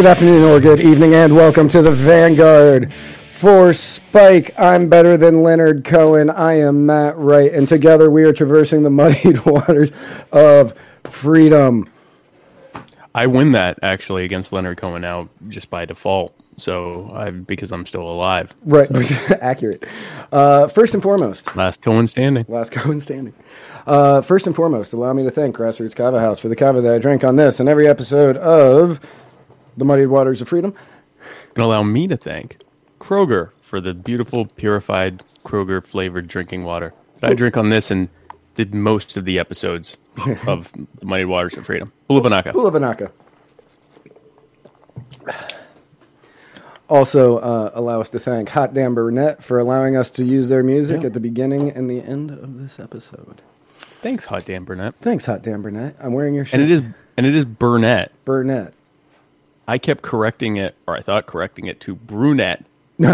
good afternoon, or good evening, and welcome to the Vanguard. For Spike, I'm better than Leonard Cohen. I am Matt Wright, and together we are traversing the muddied waters of freedom. I win that actually against Leonard Cohen now just by default. So I because I'm still alive. Right, accurate. Uh, first and foremost, Last Cohen standing. last Cohen standing. Uh, first and foremost, allow me to thank Grassroots Kava House for the kava that I drank on this and every episode of the Muddied Waters of Freedom. And allow me to thank Kroger for the beautiful purified Kroger flavored drinking water that I drink on this and did most of the episodes of the Muddied Waters of Freedom. Bulabanaka. Ulavanaka. Also, uh, allow us to thank Hot Damn Burnett for allowing us to use their music Yeah. at the beginning and the end of this episode. Thanks, Hot Damn Burnett. Thanks, Hot Damn Burnett. I'm wearing your shirt. And it is and it is Burnett. Burnett. I kept correcting it, or I thought correcting it to brunette.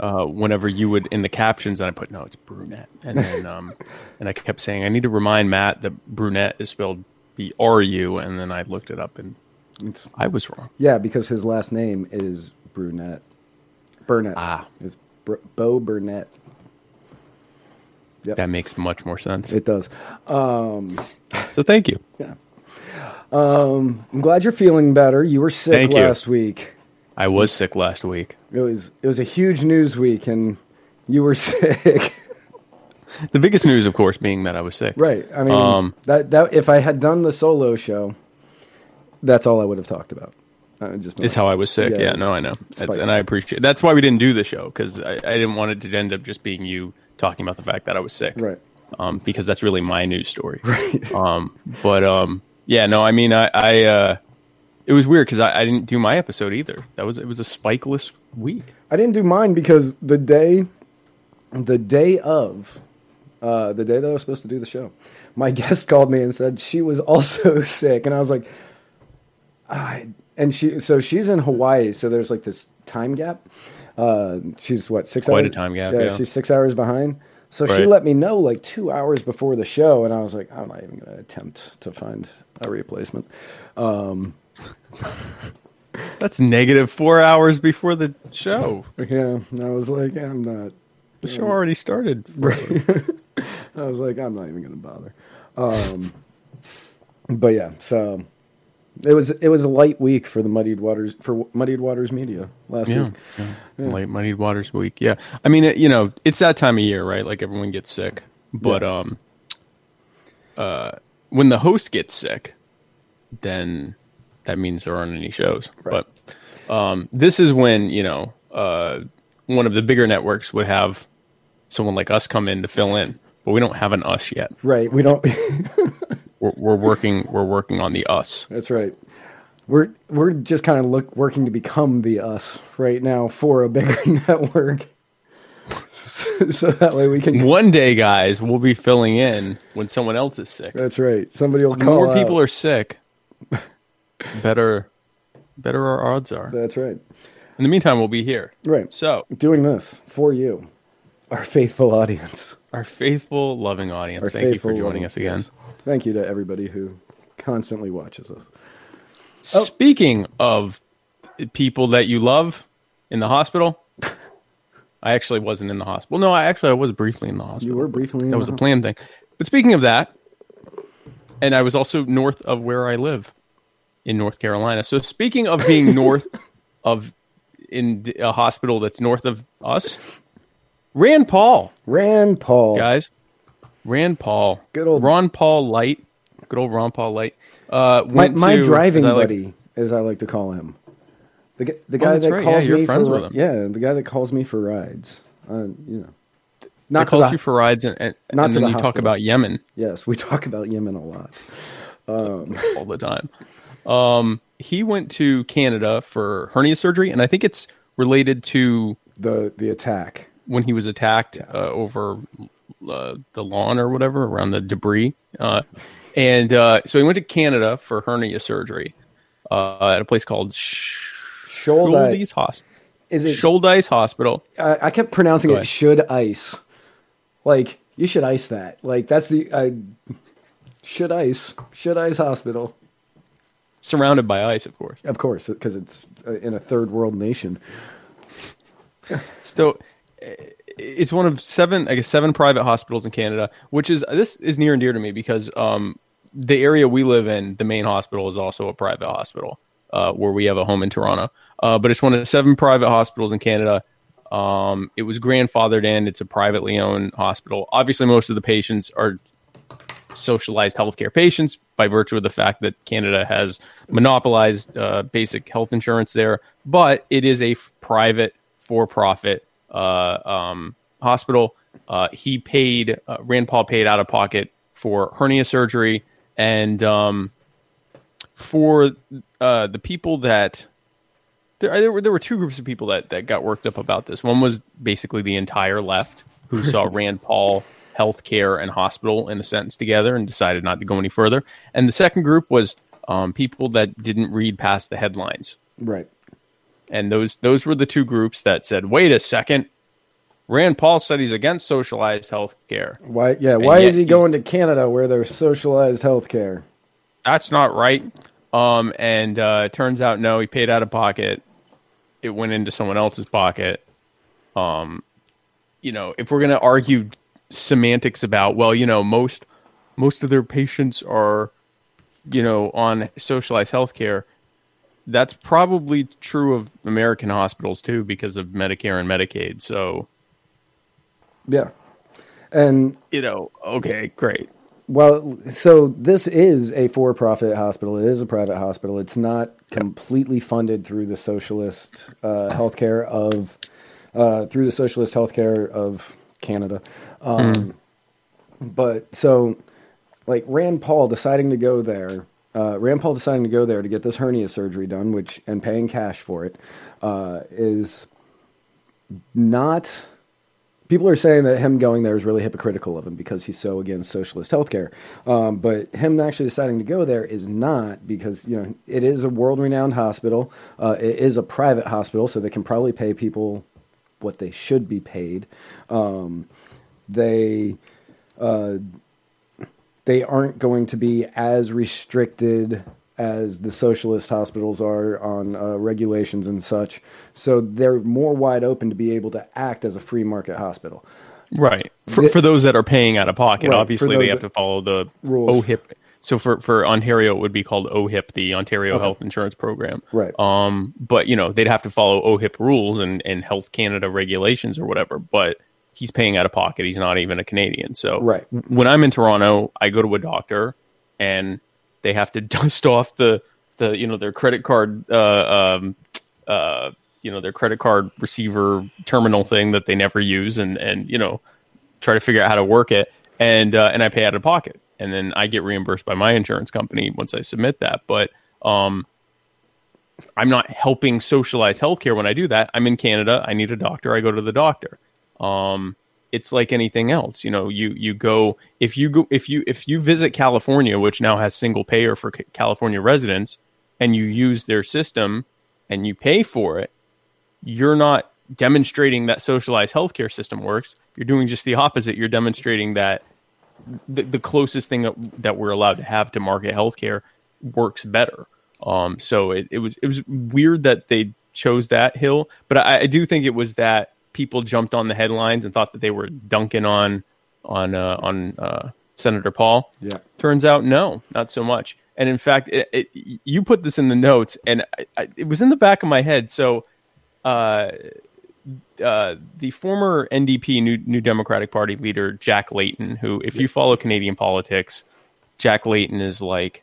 uh, whenever you would in the captions, and I put no, it's brunette, and then um, and I kept saying I need to remind Matt that brunette is spelled B R U, and then I looked it up and I was wrong. Yeah, because his last name is Brunette. Burnett. Ah. Is Br- Bo Burnett. Yep. That makes much more sense. It does. so thank you. Yeah. Um, I'm glad you're feeling better. You were sick Thank you. last week. I was sick last week. It was it was a huge news week, and you were sick. The biggest news, of course, being that I was sick. Right. I mean, Um, that that if I had done the solo show, that's all I would have talked about. Uh, just Is how I was sick. Yeah, Yeah, no, I know, That's, and I appreciate. That's why we didn't do the show because I, I didn't want it to end up just being you talking about the fact that I was sick. Right. um, because that's really my news story. Right. Um, but um, yeah, no, I mean, I, I uh, it was weird because I, I didn't do my episode either. That was it was a spikeless week. I didn't do mine because the day, the day of, uh, the day that I was supposed to do the show, my guest called me and said she was also sick, and I was like, I and she so she's in Hawaii, so there's like this time gap. Uh, she's what six Quite a hours? time gap, yeah. she's six hours behind. So she let me know like two hours before the show, and I was like, I'm not even going to attempt to find a replacement. That's negative four hours before the show. Yeah, I was like, I'm not. The show already started. I was like, I'm not even going to bother. Um, but yeah, so it was it was a light week for the Muddied Waters for Muddied Waters Media last Yeah, week. yeah. Late Muddied Waters week. Yeah, I mean, it, you know, it's that time of year, right? Like everyone gets sick, but Yeah. um, uh, when the host gets sick, then that means there aren't any shows. Right. But um, this is when you know uh, one of the bigger networks would have someone like us come in to fill in, but we don't have an us yet. Right, we don't. We're, we're working. We're working on the us. that's right. We're we're just kind of look working to become the us right now for a bigger network, so, so that way we can. One day, guys, we'll be filling in when someone else is sick. That's right. Somebody will The call. more people out. are sick, better better our odds are. That's right. In the meantime, we'll be here. Right. So, Doing this for you, our faithful audience. our faithful, loving audience, Our thank you for joining us again. yes. Thank you to everybody who constantly watches us. Speaking of people that you love in the hospital, I actually wasn't in the hospital. No, I actually I was briefly in the hospital. You were briefly in That was a planned thing. But speaking of that, and I was also north of where I live in North Carolina. So speaking of being north of in a hospital that's north of us, Rand Paul, Rand Paul. guys. Rand Paul. Good old- Ron Paul Light. Good old Ron Paul Light. Uh, my went my to- driving as like- buddy, as I like to call him. The, the guy Oh, that right. calls Yeah, me for yeah, the guy that calls me for rides. Uh, you know, They not to called the, you for rides, and, and, Not and to then the you talk about Yemen yes, we talk about Yemen a lot. all the time. Um, he went to Canada for hernia surgery, and I think it's related to The the attack. when he was attacked uh, over uh, the lawn or whatever around the debris. Uh, and uh, so he went to Canada for hernia surgery uh, at a place called Sh- Shouldice Hospital. Is it? Shouldice Hospital. I, I kept pronouncing it should ice. Like you should ice that. Like that's the uh, should ice. Should ice hospital. Surrounded by ice, of course. Of course, because it's uh, in a third world nation. So uh, it's one of seven, I guess, seven private hospitals in Canada, which is this is near and dear to me because um, the area we live in, the main hospital, is also a private hospital uh, where we have a home in Toronto. Uh, but it's one of seven private hospitals in Canada. Um, it was grandfathered in. It's a privately owned hospital. Obviously, most of the patients are socialized healthcare patients by virtue of the fact that Canada has monopolized uh, basic health insurance there. But it is a f- private, for-profit uh, um, hospital. Uh, he paid uh, Rand Paul paid out of pocket for hernia surgery and um, for uh, the people that there, there were there were two groups of people that that got worked up about this. One was basically the entire left who saw Rand Paul healthcare and hospital in a sentence together and decided not to go any further. And the second group was um, people that didn't read past the headlines. Right. And those those were the two groups that said, "Wait a second, Rand Paul said he's against socialized health care. Why? Yeah. Why is he going to Canada where there's socialized health care? That's not right." Um, and uh, it turns out, no, he paid out of pocket. It went into someone else's pocket. Um, you know, if we're going to argue semantics about, well, you know, most most of their patients are, you know, on socialized health care. That's probably true of American hospitals too, because of Medicare and Medicaid. So, Yeah. And you know, okay, great. Well, so this is a for-profit hospital. It is a private hospital. It's not completely funded through the socialist uh, healthcare of uh, through the socialist healthcare of Canada. Um, But so, like Rand Paul deciding to go there, uh, Rand Paul deciding to go there to get this hernia surgery done, which and paying cash for it, uh, is not people are saying that him going there is really hypocritical of him because he's so against socialist healthcare. Um, but him actually deciding to go there is not because you know it is a world-renowned hospital. Uh, it is a private hospital, so they can probably pay people what they should be paid. Um, they uh, they aren't going to be as restricted as the socialist hospitals are on uh, regulations and such. So they're more wide open to be able to act as a free market hospital. Right. For, The- for those that are paying out of pocket, Right, obviously they have to follow the Rules. OHIP. So for, for Ontario, it would be called OHIP, the Ontario Okay. Health Insurance Program. Right. Um, but you know they'd have to follow OHIP rules and, and Health Canada regulations or whatever. But he's paying out of pocket. He's not even a Canadian. So Right. when I'm in Toronto, I go to a doctor and they have to dust off the the you know their credit card uh, um, uh, you know their credit card receiver terminal thing that they never use and and you know try to figure out how to work it. And uh, and I pay out of pocket. And then I get reimbursed by my insurance company once I submit that. But um I'm not helping socialize healthcare when I do that. I'm in Canada. I need a doctor. I go to the doctor. Um it's like anything else you know you you go if you go if you if you visit California which now has single payer for California residents and you use their system and you pay for it you're not demonstrating that socialized healthcare system works. You're doing just the opposite. You're demonstrating that the, the closest thing that, we're allowed to have to market healthcare works better. Um, so it, it was it was weird that they chose that hill, but I, I do think it was that people jumped on the headlines and thought that they were dunking on on uh, on uh, Senator Paul. Yeah. Turns out, no, not so much. And in fact, it, it, you put this in the notes, and I, I, it was in the back of my head. So uh, uh, the former NDP, New, New Democratic Party leader Jack Layton, who, if you follow Canadian politics, Jack Layton is like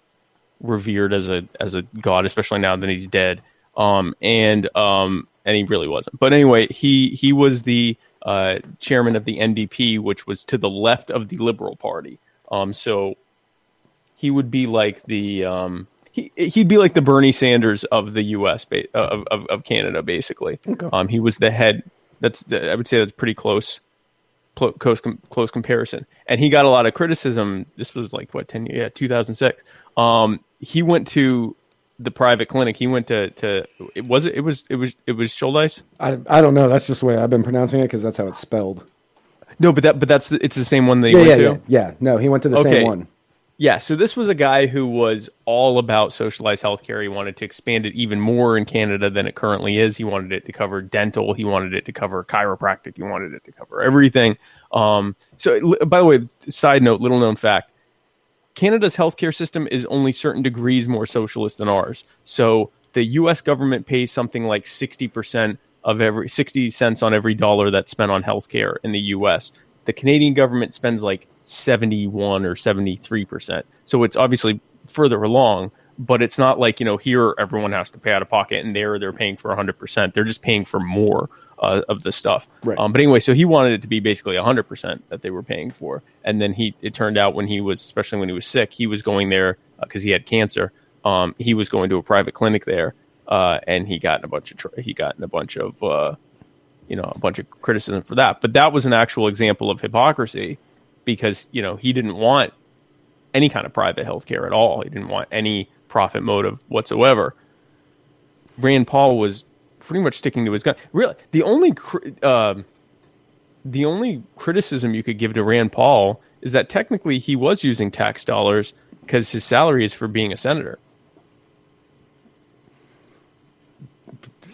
revered as a as a god, especially now that he's dead. Um, and um, and he really wasn't. But anyway, he he was the uh, chairman of the NDP, which was to the left of the Liberal Party. Um, so he would be like the um, he he'd be like the Bernie Sanders of the U.S. Ba- of, of of Canada, basically. Okay. Um, he was the head. That's the, I would say that's pretty close, pl- close com- close comparison. And he got a lot of criticism. This was like what ten yeah two thousand six. Um, he went to the private clinic. He went to to it was it it was it was it was Shouldice. I I don't know. That's just the way I've been pronouncing it because that's how it's spelled. No, but that but that's it's the same one that he Yeah, went yeah, to. yeah, yeah. No, he went to the Okay. same one. Yeah, so this was a guy who was all about socialized healthcare. He wanted to expand it even more in Canada than it currently is. He wanted it to cover dental. He wanted it to cover chiropractic. He wanted it to cover everything. Um, so, by the way, side note, little known fact: Canada's healthcare system is only certain degrees more socialist than ours. So, the U.S. government pays something like sixty percent of every sixty cents on every dollar that's spent on healthcare in the U.S. The Canadian government spends like 71 or 73%. So it's obviously further along, but it's not like, you know, here everyone has to pay out of pocket and there they're paying for 100%. They're just paying for more uh, of the stuff. Right. Um, but anyway, so he wanted it to be basically 100% that they were paying for. And then he, it turned out when he was, especially when he was sick, he was going there because he had cancer. Um, he was going to a private clinic there. Uh, and he got in a bunch of, he got in a bunch of, uh, you know, a bunch of criticism for that. But that was an actual example of hypocrisy because, you know, he didn't want any kind of private health care at all. He didn't want any profit motive whatsoever. Rand Paul was pretty much sticking to his gun. Really, the only um, the only criticism you could give to Rand Paul is that technically he was using tax dollars because his salary is for being a senator.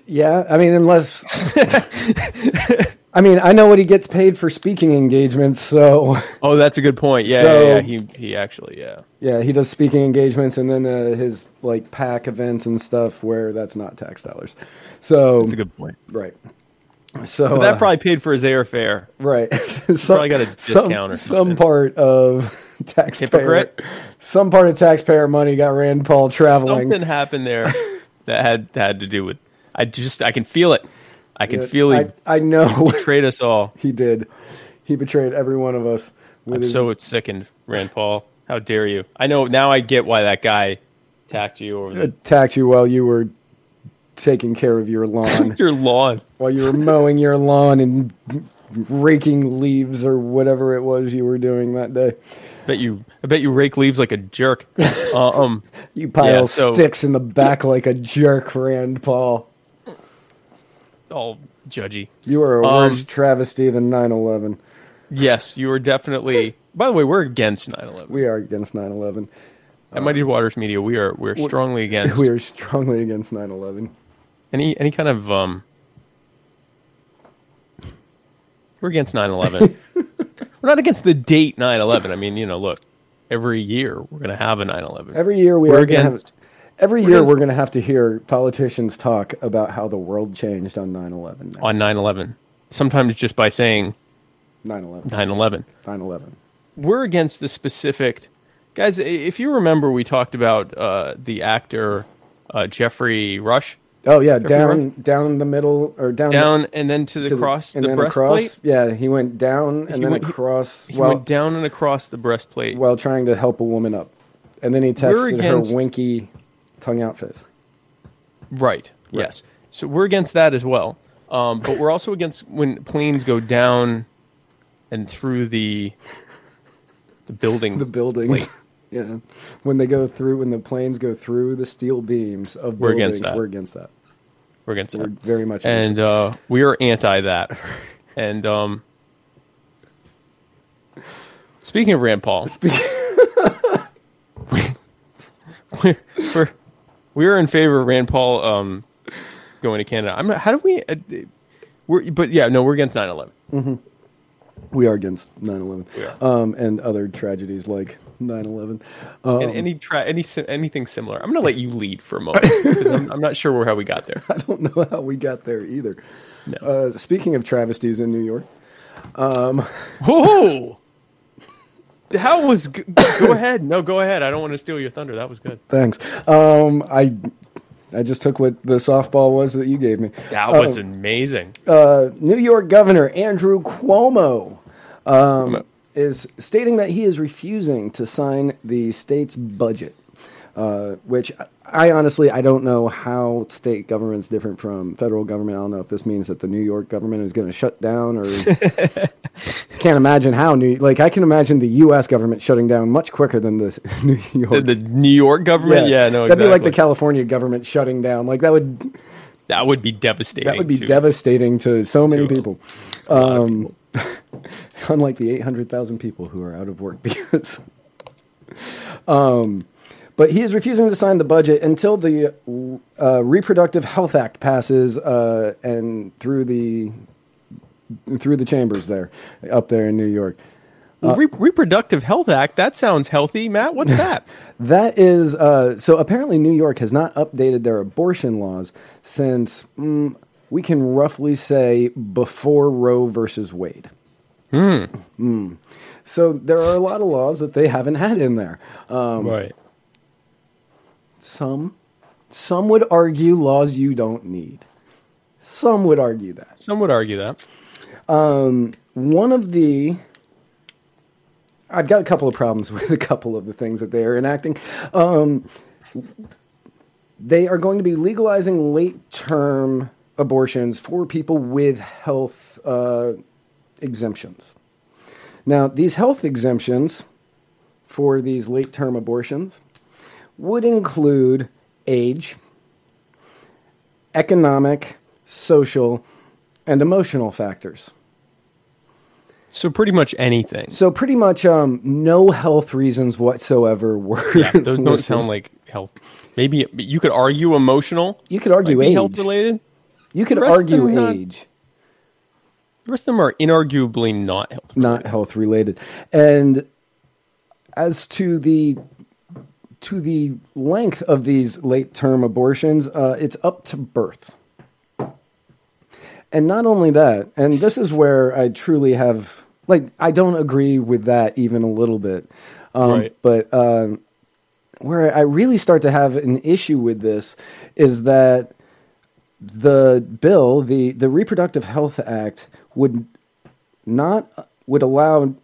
Yeah, I mean, unless. I mean, I know what he gets paid for speaking engagements, so Oh, that's a good point. Yeah, So- yeah, yeah. He he actually, yeah. yeah, he does speaking engagements and then uh, his like pack events and stuff where that's not tax dollars. So That's a good point. right. So But that uh, probably paid for his airfare. right. some, probably got a some- discount or some part of taxpayer, Hypocrite? some part of taxpayer money got Rand Paul traveling. Something happened there that had had to do with. I just I can feel it. I can feel he I, I know He betrayed us all. he did. He betrayed every one of us. I'm his, so sickened, Rand Paul. How dare you? I know now. I get why that guy attacked you over the, attacked you while you were taking care of your lawn, your lawn. while you were mowing your lawn and raking leaves or whatever it was you were doing that day. Bet you. I bet you rake leaves like a jerk. Uh, um. You pile Yeah, so- sticks in the back like a jerk, Rand Paul. All judgy. You are a Um, worse travesty than 9/11. Yes, you are definitely. By the way, we're against 9/11. We are against 9/11. At Muddied Waters Media, we are we're strongly against We are strongly against 9/11. any any kind of um we're against 9-11 we're not against the date 9-11 i mean you know look every year we're going to have a 9-11 Every year we We're are against- every year we're going to have to hear politicians talk about how the world changed on 9/11. on 9-11 sometimes just by saying 9/11. 9-11 9/11. we're against the specific guys i- if you remember we talked about uh, the actor uh, geoffrey rush Oh yeah, down down the middle or down down and then to the to cross and the then breastplate across. Yeah, he went down and He then went- he- across he while went down and across the breastplate while trying to help a woman up, and then he texted against- her winky tongue out face. Right. Yes. So we're against that as well. Um, but we're also against when planes go down and through the the building. The buildings. plate. yeah, when they go through, when the planes go through the steel beams of We're buildings, against that. we're against that. We're against We're that. very much against And uh, we are anti that. and um, speaking of Rand Paul, we're, we're we're in favor of Rand Paul um, going to Canada. I'm not, how do we? Uh, we're, but yeah, no, we're against 9/11. We are against 9/11 um, and other tragedies like 9/11. Um, and any tra- any anything similar. I'm going to let you lead for a moment. I'm, I'm not sure where how we got there. I don't know how we got there either. Uh, speaking of travesties in New York, Whoa! That was g- go ahead. No, go ahead. I don't want to steal your thunder. That was good. thanks. Um, I I just took what the softball was that you gave me. That was amazing. New York Governor Andrew Cuomo um, is stating that he is refusing to sign the state's budget, uh, which I honestly I don't know how state government's different from federal government. I don't know if this means that the New York government is going to shut down or can't imagine how New like I can imagine the U.S. government shutting down much quicker than the New York. the, the New York government. Yeah, no, that'd be like the. California government shutting down. Like that would that would be devastating. that would be to- devastating to so many to people. Um, unlike the 800,000 people who are out of work because um but he is refusing to sign the budget until the uh, reproductive health act passes uh, and through the through the chambers there up there in New York Well, Re- Reproductive Health Act. That sounds healthy, Matt. What's that? That is uh, so. Apparently, New York has not updated their abortion laws since mm, we can roughly say before Roe versus Wade. Mm. So there are a lot of laws that they haven't had in there. Um, right. Some, some would argue laws you don't need. Some would argue that. Some would argue that. one of the I've got a couple of problems with a couple of the things that they are enacting. Um, they are going to be legalizing late term abortions for people with health uh, exemptions. Now, these health exemptions for these late term abortions would include age, economic, social, and emotional factors. So pretty much anything. So pretty much, um, no health reasons whatsoever were. Yeah, those don't sound like health. Maybe you could argue emotional. You could argue age. health related. You could The rest of argue them not- age, The rest of them are inarguably not health. not health related. And as to the to the length of these late term abortions, uh, it's up to birth. And not only that, and this is where I truly have like I don't agree with that even a little bit. Um, Right. But um, where I really start to have an issue with this is that the bill, the the Reproductive Health Act, would not would allow.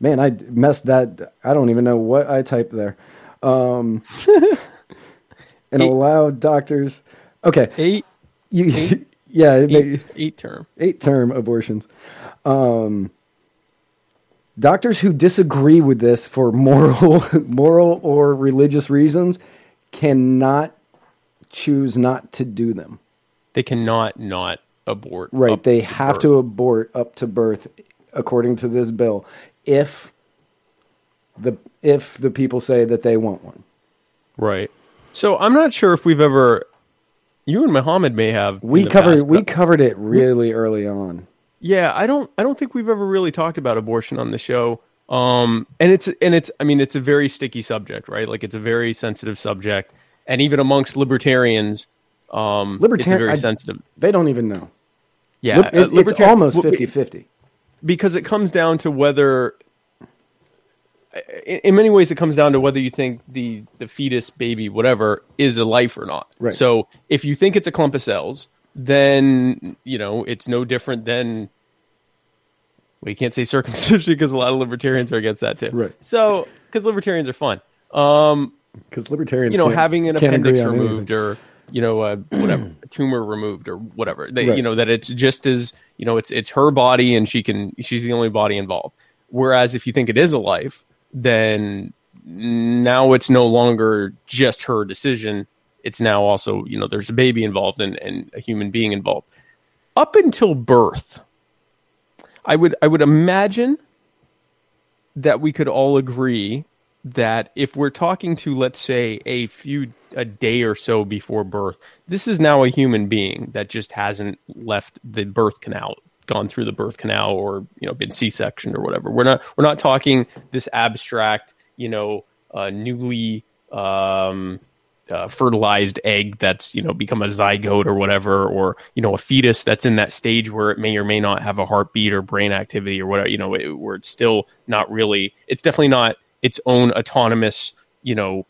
Man, I messed that. I don't even know what I typed there. Um, and allow doctors. Okay, Eight, you. Yeah, it may- eight, eight term. eight term abortions. Um, doctors who disagree with this for moral, moral or religious reasons cannot choose not to do them. They cannot not abort. Right? They have birth. to abort up to birth, according to this bill, if the if the people say that they want one. Right. So I'm not sure if we've ever. You and Muhammad may have. We covered past, we covered it really early on. Yeah, I don't. I don't think we've ever really talked about abortion on the show. Um, and it's and it's. I mean, it's a very sticky subject, right? Like it's a very sensitive subject, and even amongst libertarians, um, it's a Libertarian, very I- sensitive. They don't even know. Yeah, Lib- uh, it- it's almost w- 50-50. Because it comes down to whether in, many ways it comes down to whether you think the the fetus baby whatever is a life or not Right. so if you think it's a clump of cells then you know it's no different than well you can't say circumcision because a lot of libertarians are against that too Right. so because libertarians are fun um Because libertarians, you know having an appendix removed anything. or you know uh, whatever a tumor removed or whatever they, Right. you know that it's just as you know it's it's her body and she can she's the only body involved. Whereas if you think it is a life then now it's no longer just her decision. It's now also you know there's a baby involved and, and a human being involved. Up until birth i would i would imagine that we could all agree that if we're talking to let's say a few a day or so before birth this is now a human being that just hasn't left the birth canal gone through the birth canal or you know been c-section or whatever. We're not we're not talking this abstract you know uh, newly um uh, fertilized egg that's you know become a zygote or whatever, or you know a fetus that's in that stage where it may or may not have a heartbeat or brain activity or whatever, you know, it, where it's still not really, it's definitely not its own autonomous, you know,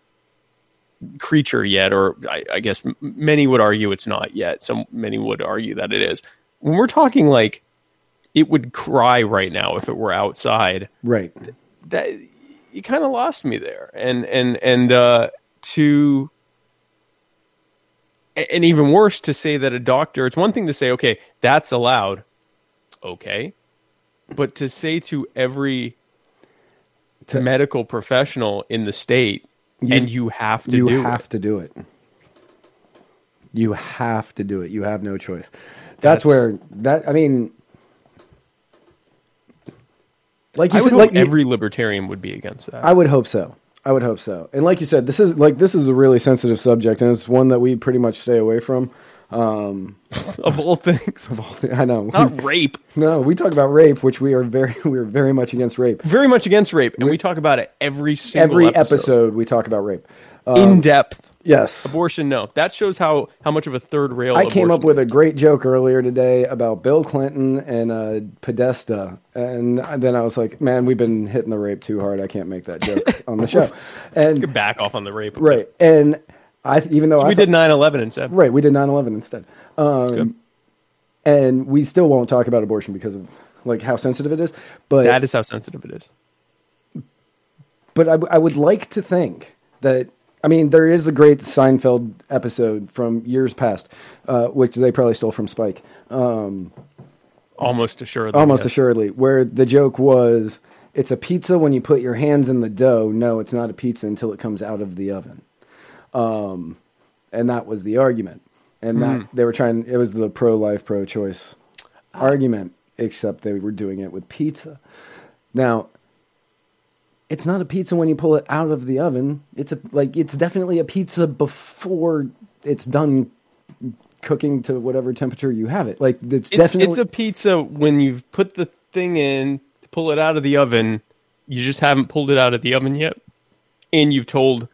creature yet, or I, I guess many would argue it's not yet. Some many would argue that it is. When we're talking like it would cry right now if it were outside Right. that you kind of lost me there and and and uh to and even worse to say that a doctor it's one thing to say okay that's allowed okay but to say to every To- medical professional in the state You- and you have to do. you have it. to do it. You have to do it. You have no choice. That's, That's- where that. I mean, like you said, like you- every libertarian would be against that I would hope so. I would hope so. And like you said, this is like this is a really sensitive subject, and it's one that we pretty much stay away from. of all things of all things, I know. not rape no, we talk about rape, which we are very we are very much against rape. very much against rape and we talk about it every single Every episode, episode we talk about rape. in depth Yes. abortion no that shows how how much of a third rail I came up with a great joke earlier today about Bill Clinton and uh, Podesta, and then I was like, "Man, we've been hitting the rape too hard. I can't make that joke on the show." And back off on the rape right, and I even though I we thought- did 9-11 instead right, we did 9/11 instead, um, and we still won't talk about abortion because of like how sensitive it is. But that is how sensitive it is but I, I would like to think that I mean there is the great Seinfeld episode from years past, uh, which they probably stole from Spike. almost assuredly almost yes. assuredly where the joke was it's a pizza when you put your hands in the dough no it's not a pizza until it comes out of the oven um, and that was the argument. And that they were trying it was the pro-life pro-choice argument except they were doing it with pizza. Now it's not a pizza when you pull it out of the oven. It's a like it's definitely a pizza before it's done cooking to whatever temperature you have it. Like it's, it's, definitely it's a pizza when you've put the thing in to pull it out of the oven. You just haven't pulled it out of the oven yet. And you've told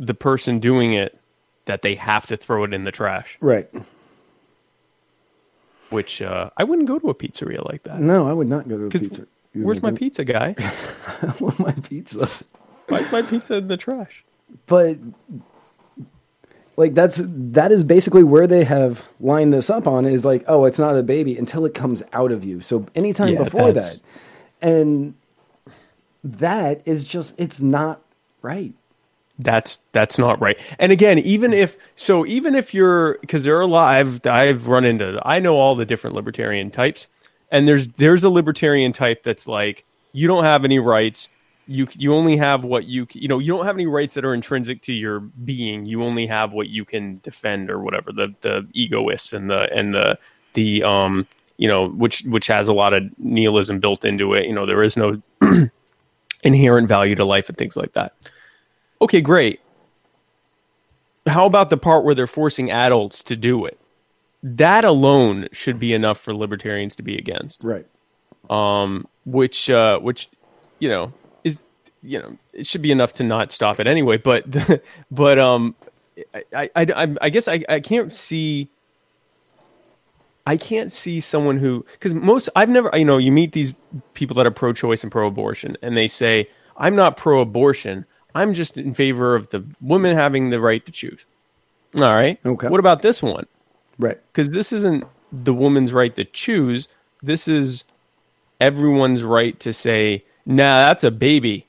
the person doing it that they have to throw it in the trash right which uh, i wouldn't go to a pizzeria like that No, I would not go to a pizza. You where's my pizza guy I want my pizza. why's my pizza in the trash But like that's that is basically where they have lined this up on is like, oh, it's not a baby until it comes out of you. So anytime Yeah, before that's- that. And that is just it's not right. That's that's not right. And again even if so even if you're because there are a lot I've, I've run into i know all the different libertarian types and there's there's a libertarian type that's like you don't have any rights. You you only have what you you know you don't have any rights that are intrinsic to your being. You only have what you can defend or whatever the the egoists and the and the the um you know which which has a lot of nihilism built into it. You know there is no inherent value to life and things like that okay, great. How about the part where they're forcing adults to do it? That alone should be enough for libertarians to be against. Right. Which, uh, which, you know, is you know, it should be enough to not stop it anyway. But, but, um, I, I, I, I guess I, I can't see. I can't see someone who, because most, I've never, you know, you meet these people that are pro choice and pro abortion, and they say, I'm not pro abortion. I'm just in favor of the women having the right to choose. All right. Okay. What about this one? Right. Because this isn't the woman's right to choose. This is everyone's right to say, nah, that's a baby.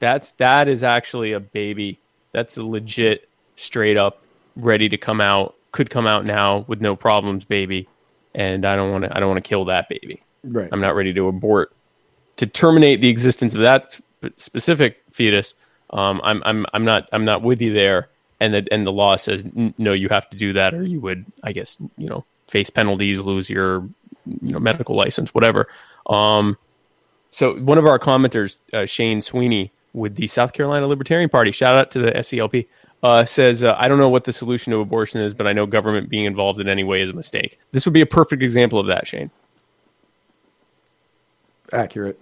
That's that is actually a baby. That's a legit, straight up, ready to come out. Could come out now with no problems, baby. And I don't want to. I don't want to kill that baby. Right. I'm not ready to abort to terminate the existence of that specific fetus. Um, I'm I'm I'm not I'm not with you there. And the and the law says no, you have to do that, or you would, I guess, you know, face penalties, lose your, you know, medical license, whatever. Um, so one of our commenters, uh, Shane Sweeney, with the South Carolina Libertarian Party, shout out to the SCLP, uh, says, uh, "I don't know what the solution to abortion is, but I know government being involved in any way is a mistake." This would be a perfect example of that, Shane. Accurate.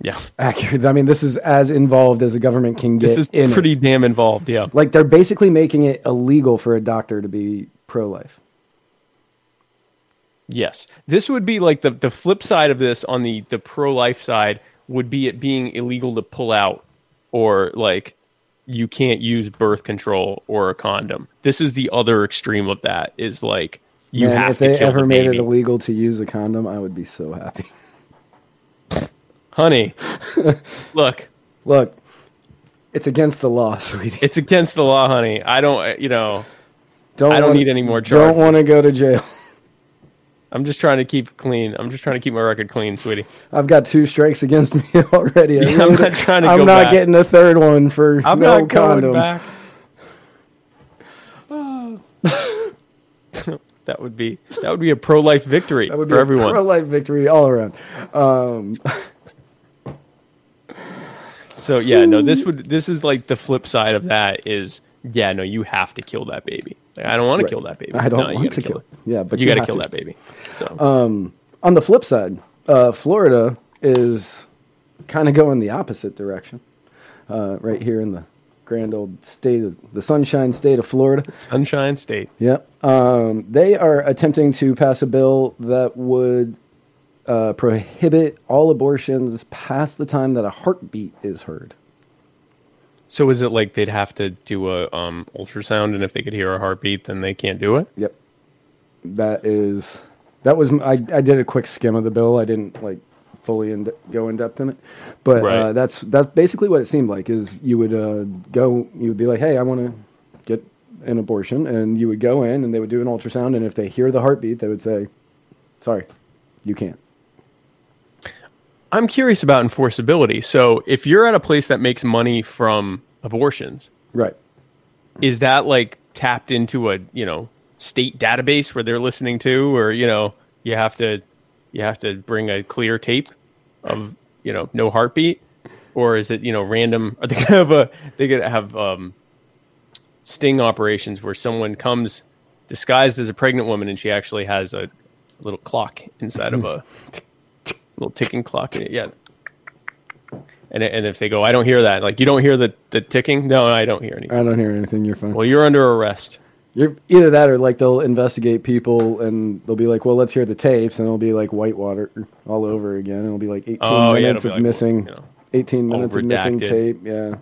Yeah. accurate. I mean, this is as involved as a government can get. This is in it. pretty damn involved. Yeah. like they're basically making it illegal for a doctor to be pro-life. Yes. This would be like the, the flip side of this on the, the pro life side would be it being illegal to pull out or like you can't use birth control or a condom. This is the other extreme of that is like you Man, have if they ever the made it illegal to use a condom, I would be so happy. Honey, look, Look, it's against the law, sweetie. it's against the law, honey. I don't, you know, Don't I don't wanna- need any more Don't want to go to jail. I'm just trying to keep it clean. I'm just trying to keep my record clean, sweetie. I've got two strikes against me already. I I'm not trying to I'm not back. getting a third one for I'm no not condom. going back. that would be that would be a pro life victory That would be for a everyone. pro-life victory all around. Um, So yeah, no, this would this is like the flip side of that is yeah, no, you have to kill that baby. Like, I don't want to kill that baby. I don't No, want to kill it. it. Yeah, but you, you got to kill that baby. So on the flip side, uh, Florida is kind of going the opposite direction. Uh, right here in the grand old state of the sunshine state of Florida. Sunshine State. Yep. Um, they are attempting to pass a bill that would uh, prohibit all abortions past the time that a heartbeat is heard. So is it like they'd have to do a um, ultrasound, and if they could hear a heartbeat, then they can't do it? Yep. That is that was I, I did a quick skim of the bill. I didn't like fully in go in depth in it, but uh, that's that's basically what it seemed like. Is you would uh, go, you would be like, hey, I want to get an abortion, and you would go in, and they would do an ultrasound, and if they hear the heartbeat, they would say, sorry, you can't. I'm curious about enforceability. So if you're at a place that makes money from abortions, Right. is that like tapped into a you know state database where they're listening to, or you know you have to you have to bring a clear tape of you know no heartbeat, or is it you know random? Are they gonna have a they gonna have um, sting operations where someone comes disguised as a pregnant woman and she actually has a little clock inside of a little ticking clock. Yeah. And, and if they go, I don't hear that. Like you don't hear the, the ticking. No, I don't hear anything. I don't hear anything. You're fine. Well, you're under arrest. You're either that or like they'll investigate people and they'll be like, well, let's hear the tapes, and it'll be like whitewater all over again. It'll be like 18 Oh, minutes it'll of like, missing, you know, 18 minutes of missing tape. Yeah.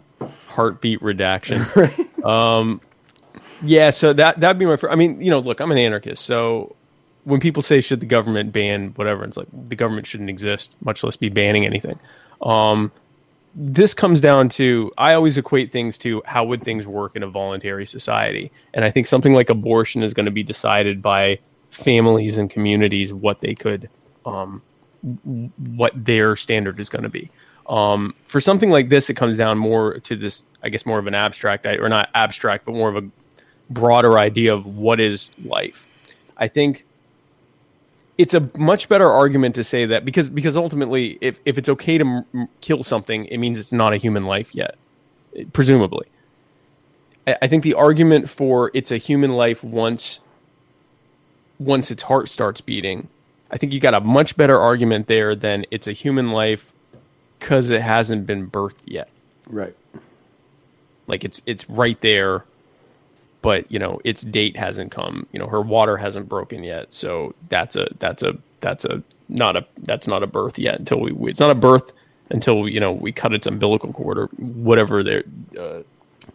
Heartbeat redaction. right. um, yeah. So that that'd be my. Fir- I mean, you know, look, I'm an anarchist. So when people say should the government ban whatever, it's like the government shouldn't exist, much less be banning anything. Um, this comes down to I always equate things to how would things work in a voluntary society, and I think something like abortion is going to be decided by families and communities what they could, um, what their standard is going to be. Um, for something like this, it comes down more to this, I guess, more of an abstract or not abstract, but more of a broader idea of what is life. I think it's a much better argument to say that because because ultimately if, if it's okay to m- kill something it means it's not a human life yet presumably. I, I think the argument for it's a human life once once its heart starts beating i think you got a much better argument there than it's a human life because it hasn't been birthed yet. Right. like it's it's right there but you know its date hasn't come you know her water hasn't broken yet so that's a that's a that's a not a that's not a birth yet until we it's not a birth until you know we cut its umbilical cord or whatever their uh,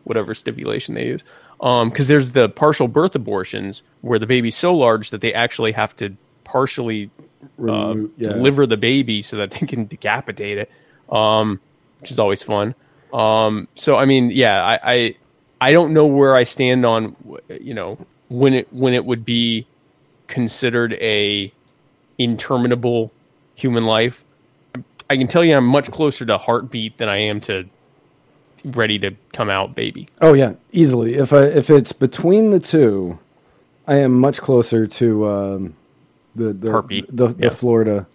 whatever stipulation they use um because there's the partial birth abortions where the baby's so large that they actually have to partially uh, yeah. deliver the baby so that they can decapitate it, um, which is always fun. Um, so I mean, yeah, I, I I don't know where I stand on you know when it when it would be considered a interminable human life. I can tell you, I'm much closer to heartbeat than I am to ready to come out baby. Oh yeah, easily. If I if it's between the two, I am much closer to um, the the Heartbeat, the, the yeah. Florida,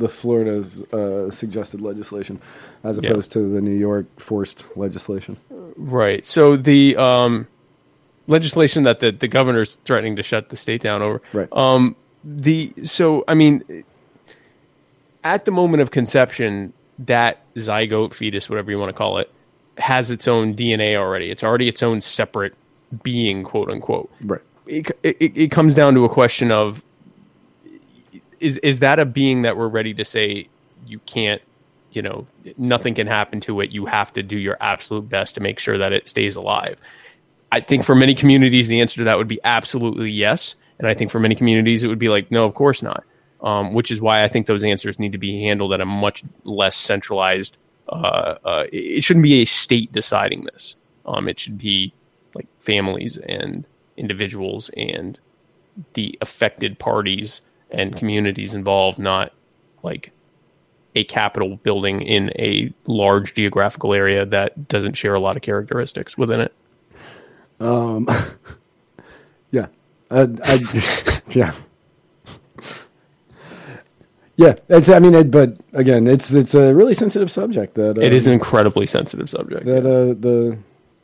the Florida's uh, suggested legislation, as Yeah. opposed to the New York forced legislation. Right. So the um, legislation that the, the governor's threatening to shut the state down over. Right. Um, the so I mean, at the moment of conception, that zygote fetus, whatever you want to call it, has its own DNA already. It's already its own separate being, quote unquote. Right. It, it, it comes down to a question of is is that a being that we're ready to say you can't you know nothing can happen to it. You have to do your absolute best to make sure that it stays alive. I think for many communities the answer to that would be absolutely yes. And i think for many communities it would be like no of course not. Um, which is why i think those answers need to be handled at a much less centralized uh, uh, it shouldn't be a state deciding this. Um, it should be like families and individuals and the affected parties and communities involved, not like a capital building in a large geographical area that doesn't share a lot of characteristics within it. Um, yeah, uh, I, yeah, yeah. It's. I mean, it, but again, it's it's a really sensitive subject. That uh, it is an incredibly sensitive subject. that uh, the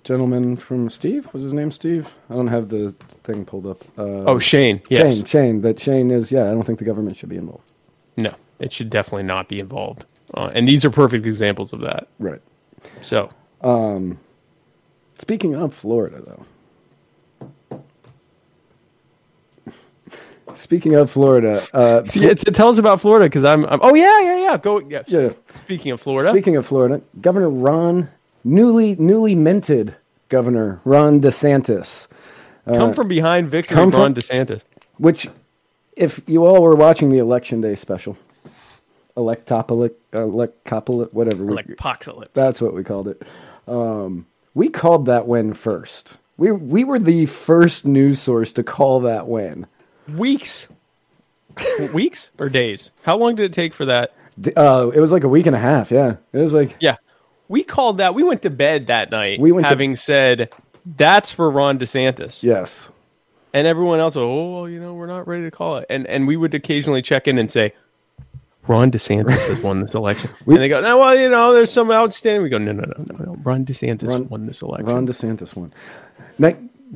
gentleman from Steve was his name. Steve. I don't have the thing pulled up. Uh, oh, Shane. Yes. Shane. Shane. That Shane is. Yeah, I don't think the government should be involved. No, it should definitely not be involved. Uh, and these are perfect examples of that. Right. So, Speaking of Florida, though. Speaking of Florida, uh, yeah, tell us about Florida because I'm, I'm. Oh yeah, yeah, yeah. Go. Yeah. Yeah. Speaking of Florida, Speaking of Florida, Governor Ron, newly newly minted Governor Ron DeSantis, come from behind victory, come Ron from- DeSantis. which, if you all were watching the election day special, electopolis, electopolis, whatever, we, Like that's what we called it. Um, we called that win first. We we were the first news source to call that win. weeks. weeks or days? How long did it take for that? Uh, it was like a week and a half. Yeah, it was like Yeah. We called that. We went to bed that night We went to- having said that's for Ron DeSantis. yes, And everyone else, oh, well, you know, we're not ready to call it. And and we would occasionally check in and say, Ron DeSantis has won this election. and they go, no, well, you know, there's some outstanding. We go, no, no, no, no, no. Ron DeSantis Ron- won this election. Ron DeSantis won.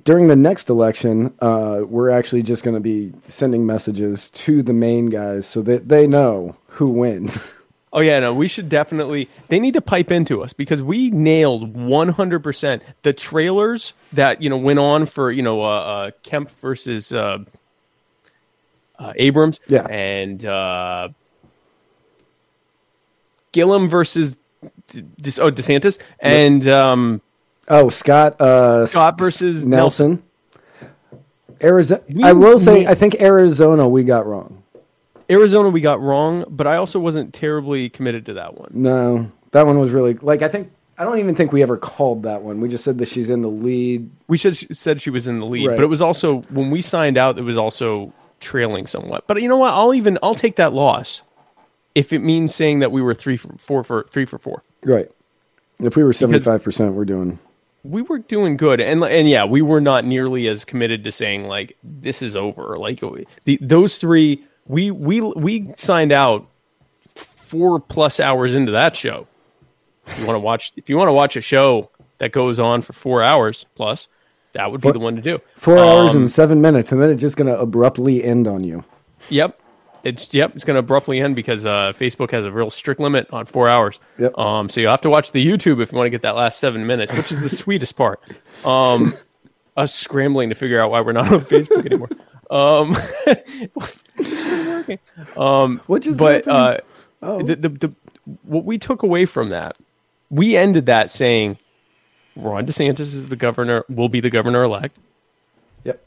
During the next election, uh, we're actually just going to be sending messages to the main guys so that they know who wins. Oh yeah, no, we should definitely. They need to pipe into us because we nailed 100% the trailers that you know went on for you know uh, uh, Kemp versus uh, uh, Abrams, Yeah. and uh, Gillum versus this oh DeSantis, and um, oh, Scott. Uh, Scott versus Nelson. Arizona. We- I will say, I think Arizona we got wrong. Arizona we got wrong, but I also wasn't terribly committed to that one. No, that one was really like I think I don't even think we ever called that one. We just said that she's in the lead. We should said she was in the lead, Right. but it was also when we signed out, it was also trailing somewhat. But you know what? I'll even I'll take that loss if it means saying that we were three for four for three for four. Right. If we were seventy five percent, we're doing. We were doing good, and and yeah, we were not nearly as committed to saying like this is over. Like the, those three, we we we signed out four plus hours into that show. If you want to watch, if you want to watch a show that goes on for four hours plus, that would be Four- the one to do. Four hours Um, and seven minutes, and then it's just going to abruptly end on you. Yep. It's yep. It's going to abruptly end because uh, Facebook has a real strict limit on four hours. Yep. Um. So you have to watch the YouTube if you want to get that last seven minutes, which is the sweetest part. Um, us scrambling to figure out why we're not on Facebook anymore. Um. um. What just But uh? Oh. the, the the what we took away from that, we ended that saying, Ron DeSantis is the governor. Will be the governor elect. Yep.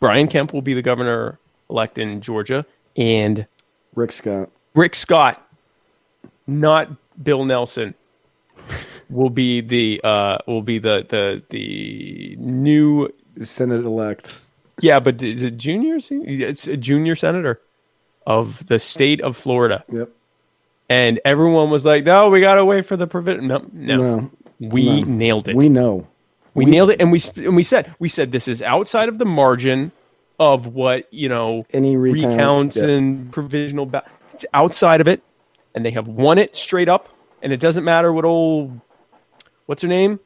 Brian Kemp will be the governor elect in Georgia, and Rick Scott. Rick Scott, not Bill Nelson, will be the uh, will be the the the new Senate elect. Yeah, but is it junior? It's a junior senator of the state of Florida, Yep. and everyone was like, "No, we gotta wait for the provision." No, no, No, we no. nailed it. We know. We, nailed it, and we and we said we said this is outside of the margin of what you know Any recount, recounts yeah. and provisional. Ba- it's outside of it, and they have won it straight up, and it doesn't matter what old what's her name,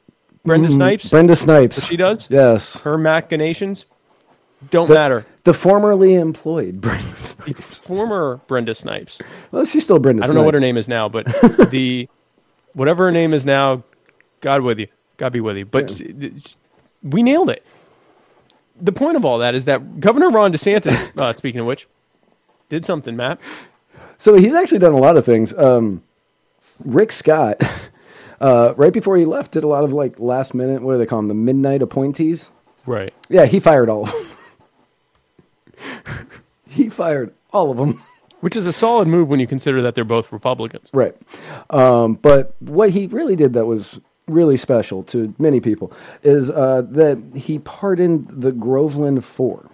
Brenda mm-hmm. Snipes, Brenda Snipes. what she does, Yes. her machinations. Don't The- matter. The formerly employed Brenda Snipes. Former Brenda Snipes. Well, she's still Brenda Snipes. I don't know what her name is now, but the whatever her name is now, God with you, God be with you. But it's- we nailed it. The point of all that is that Governor Ron DeSantis, uh, speaking of which, did something, Matt. So he's actually done a lot of things. Um, Rick Scott, uh, right before he left, did a lot of like last minute. What do they call them? The midnight appointees. Right. Yeah, he fired all of them. he fired all of them. Which is a solid move when you consider that they're both Republicans. Right. Um, but what he really did that was really special to many people is uh, that he pardoned the Groveland 4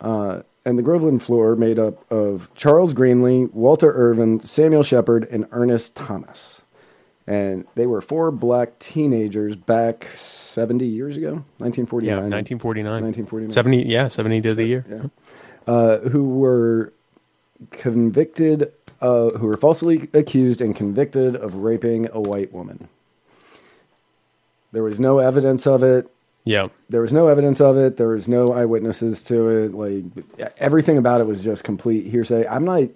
Uh, and the Groveland Four made up of Charles Greenlee, Walter Irvin, Samuel Shepherd, and Ernest Thomas. And they were four black teenagers back 70 years ago, 1949. Yeah, 1949. 1949. 70, yeah, 70 to the year. Yeah. Uh, who were convicted, uh, who were falsely accused and convicted of raping a white woman. There was no evidence of it. Yeah. There was no evidence of it. There was no eyewitnesses to it. Like everything about it was just complete hearsay. I'm not.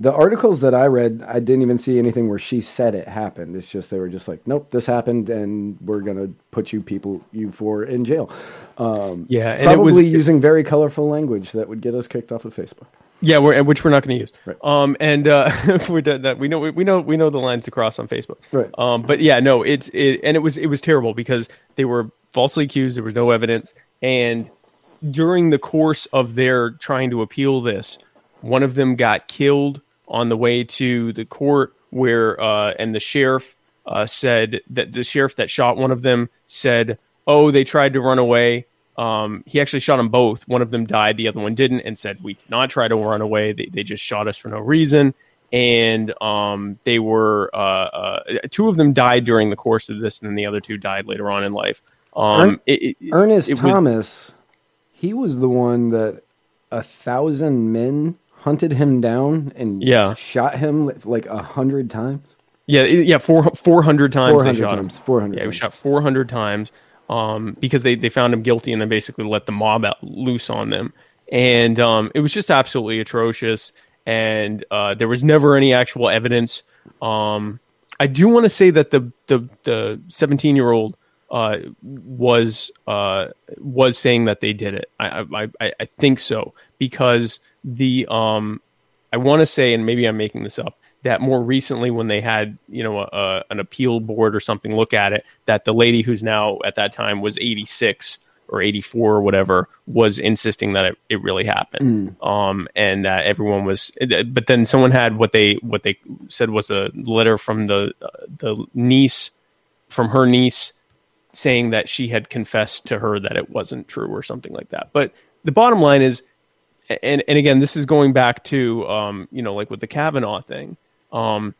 The articles that I read, I didn't even see anything where she said it happened. It's just they were just like, "Nope, this happened, and we're gonna put you people you for in jail." Um, Yeah, and it probably was- using very colorful language that would get us kicked off of Facebook. Yeah, we're, which we're not going to use. Right. Um, and uh, we're done that. We know we know we know the lines to cross on Facebook. Right. Um, but yeah, no, it's it, and it was it was terrible because they were falsely accused. There was no evidence, and during the course of their trying to appeal this, one of them got killed on the way to the court where uh, and the sheriff uh, said that the sheriff that shot one of them said, "Oh, they tried to run away." Um, he actually shot them both. One of them died, the other one didn't, and said, "We did not try to run away. They, they just shot us for no reason." And um, they were uh, uh, two of them died during the course of this, and then the other two died later on in life. Um, Ern- it- it- Ernest it was- Thomas, he was the one that a thousand men hunted him down and Yeah. shot him like a hundred times. Yeah, yeah, four four hundred times 400 they shot times, him. 400 Yeah, he was times. shot four hundred times um, because they they found him guilty and then basically let the mob out loose on them, and um, it was just absolutely atrocious. And uh, there was never any actual evidence. Um, I do want to say that the the the seventeen year old uh, was uh, was saying that they did it. I I, I, I think so because the um, I want to say, and maybe I'm making this up, that more recently when they had you know a, a, an appeal board or something look at it, that the lady who's now at that time was 86 or 84 or whatever was insisting that it, it really happened, um, and that everyone was. But then someone had what they what they said was a letter from the uh, the niece from her niece saying that she had confessed to her that it wasn't true or something like that. But the bottom line is, and and again, this is going back to um, you know, like with the Kavanaugh thing. Um,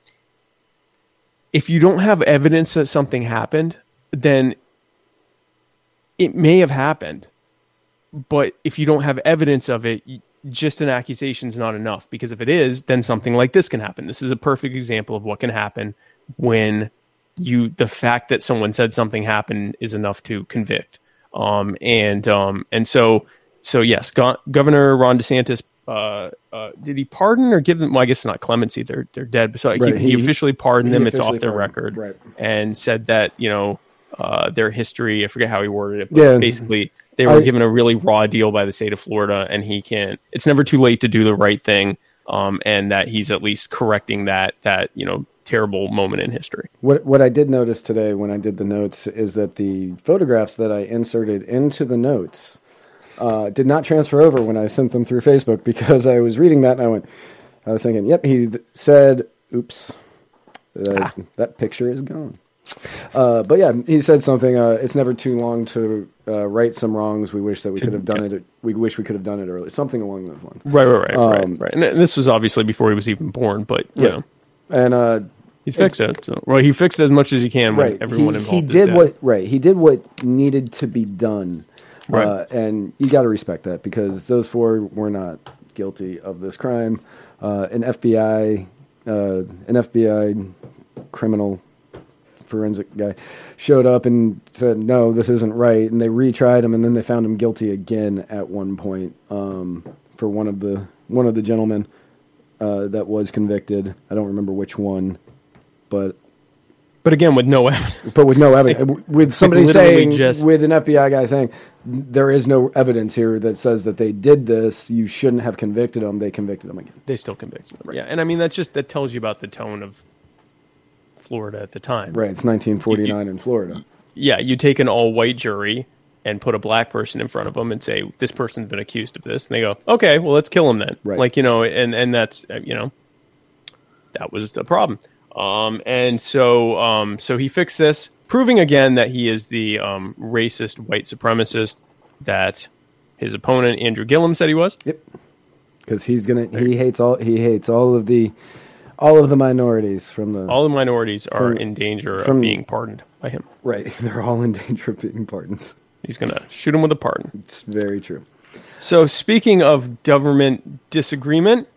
if you don't have evidence that something happened, then it may have happened. But if you don't have evidence of it, just an accusation is not enough. Because if it is, then something like this can happen. This is a perfect example of what can happen when you the fact that someone said something happened is enough to convict. Um, and um, and so so yes, Go- Governor Ron DeSantis. Uh, uh, did he pardon or give them? Well, I guess it's not clemency; they're they're dead. So Right, he, he officially pardoned he them. It's off their pardoned, record, right. and said that you know uh, their history. I forget how he worded it, but Yeah. basically they were I- given a really raw deal by the state of Florida, and he can't. It's never too late to do the right thing, um, and that he's at least correcting that that you know terrible moment in history. What what I did notice today when I did the notes is that the photographs that I inserted into the notes uh, did not transfer over when I sent them through Facebook because I was reading that and I went, I was thinking, yep, he th- said, oops, uh, that picture is gone. Uh, but yeah, he said something. Uh, it's never too long to uh, right some wrongs. We wish that we could have done it. We wish we could have done it earlier. Something along those lines. Right, right, right, Um, right, right. And this was obviously before he was even born, but you know And uh, he's fixed it. So, well, he fixed it as much as he can right. everyone he, involved. he did what right. He did what needed to be done, Right. uh, and you got to respect that because those four were not guilty of this crime. Uh, an FBI, uh, an FBI criminal forensic guy, showed up and said, "No, this isn't right," and they retried him, and then they found him guilty again at one point um, for one of the one of the gentlemen uh, that was convicted. I don't remember which one, but But again, with no evidence. but with no evidence, with somebody literally saying, just- with an FBI guy saying, there is no evidence here that says that they did this. You shouldn't have convicted them. They convicted them again. They still convicted him. Yeah, and I mean that's just that tells you about the tone of Florida at the time. Right. It's 1949 in Florida. Yeah, you take an all-white jury and put a black person in front of them and say this person's been accused of this, and they go, okay, well let's kill him then. Right. Like you know, and and that's uh, you know, that was the problem. Um, and so um, so he fixed this, proving again that he is the um, racist white supremacist that his opponent Andrew Gillum said he was. Yep. Because he's gonna he hates all he hates all of the all of the minorities from the All the minorities are From- in danger from- of being pardoned by him. right. They're all in danger of being pardoned. He's gonna shoot him with a pardon. It's very true. So speaking of government disagreement,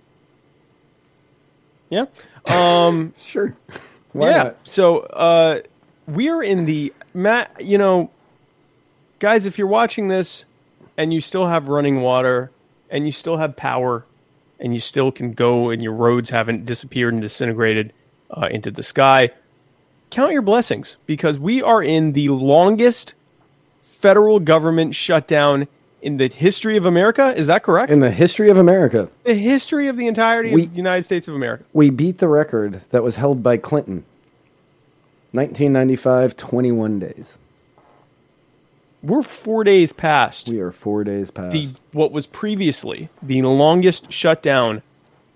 yeah, Sure. Why yeah. not? So uh, we are in the Matt. You know, guys, if you're watching this and you still have running water and you still have power and you still can go and your roads haven't disappeared and disintegrated uh, into the sky, count your blessings because we are in the longest federal government shutdown in the history of America. Is that correct? In the history of America, the history of the entirety We- of the United States of America. we beat the record that was held by Clinton. 1995, 21 days. We're four days past We are four days past. the what was previously the longest shutdown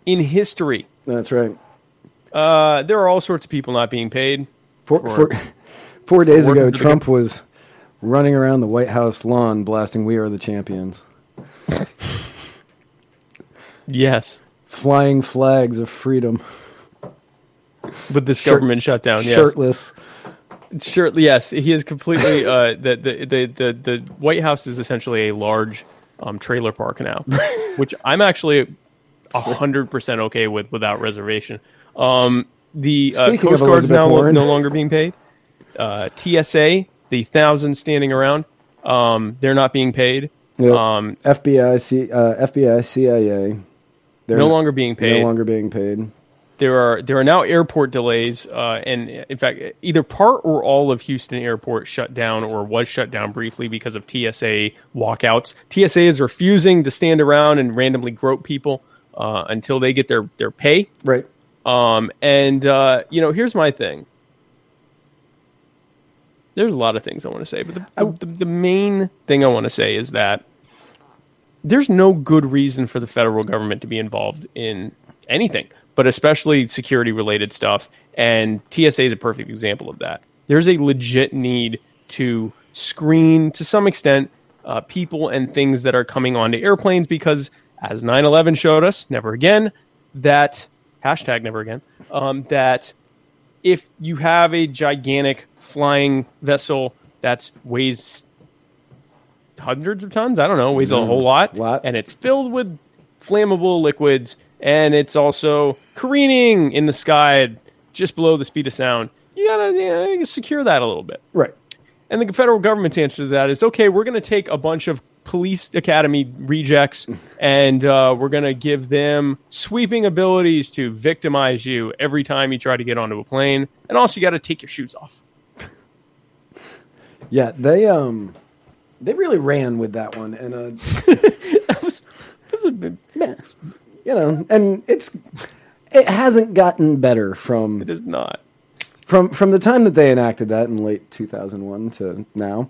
in history. That's right. Uh, there are all sorts of people not being paid. Four, For- four, four days ago, Trump was running around the White House lawn blasting "We Are the Champions," Yes, flying flags of freedom, with this Shirt- government shutdown. Yes, shirtless. Shirt, yes, he is completely. Uh, the, the the the the White House is essentially a large um, trailer park now, which I'm actually hundred percent okay with without reservation. Um, the uh, Coast Guard's now Warren. no longer being paid. Uh, TSA, the thousands standing around, um, they're not being paid. Yep. Um, FBI, C, uh, FBI, CIA. They're no longer being paid. No longer being paid. There are there are now airport delays, uh, and in fact, either part or all of Houston Airport shut down or was shut down briefly because of TSA walkouts. TSA is refusing to stand around and randomly grope people uh, until they get their their pay. Right. Um, and uh, you know, here's my thing. There's a lot of things I want to say, but the, the, the main thing I want to say is that there's no good reason for the federal government to be involved in anything, but especially security related stuff. And TSA is a perfect example of that. There's a legit need to screen, to some extent, uh, people and things that are coming onto airplanes because, as 9 11 showed us, never again, that hashtag never again, um, that if you have a gigantic flying vessel that weighs hundreds of tons, I don't know, weighs a whole lot, lot. and it's filled with flammable liquids, and it's also careening in the sky just below the speed of sound. You gotta you secure that a little bit. Right. And the federal government's answer to that is okay, we're going to take a bunch of police academy rejects and uh, we're going to give them sweeping abilities to victimize you every time you try to get onto a plane. And also, you got to take your shoes off. Yeah. They um, they really ran with that one, and uh, That was, was a bit- you know, and it's it hasn't gotten better from it is not. from from the time that they enacted that in late 2001 to now.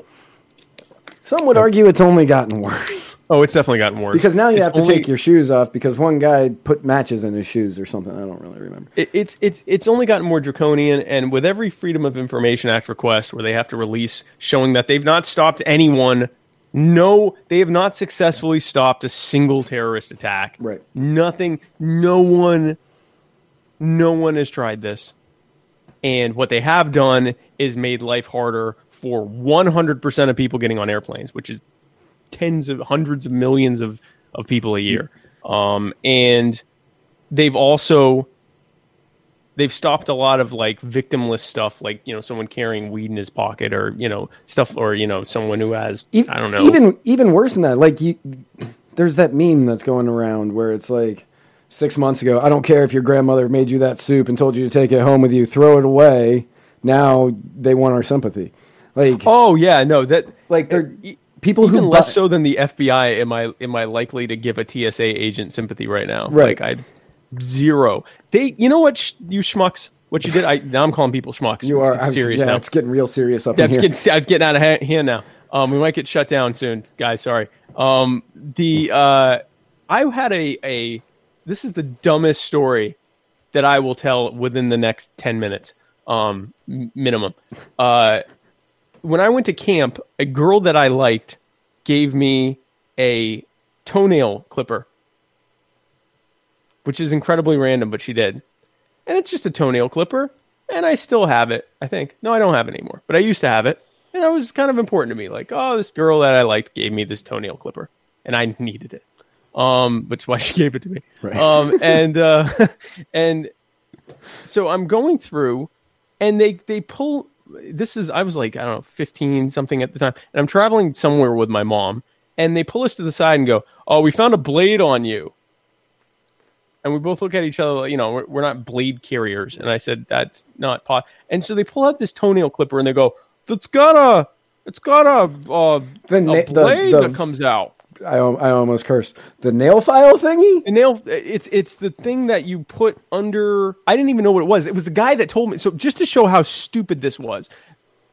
Some would argue it's only gotten worse Oh, it's definitely gotten worse. because now you It's have to only- take your shoes off because one guy put matches in his shoes or something. I don't really remember. it, it's it's it's only gotten more draconian, and with every Freedom of Information Act request, where they have to release showing that they've not stopped anyone, no, they have not successfully stopped a single terrorist attack. Right. Nothing. No one. No one has tried this, and what they have done is made life harder for 100% of people getting on airplanes, which is tens of hundreds of millions of, of people a year. Um, and they've also they've stopped a lot of like victimless stuff, like you know someone carrying weed in his pocket, or you know stuff, or you know someone who has I don't know. Even even worse than that, like you, there's that meme that's going around where it's like six months ago. I don't care if your grandmother made you that soup and told you to take it home with you. Throw it away. Now they want our sympathy. Like oh yeah, no that like they're e- people even who less buy- so than the FBI. Am I am I likely to give a TSA agent sympathy right now? Right. Like I zero. They, you know what, sh- you schmucks, what you did? I now I'm calling people schmucks. You It's are I'm- serious yeah, now. it's getting real serious up here. getting, it's getting out of ha- hand now. Um, we might get shut down soon, guys. Sorry. Um, the uh, I had a a this is the dumbest story that I will tell within the next ten minutes, um, minimum. Uh, when I went to camp, a girl that I liked gave me a toenail clipper, which is incredibly random, but she did. And it's just a toenail clipper, and I still have it, I think. No, I don't have it anymore, but I used to have it, and it was kind of important to me. Like, oh, this girl that I liked gave me this toenail clipper, and I needed it. Um, which is why she gave it to me. Right. Um, and uh, and so I'm going through, and they they pull. This is I was like I don't know 15 something at the time, and I'm traveling somewhere with my mom, and they pull us to the side and go, "Oh, we found a blade on you." And we both look at each other, like, you know, we're, we're not blade carriers. And I said, "That's not pot." And so they pull out this toenail clipper and they go, "That's got a, it's got a, uh, The a na- the- blade the- that comes out." I, I almost cursed the nail file thingy. The nail it's it's the thing that you put under I didn't even know what it was. It was the guy that told me. So just to show how stupid this was.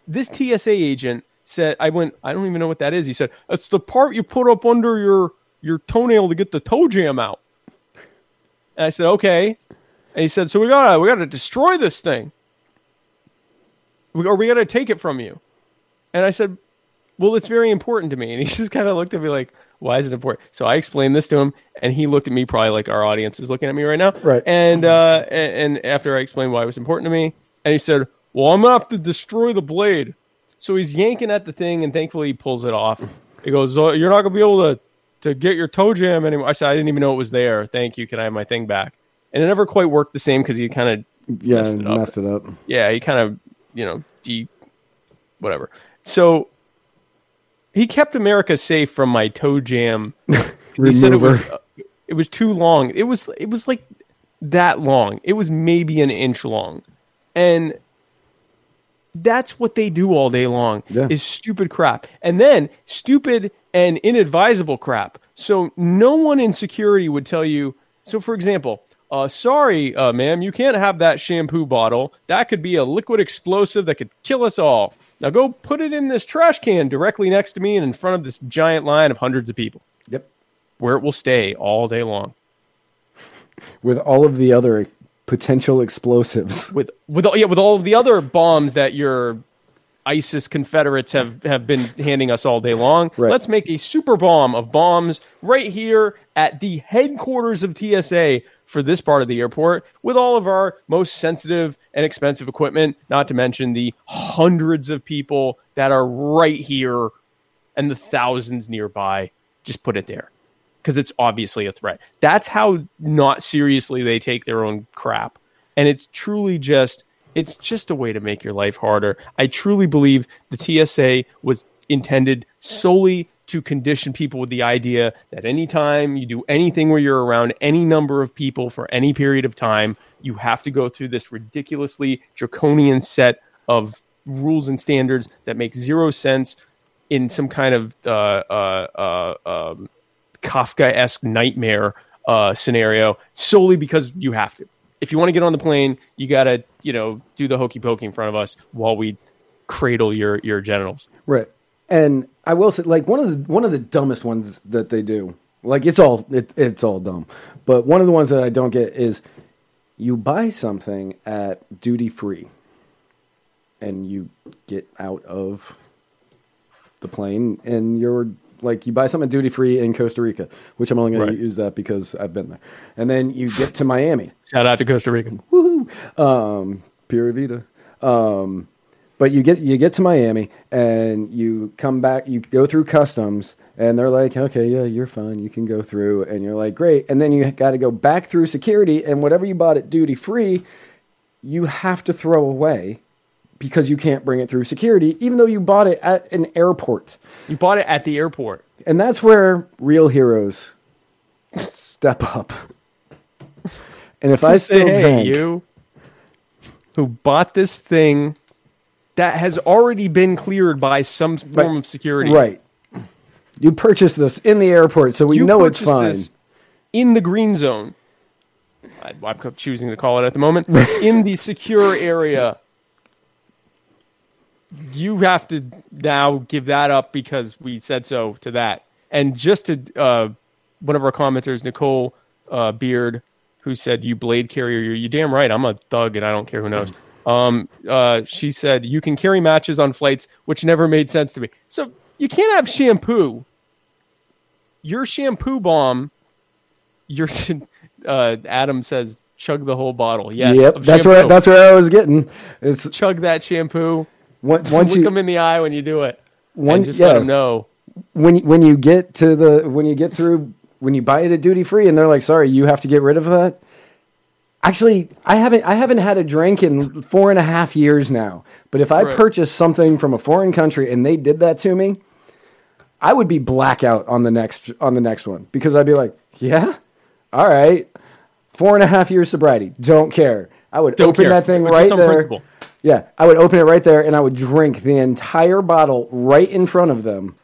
This TSA agent said I went I don't even know what that is. He said, "It's the part you put up under your your toenail to get the toe jam out." And I said, "Okay." And he said, "So we got to we got to destroy this thing. We, or we got to take it from you." And I said, well, it's very important to me. And he just kind of looked at me like, why is it important? So I explained this to him, and he looked at me probably like our audience is looking at me right now. Right. And uh, and, and after I explained why it was important to me, and he said, well, I'm gonna have to destroy the blade. So he's yanking at the thing, and thankfully he pulls it off. He goes, oh, you're not gonna be able to to get your toe jam anymore. I said, I didn't even know it was there. Thank you. Can I have my thing back? And it never quite worked the same because he kind of Yeah, Messed it up. messed it up. yeah, he kind of, you know, de whatever. So he kept America safe from my toe jam. he said it was uh, it was too long. It was it was like that long. It was maybe an inch long. And that's what they do all day long Yeah. is stupid crap. And then stupid and inadvisable crap. So no one in security would tell you. So for example, uh, sorry, uh, ma'am, you can't have that shampoo bottle. That could be a liquid explosive that could kill us all. Now go put it in this trash can directly next to me and in front of this giant line of hundreds of people Yep. where it will stay all day long. With all of the other potential explosives. with with all, yeah with all of the other bombs that your ISIS Confederates have have been handing us all day long. Right. Let's make a super bomb of bombs right here at the headquarters of TSA for this part of the airport with all of our most sensitive and expensive equipment, not to mention the hundreds of people that are right here and the thousands nearby. Just put it there because it's obviously a threat. That's how not seriously they take their own crap. And it's truly just it's just a way to make your life harder. I truly believe the TSA was intended solely to condition people with the idea that anytime you do anything where you're around any number of people for any period of time, you have to go through this ridiculously draconian set of rules and standards that make zero sense in some kind of uh, uh, uh, um, Kafka-esque nightmare uh, scenario solely because you have to. If you want to get on the plane, you got to, you know, do the hokey pokey in front of us while we cradle your your genitals. Right. And I will say, like one of the one of the dumbest ones that they do. Like it's all it, it's all dumb, but one of the ones that I don't get is you buy something at duty free, and you get out of the plane, and you're like you buy something duty free in Costa Rica, which I'm only going Right. to use that because I've been there, and then you get to Miami, Shout out to Costa Rica. Woohoo! Um, Pura Vida. Um, but you get you get to Miami and you come back. You go through customs, and they're like, "Okay, yeah, you're fine. You can go through." And you're like, "Great!" And then you got to go back through security, and whatever you bought at duty free, you have to throw away because you can't bring it through security, even though you bought it at an airport. You bought it at the airport. And that's where real heroes step up. And if I still hey, drank, you who bought this thing that has already been cleared by some form of security. right, you purchased this in the airport, so we You know it's fine. in the green zone. I- I'm choosing to call it at the moment. in the secure area, you have to now give that up because we said so to that. And just to uh, one of our commenters, Nicole uh, Beard, who said, "You blade carrier, you're you damn right. I'm a thug, and I don't care who knows." Um, uh, she said, "You can carry matches on flights," which never made sense to me. So you can't have shampoo. Your shampoo bomb. Your uh, Adam says, "Chug the whole bottle." Yes, yep, that's where that's where I was getting. It's chug that shampoo. on- once Look you them in the eye when you do it. One- and just yeah. let them know. when you- when you get to the when you get through when you buy it at duty free and they're like, sorry, you have to get rid of that. Actually, I haven't I haven't had a drink in four and a half years now. But if I Right. purchased something from a foreign country and they did that to me, I would be blackout on the next on the next one because I'd be like, yeah, all right, four and a half years sobriety, don't care. I would Don't open care. that thing right there. Yeah, I would open it right there and I would drink the entire bottle right in front of them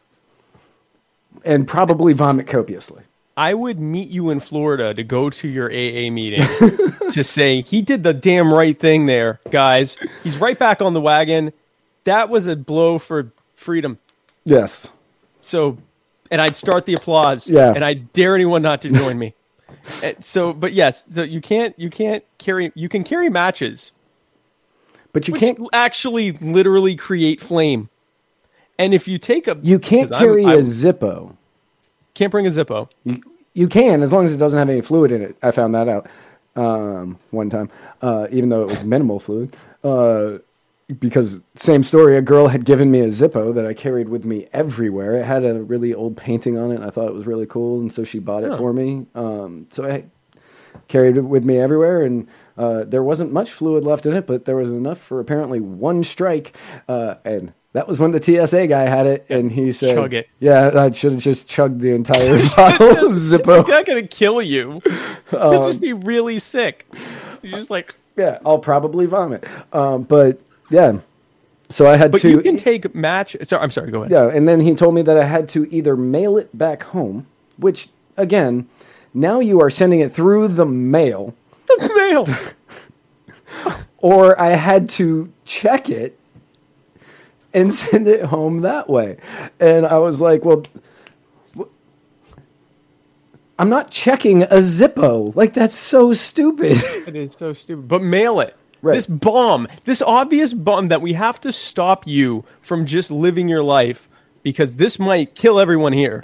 and probably vomit copiously. I would meet you in Florida to go to your AA meeting to say he did the damn right thing there, guys. He's right back on the wagon. That was a blow for freedom. Yes. So, and I'd start the applause. Yeah. And I dare anyone not to join me. So, but yes, so you can't you can't carry you can carry matches, But you which can't actually literally create flame. And if you take a you can't 'cause I'm- carry I a Zippo. Can't bring a Zippo. You, you can as long as it doesn't have any fluid in it. I found that out um, one time, uh, even though it was minimal fluid. Uh, because same story, a girl had given me a Zippo that I carried with me everywhere. It had a really old painting on it. And I thought it was really cool, and so she bought it for me. Um, so I carried it with me everywhere, and uh, there wasn't much fluid left in it, but there was enough for apparently one strike. Uh, and that was when the TSA guy had it, and he said, Chug it. Yeah, I should have just chugged the entire bottle of Zippo. It's not gonna kill you. You'll just be really sick. You're just like, Yeah, I'll probably vomit. Um, but yeah, so I had but to. you can take match. Sorry, I'm sorry. Go ahead. yeah, and then he told me that I had to either mail it back home, which again, now you are sending it through the mail, The mail. or I had to check it and send it home that way. And I was like, well. I'm not checking a Zippo. Like that's so stupid. It is so stupid. But mail it. Right. This bomb, this obvious bomb that we have to stop you from just living your life because this might kill everyone here.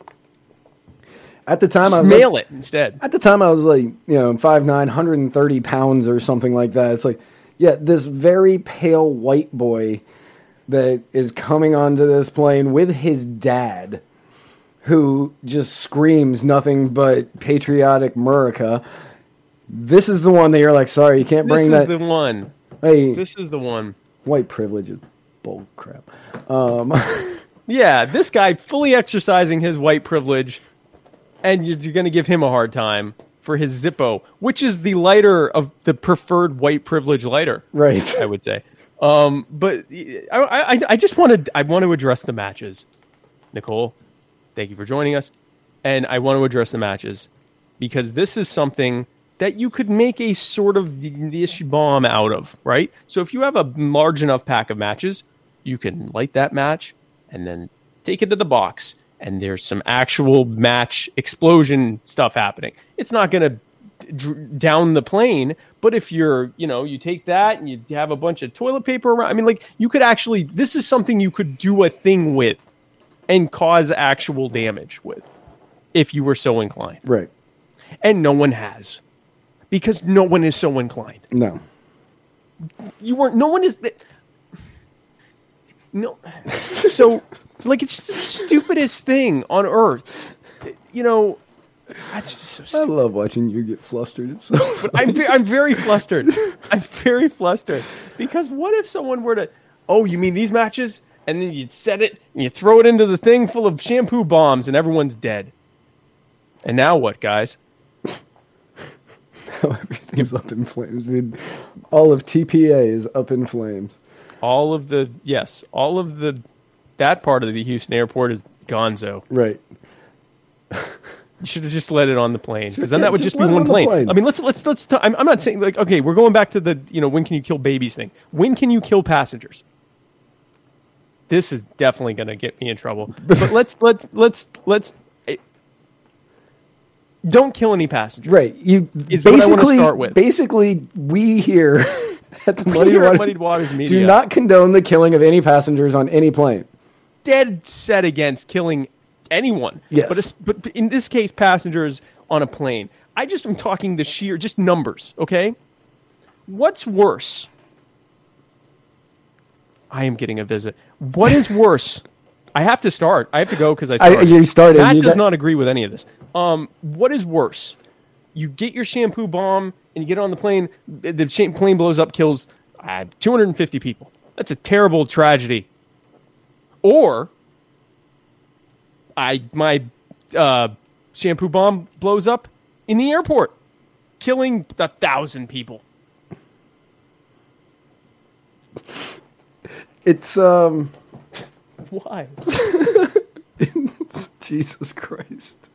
At the time, I was mail like, it instead. At the time, I was like, you know, five nine, hundred and thirty pounds or something like that. It's like, yeah, this very pale white boy that is coming onto this plane with his dad, who just screams nothing but patriotic America. This is the one that you're like, sorry, you can't This bring is that. the one. hey, This is the one. white privilege is bull crap. Um, yeah, this guy fully exercising his white privilege, and you're, you're going to give him a hard time for his Zippo, which is the lighter of the preferred white privilege lighter. Right. I would say. Um, but I, I, I just want to I want to address the matches. Nicole, thank you for joining us, and I want to address the matches because this is something that you could make a sort of niche bomb out of, right? So if you have a large enough pack of matches, you can light that match and then take it to the box, and there's some actual match explosion stuff happening. It's not going to dr- down the plane. But if you're, you know, you take that and you have a bunch of toilet paper around, I mean, like, you could actually, this is something you could do a thing with and cause actual damage with if you were so inclined. Right. And no one has because no one is so inclined. No. You weren't, no one is that. No. So, like, it's the stupidest thing on earth. You know, That's just so I love watching you get flustered. It's so But I'm, ve- I'm very flustered. I'm very flustered because what if someone were to, oh, you mean these matches? And then you'd set it and you throw it into the thing full of shampoo bombs and everyone's dead. And now what, guys? Now everything's up in flames. dude. All of TPA is up in flames. All of the yes, all of the that part of the Houston airport is gonzo. Right. You should have just let it on the plane because then yeah, that would just just, be one on plane. plane. I mean, let's let's let's. T- I'm, I'm not saying like okay, we're going back to the you know when can you kill babies thing. When can you kill passengers? This is definitely going to get me in trouble. But let's let's let's let's. eh, Don't kill any passengers. Right. You I basically start with. basically we here at the Muddy Water Muddied Waters Media do not condone the killing of any passengers on any plane. dead set against killing anyone. Yes. But, es- but in this case, passengers on a plane. I just am talking the sheer, just numbers, okay? What's worse? I am getting a visit. What is worse? I have to start. I have to go because I I- started. you started, Matt you does got- not agree with any of this. Um, what is worse? You get your shampoo bomb and you get on the plane. The the plane blows up, kills uh, 250 people. That's a terrible tragedy. Or I my uh, shampoo bomb blows up in the airport, killing a thousand people. It's um Why? Jesus Christ.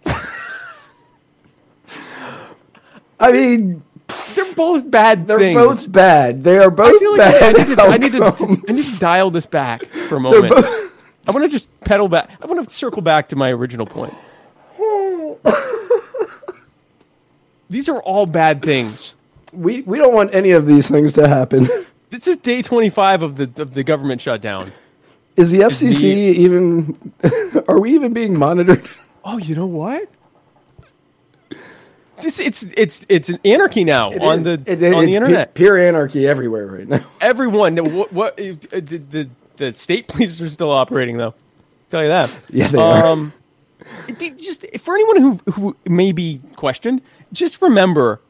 I mean, They're both bad they're things. both bad. They are both I feel like I, I bad. need to, I, need to. I need to dial this back for a They're moment. I want to just pedal back. I want to circle back to my original point. These are all bad things. we we don't want any of these things to happen. This is day 25 of the of the government shutdown. Is the FCC the- even? Are we even being monitored? Oh, you know what? It's it's it's it's an anarchy now on the It- it- on the internet. pure anarchy everywhere right now. Everyone, what what uh, the, the the state police are still operating though. tell you that. Yeah, they are. um, it just for anyone who who may be questioned, just remember.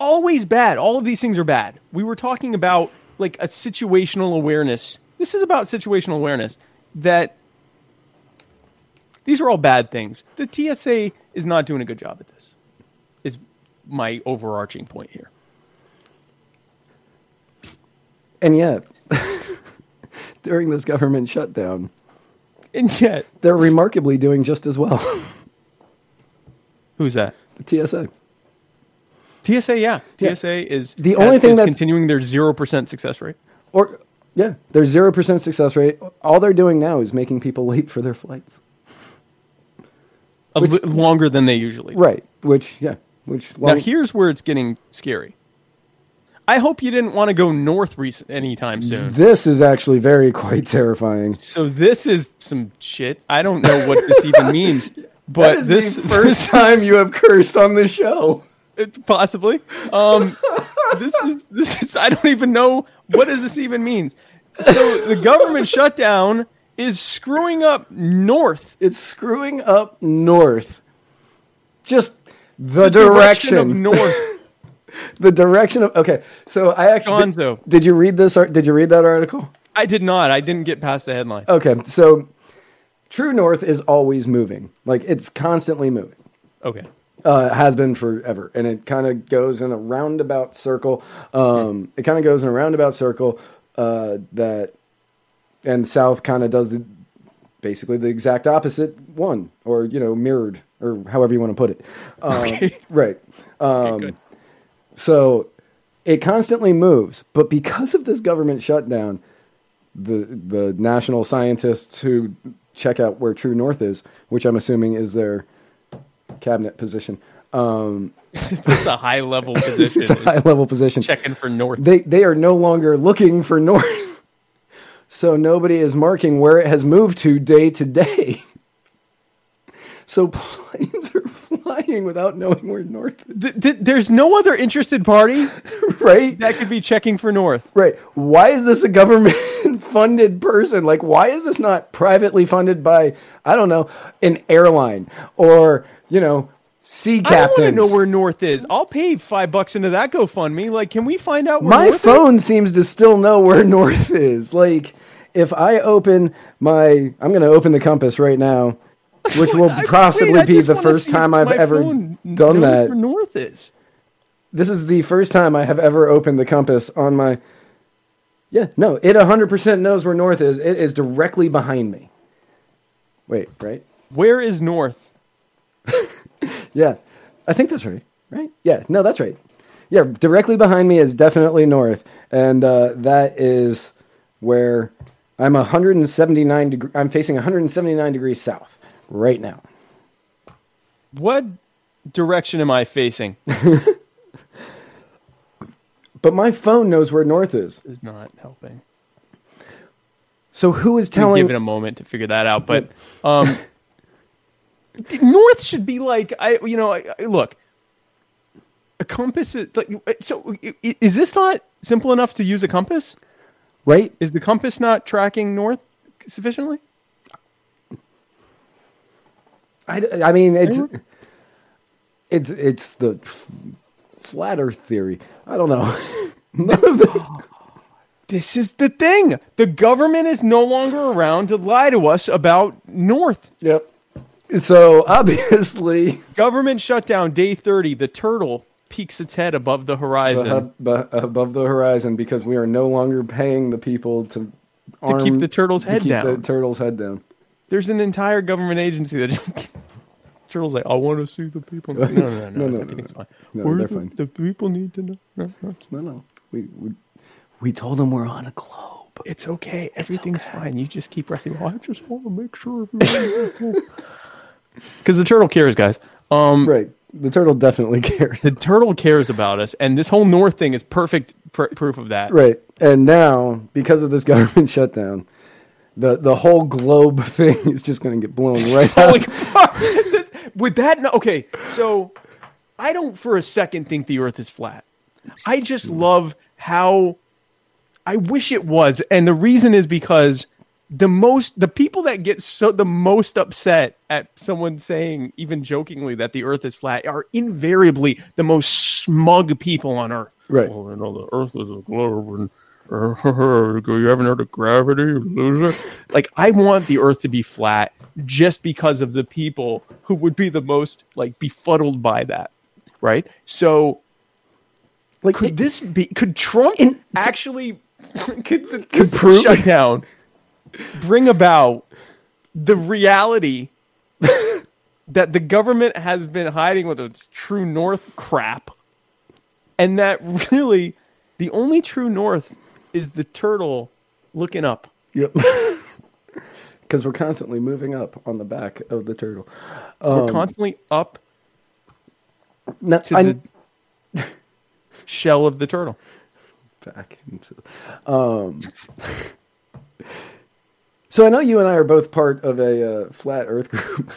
Always bad. All of these things are bad. We were talking about like a situational awareness. This is about situational awareness that these are all bad things. The TSA is not doing a good job at this. Is my overarching point here. And yet, during this government shutdown, And yet, they're remarkably doing just as well. who's that? the TSA. TSA, yeah. Yeah. TSA is The only thing is that's- continuing their zero percent success rate. Or yeah, their zero percent success rate. All they're doing now is making people late for their flights. Which- li- longer than they usually. do. Right. Which yeah. Which Now here's where it's getting scary. I hope you didn't want to go north anytime soon. this is actually very quite terrifying. So this is some shit. I don't know what this even means, but is this the first time you have cursed on the show. It- possibly. Um, this is this is. I don't even know what does this even mean. So the government shutdown is screwing up North. It's screwing up north. Just the, direction direction. of North. The direction of okay. So I actually Gonzo. did, you read this? Did you read that article? I did not. I didn't get past the headline. Okay, so True North is always moving. Like it's constantly moving. Okay. Uh, has been forever, and it kind of goes in a roundabout circle. Um, it kind of goes in a roundabout circle uh, that, and South kind of does the basically the exact opposite one, or you know, mirrored, or however you want to put it. Um, Right. Okay, good. So it constantly moves, but because of this government shutdown, the the national scientists who check out where True North is, which I'm assuming is their cabinet position, um, It's a high level position. it's a high level position. Checking for North. They they are no longer looking for North, so nobody is marking where it has moved to day to day. So planes are flying without knowing where North is, Th- th- there's no other interested party right? that could be checking for North. Right. Why is this a government funded person? Like, why is this not privately funded by, I don't know, an airline or you know, sea I want to know where North is. I'll pay five bucks into that GoFundMe. Like, can we find out where my North phone seems to still know where north is. Like, if I open my, I'm going to open the compass right now, which will I- possibly wait, be the first time I've ever done that. North is. This is the first time I have ever opened the compass on my. Yeah, no, it 100% knows where north is. It is directly behind me. Wait, right? Where is North? Yeah, I think that's right. Right? Yeah, no, that's right. Yeah, directly behind me is definitely north, and uh, that is where I'm 179 deg- I'm facing 179 degrees south right now. What direction am I facing? But my phone knows where north is. is not helping. So who is telling? give it a moment to figure that out. But um, North should be like I, you know, I, I, look. A compass is like so. Is this not simple enough to use a compass? right? Is the compass not tracking north sufficiently? I, I mean, it's it's it's the f- flat Earth theory. I don't know. None of the, This is the thing. The government is no longer around to lie to us about North. yep. So obviously, Government shutdown day 30. The turtle peeks its head above the horizon above, above the horizon, because we are no longer paying the people to to keep the turtle's to head keep down. The turtle's head down. There's an entire government agency that just turtle's like, I want to see the people. No, no, no, no. No, no, no, it's fine. no, they're the, fine. the people need to know. No, no, No, no. We we, we told them we're on a globe. it's okay. Everything's fine. You just keep resting. Well, I just want to make sure Because the turtle cares, guys. Um, Right. The turtle definitely cares. the turtle cares about us, and this whole North thing is perfect pr- proof of that. Right. And now, because of this government shutdown, the the whole globe thing is just going to get blown right Holy out. Fuck. Would that no okay, so I don't for a second think the earth is flat. I just hmm. love how I wish it was. And the reason is because the most the people that get so the most upset at someone saying even jokingly that the earth is flat are invariably the most smug people on earth. Right. Well, you know, the earth is a globe and you haven't heard of gravity, loser. Like, I want the earth to be flat just because of the people who would be the most like befuddled by that. Right. So, like, could this be? Could Trump actually? Could the, this prove- shutdown bring about the reality that the government has been hiding with its true north crap, and that really the only true north is the turtle looking up. Yep. Because we're constantly moving up on the back of the turtle. We're constantly up to I, the shell of the turtle. back into. Um, so I know you and I are both part of a uh, flat Earth group.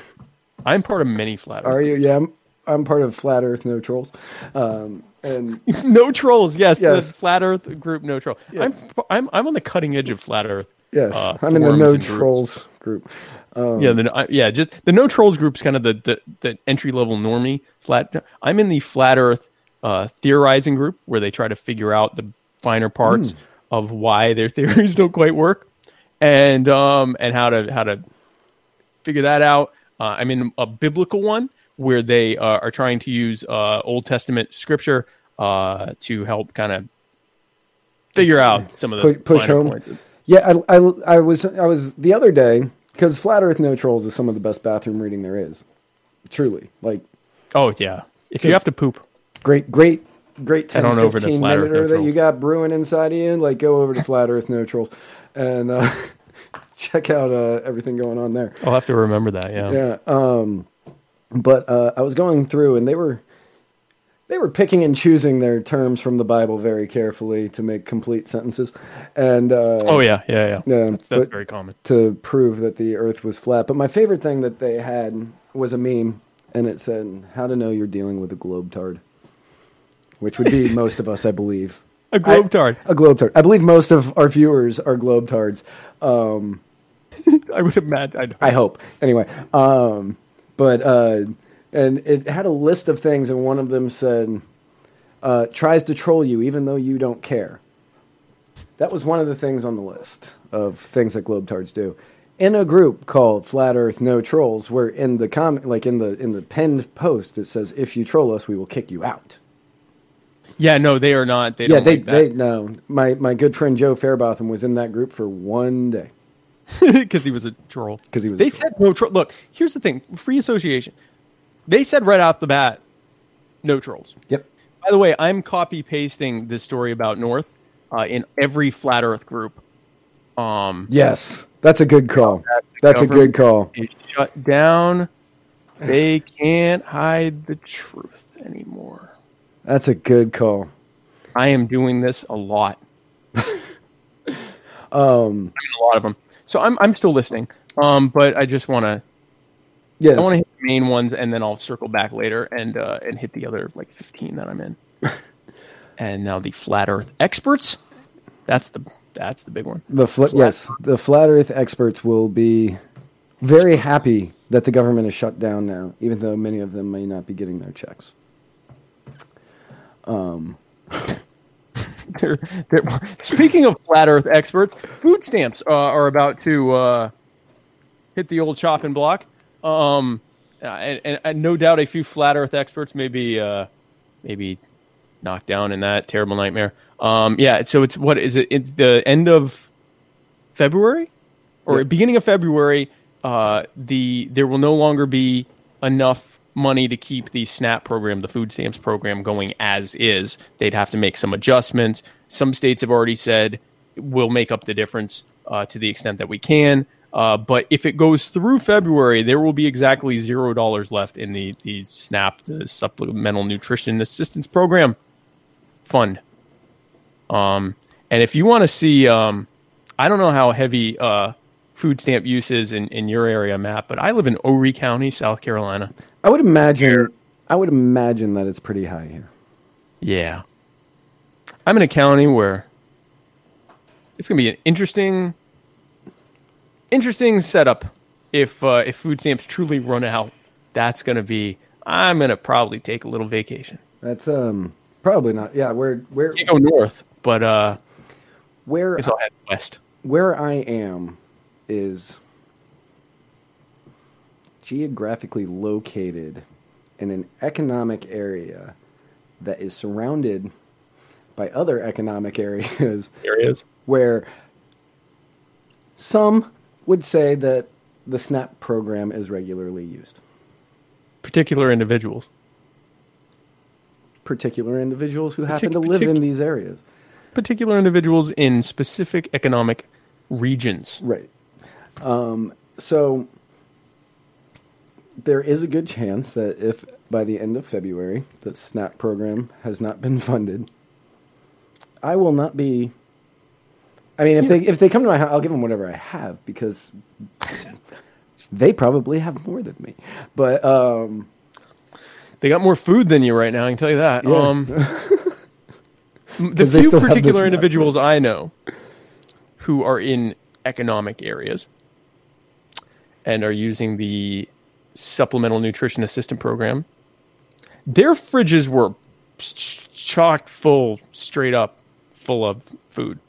I'm part of many flat. are Earth. you? Yeah, I'm, I'm part of Flat Earth No Trolls. Um, and no trolls. Yes, Yes. the flat Earth group. No troll. I'm I'm I'm on the cutting edge of flat Earth. yes, uh, I'm in the No. Trolls group. yeah, the, yeah, just the no trolls group's kind of the the, the entry level normie flat. I'm in the flat Earth uh, theorizing group where they try to figure out the finer parts of why their theories don't quite work, and um and how to how to figure that out. Uh, I'm in a biblical one where they uh, are trying to use uh, Old Testament scripture uh, to help kind of figure out some of the Pu- push home. points. Yeah, I, I, I was I was the other day because Flat Earth No Trolls is some of the best bathroom reading there is. Truly, like Oh yeah, if you have to poop, great, great, great 10, Head on over to 15 Flat Earth minute No that you got brewing inside of you. Like go over to Flat Earth No Trolls and uh, check out uh, everything going on there. I'll have to remember that. Yeah. Yeah. Um, but uh, I was going through, and they were they were picking and choosing their terms from the Bible very carefully to make complete sentences, and uh, Oh yeah, yeah, yeah. Yeah, that's, that's very common. to prove that the Earth was flat. But my favorite thing that they had was a meme, and it said, "How to know you're dealing with a globetard," which would be most of us, I believe. A globetard. A globetard. I believe most of our viewers are globetards. I would imagine. I, I hope. Anyway, um, but uh, and it had a list of things, and one of them said, uh, "Tries to troll you even though you don't care." That was one of the things on the list of things that Globetards do. In a group called Flat Earth No Trolls, where in the comment, like in the in the pinned post, it says, "If you troll us, we will kick you out." Yeah, no, they are not. They yeah, they like they no. My my good friend Joe Fairbotham was in that group for one day. because he was a troll. Because he was They said no troll. Look, here's the thing: free association. They said right off the bat, no trolls. Yep. By the way, I'm copy pasting this story about North uh, in every flat Earth group. Um, Yes, that's a good call. That's a good call. shut down. They can't hide the truth anymore. That's a good call. I am doing this a lot. um, a lot of them. So I'm I'm still listening. Um, but I just want to Yes. I want to hit the main ones and then I'll circle back later and uh, and hit the other like 15 that I'm in. and now the flat Earth experts. That's the that's the big one. The fl- yes, the flat Earth experts will be very happy that the government is shut down now, even though many of them may not be getting their checks. They're- they're- speaking of flat Earth experts, food stamps uh, are about to uh, hit the old chopping block. Um, uh, and, and, and no doubt a few flat Earth experts may be uh, maybe knocked down in that terrible nightmare. Um, yeah, so it's what is it? it the end of February or Yeah. beginning of February? Uh, the there will no longer be enough money to keep the SNAP program, the food stamps program, going as is. They'd have to make some adjustments. Some states have already said we'll make up the difference uh, to the extent that we can. Uh, but if it goes through February, there will be exactly zero dollars left in the the SNAP, the Supplemental Nutrition Assistance Program fund. Um, and if you want to see, um, I don't know how heavy uh, food stamp use is in, in your area, Matt, but I live in Horry County, South Carolina. I would imagine. I would imagine that it's pretty high here. Yeah. I'm in a county where it's going to be an interesting interesting setup if uh, if food stamps truly run out. That's going to be I'm going to probably take a little vacation. That's um probably not. Yeah, where where Can't go north, but uh where I guess I'll head west. where I am is geographically located in an economic area that is surrounded by other economic areas is. where some would say that the SNAP program is regularly used. Particular individuals. Particular individuals who happen Partic- to live in these areas. Particular individuals in specific economic regions. Right. Um, so there is a good chance that if by the end of February the SNAP program has not been funded, I will not be. I mean, if they if they come to my house, I'll give them whatever I have because they probably have more than me. But um, They got more food than you right now. I can tell you that. Yeah. Um, the few particular individuals I know who are in economic areas and are using the supplemental nutrition assistant program, their fridges were ch- chocked full, straight up full of food.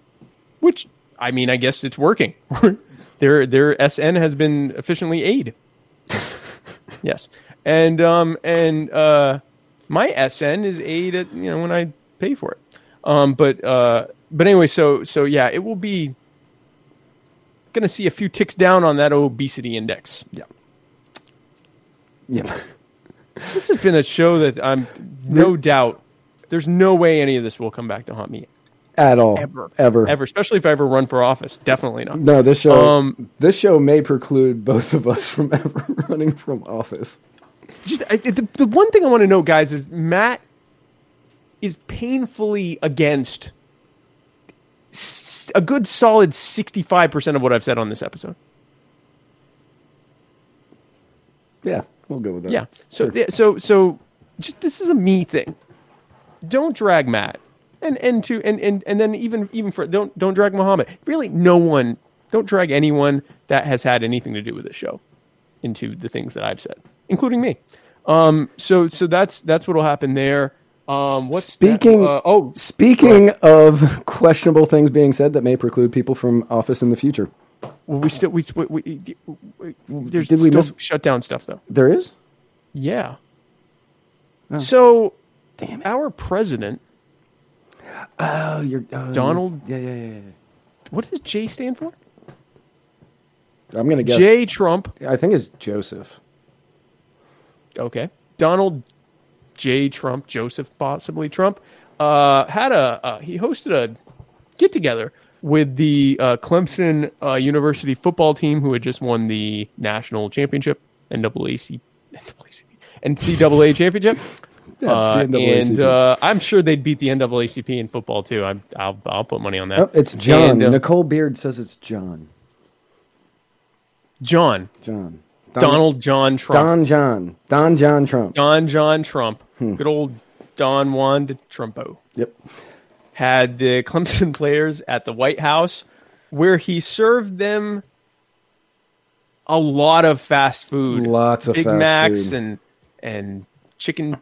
Which I mean, I guess it's working. their their SN has been efficiently aid. Yes, and um and uh, my SN is aid at you know when I pay for it. Um, but uh, but anyway, so so yeah, it will be going to see a few ticks down on that obesity index. yeah, yeah. This has been a show that I'm no doubt. There's no way any of this will come back to haunt me At all, ever, ever, ever. Especially if I ever run for office. Definitely not. No, this show Um, this show may preclude both of us from ever running from office. just I, the, the one thing I want to know, guys, is Matt is painfully against a good solid sixty-five percent of what I've said on this episode. Yeah, we'll go with that. Yeah. So Sure. so so just this is a me thing. Don't drag Matt. And and to and, and and then even even for don't don't drag Muhammad. Really no one don't drag anyone that has had anything to do with this show into the things that I've said, including me. Um, so so that's that's what'll happen there. Um, what's? Speaking Uh, oh, speaking of questionable things being said that may preclude people from office in the future. Well, we still we, we, we, we there's Did we still miss- shutdown stuff though. There is? Yeah. Oh. So, our president, Oh, you're uh, Donald. Yeah, yeah, yeah, yeah. What does J stand for? I'm gonna guess. J Trump. I think it's Joseph. Okay. Donald J. Trump, Joseph possibly Trump, uh, had a uh, he hosted a get together with the uh, Clemson uh, University football team who had just won the national championship, NAAC, NAACP, NCAA championship. Uh, and uh, I'm sure they'd beat the NAACP in football too. I'm, I'll, I'll put money on that. Oh, it's John. And, uh, Nicole Beard says it's John. John, John. Donald John Trump. Don John. Don John Trump. Don John Trump. Hmm. Good old Don Juan de Trumpo. Yep. Had the Clemson players at the White House where he served them a lot of fast food. Lots of Big fast Macs food. and and chicken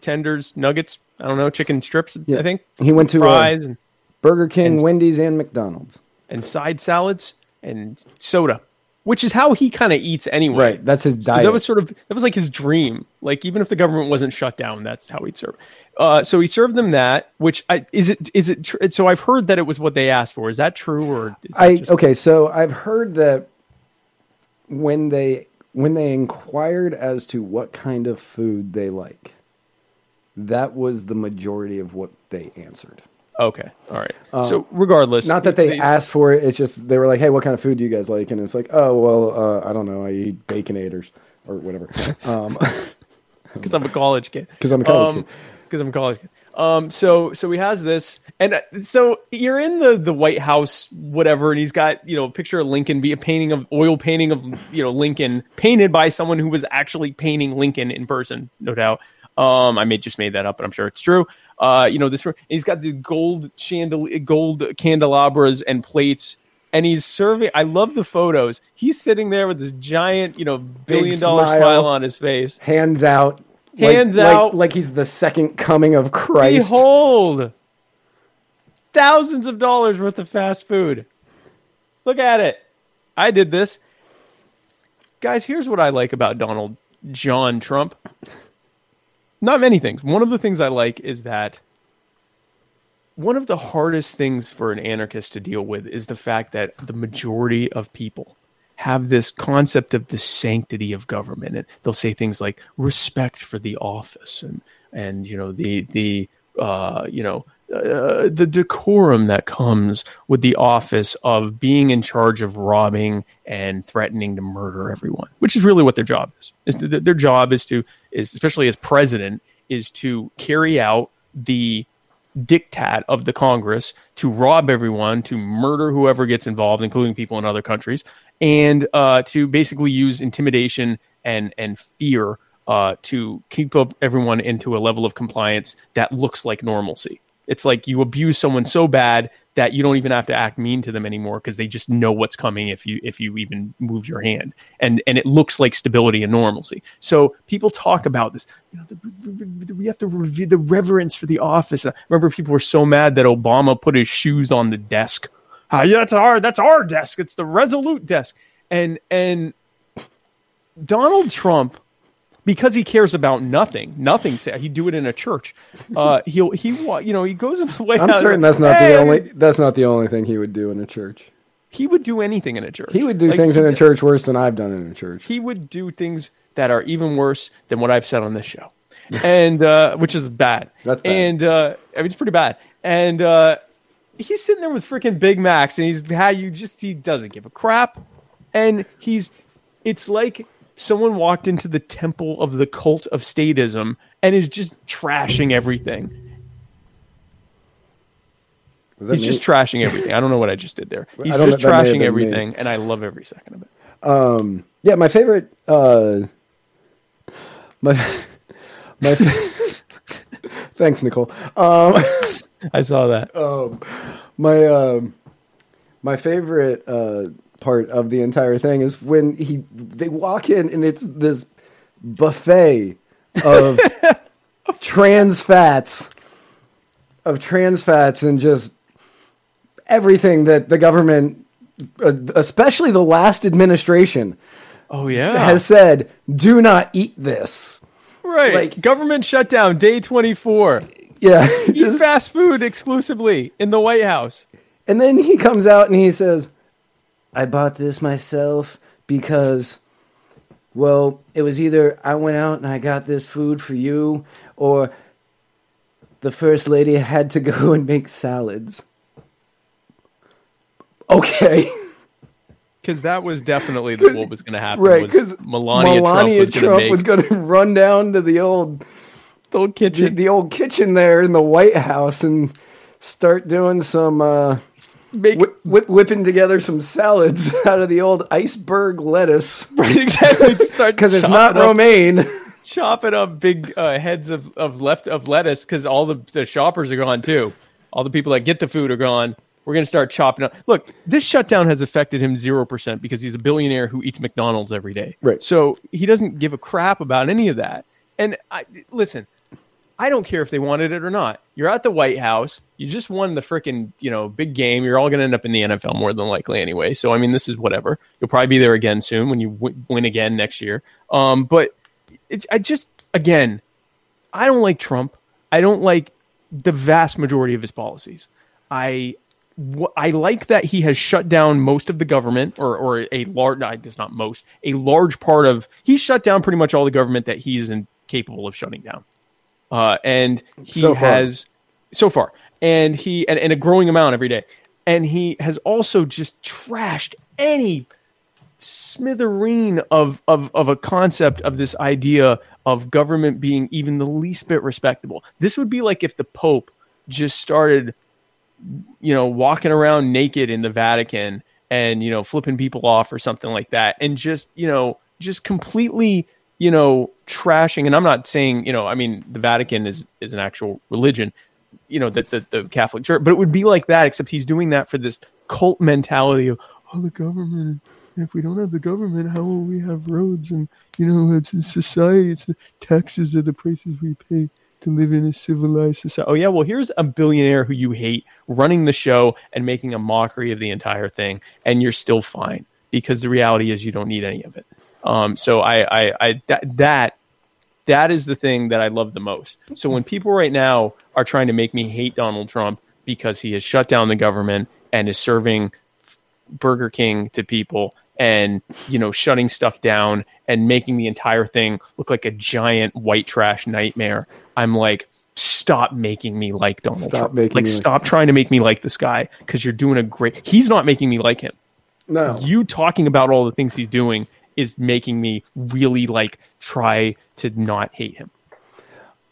tenders, nuggets, I don't know, chicken strips, Yeah. I think. He went to, uh, fries and, Burger King, And- Wendy's, and McDonald's. and side salads and soda. Which is how he kind of eats anyway. Right. That's his So diet. that was sort of that was like his dream. Like even if the government wasn't shut down, that's how he'd serve. Uh, so he served them that. Which I, is it? Is it? Tr- so I've heard that it was what they asked for. Is that true or? Is that I just- okay, so I've heard that when they when they inquired as to what kind of food they like, that was the majority of what they answered. Okay. All right. so regardless, Not that they asked for it; it's just they were like, "Hey, what kind of food do you guys like?" And it's like, "Oh, well, uh, I don't know. I eat baconators or whatever." Um, because I'm a college kid. Because I'm a college kid. Because I'm college. Um. So so he has this, and uh, so you're in the the White House, whatever, and he's got you know a picture of Lincoln, be a painting of oil painting of you know Lincoln, painted by someone who was actually painting Lincoln in person, no doubt. Um, I may just made that up, but I'm sure it's true. Uh, you know this. He's got the gold chandelier, gold candelabras and plates. And he's serving. I love the photos. He's sitting there with this giant, you know, billion dollar smile. smile on his face. hands out, Hands like, out. like he's the second coming of Christ. Behold, thousands of dollars worth of fast food. Look at it. I did this. Guys, here's what I like about Donald John Trump. Not many things. One of the things I like is that one of the hardest things for an anarchist to deal with is the fact that the majority of people have this concept of the sanctity of government and they'll say things like respect for the office and and you know the the uh, you know uh, the decorum that comes with the office of being in charge of robbing and threatening to murder everyone, which is really what their job is. Is th- their job is to is especially as president is to carry out the diktat of the Congress to rob everyone, to murder whoever gets involved, including people in other countries, and uh, to basically use intimidation and and fear uh, to keep up everyone into a level of compliance that looks like normalcy. It's like you abuse someone so bad that you don't even have to act mean to them anymore because they just know what's coming if you if you even move your hand. And and it looks like stability and normalcy. So people talk about this you know the, we have to review the reverence for the office. Remember people were so mad that obama put his shoes on the desk ah, yeah, that's our that's our desk it's the resolute desk and and donald trump because he cares about nothing, nothing. Say he'd do it in a church. Uh, he'll he you know he goes in the White I'm certain that's not "Hey," the only that's not the only thing he would do in a church. He would do anything in a church. He would do Like, things in a church worse than I've done in a church. He would do things that are even worse than what I've said on this show, and uh, which is bad. That's bad. And uh, I mean, it's pretty bad. And uh, he's sitting there with freaking Big Macs, and he's how you just he doesn't give a crap, and he's it's like someone walked into the temple of the cult of statism and is just trashing everything. He's me? just trashing everything. I don't know what I just did there. He's just know, that may have trashing everything, and I love every second of it. Yeah, my favorite. Uh, my my. Thanks, Nicole. Um, I saw that. my um, my favorite uh, part of the entire thing is when he they walk in and it's this buffet of trans fats, of trans fats, and just everything that the government, uh, especially the last administration, Oh yeah. has said: do not eat this. Right. like- government shutdown day 24. Yeah, Eat fast food exclusively in the White House. And then he comes out and he says, I bought this myself because, well, it was either I went out and I got this food for you, or the first lady had to go and make salads. Okay. Because that was definitely the, what was going to happen. right, because Melania, Melania Trump was going to make was going to run down to the old the old kitchen. the old kitchen there in the White House and start doing some uh, make whip, whipping together some salads out of the old iceberg lettuce. right, exactly start because it's not up- romaine. chopping up big uh, heads of, of left of lettuce because all the, the shoppers are gone too. All the people that get the food are gone. We're going to start chopping up. Look, this shutdown has affected him 0% because he's a billionaire who eats McDonald's every day. Right. So he doesn't give a crap about any of that. And I, listen, I don't care if they wanted it or not. You're at the White House. You just won the freaking, you know, big game. You're all going to end up in the NFL more than likely anyway. So I mean, this is whatever. You'll probably be there again soon when you w- win again next year. Um, but it, I just again, I don't like Trump. I don't like the vast majority of his policies. I I like that he has shut down most of the government, or or a large. no, It's not most. A large part of he's shut down pretty much all the government that he's incapable of shutting down. Uh, and he So has so far, and he and, and a growing amount every day. And he has also just trashed any smithereen of, of of a concept of this idea of government being even the least bit respectable. This would be like if the Pope just started, you know, walking around naked in the Vatican and you know flipping people off or something like that, and just you know just completely you know trashing. And I'm not saying you know I mean the Vatican is is an actual religion, you know that the, the Catholic Church, but it would be like that except he's doing that for this cult mentality of oh the government if we don't have the government, how will we have roads? And you know, it's society. It's the taxes are the prices we pay to live in a civilized society. Oh yeah, well here's a billionaire who you hate running the show and making a mockery of the entire thing, and you're still fine because the reality is you don't need any of it. Um, so I, I, I that, that that is the thing that I love the most. So when people right now are trying to make me hate Donald Trump because he has shut down the government and is serving Burger King to people and you know shutting stuff down and making the entire thing look like a giant white trash nightmare. I'm like stop making me like Donald Stop Trump. making like me like- stop trying to make me like this guy cuz you're doing a great He's not making me like him. No. You talking about all the things he's doing is making me really like try to not hate him.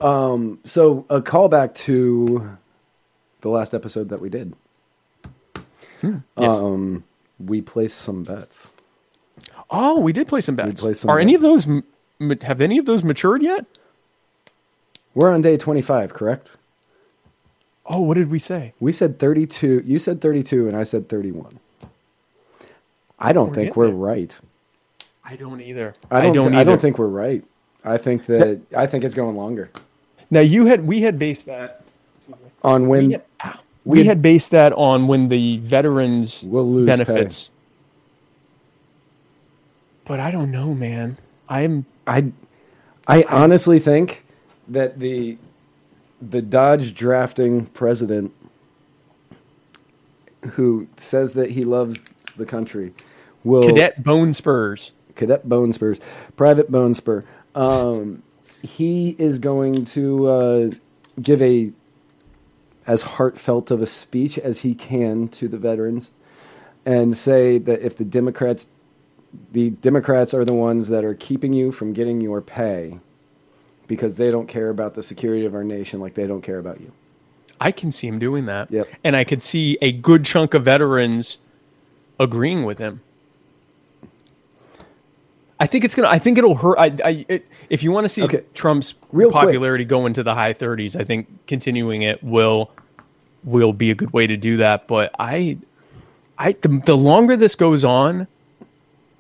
Um so a callback to the last episode that we did. Yes. Um, we placed some bets. oh, we did play some bets. played some Are any of those have any of those matured yet? We're on day 25, correct? Oh, what did we say? We said 32. You said 32, and I said 31. I don't We're think we're right. I don't either. I don't. I don't, either. think we're right. I think that I think it's going longer. Now you had we had based that On when had, we had based that on when the veterans Will lose benefits. But I don't know, man. I'm I, I honestly think that the the Dodge drafting president who says that he loves the country will cadet bone spurs. cadet bone spurs, private bone spur. Um, he is going to uh, give a as heartfelt of a speech as he can to the veterans, and say that if the Democrats, the Democrats are the ones that are keeping you from getting your pay, because they don't care about the security of our nation like they don't care about you. I can see him doing that. Yep. And I could see a good chunk of veterans agreeing with him. I think it's gonna. I think it'll hurt. I, I it, if you want to see Okay. Trump's Real quick. popularity go into the high 30s, I think continuing it will will be a good way to do that. But I, I the, the longer this goes on,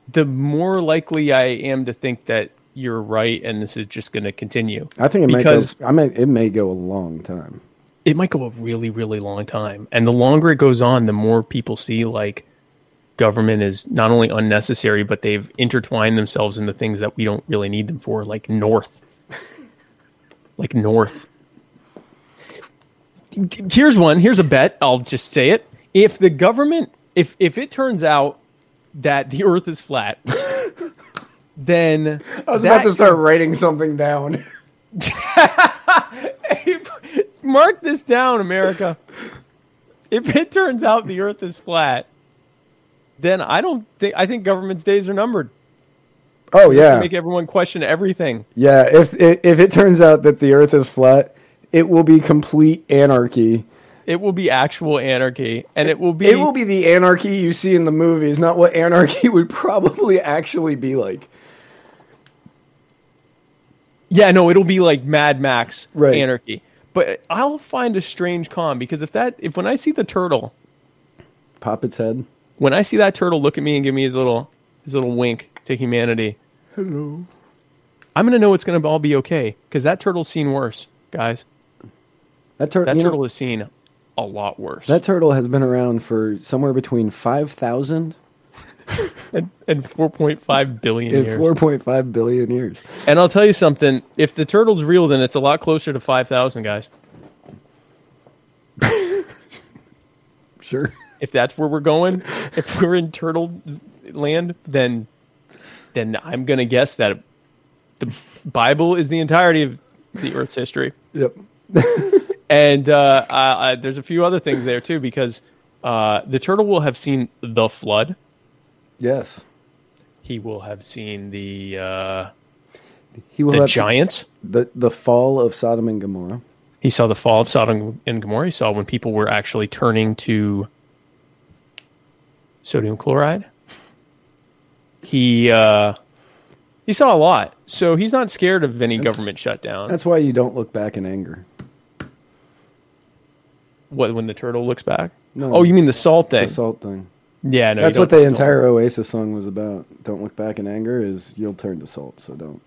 the more likely I am to think that you're right, and this is just going to continue. I think it may because go. I may. It may go a long time. it might go a really, really long time. And the longer it goes on, the more people see like government is not only unnecessary, but they've intertwined themselves in the things that we don't really need them for, like North. like North. Here's one. Here's a bet. I'll just say it. If the government, if if it turns out that the Earth is flat, then I was about to start writing something down. Mark this down, America. If it turns out the Earth is flat, then I don't think I think government's days are numbered. Oh yeah, make everyone question everything. yeah. If if it turns out that the Earth is flat, it will be complete anarchy. It will be actual anarchy, and it will be. It will be the anarchy you see in the movies, not what anarchy would probably actually be like. Yeah, no, it'll be like Mad Max Right. anarchy. But I'll find a strange calm because if that, if when I see the turtle, Pop its head. When I see that turtle look at me and give me his little, his little wink to humanity, Hello. I'm gonna know it's gonna all be okay because that turtle's seen worse, guys. That, tur- That you know, turtle has seen a lot worse. that turtle has been around for somewhere between five thousand and, and 4.5 billion and years. four point five billion years. And I'll tell you something: if the turtle's real, then it's a lot closer to 5,000 guys. Sure. If that's where we're going, if we're in turtle land, then then I'm gonna guess that the Bible is the entirety of the Earth's history. Yep. And uh, uh, uh, there's a few other things there too, because uh, the turtle will have seen the flood. Yes. He will have seen the uh, He will the have giants. the the fall of Sodom and Gomorrah. He saw the fall of Sodom and Gomorrah. He saw when people were actually turning to sodium chloride. He uh, he saw a lot, so he's not scared of any government shutdown. That's why you don't look back in anger. What when the turtle looks back? No. Oh, you mean the salt thing? The salt thing. Yeah, no. That's what the entire Oasis song was about. Don't look back in anger is you'll turn to salt, so don't.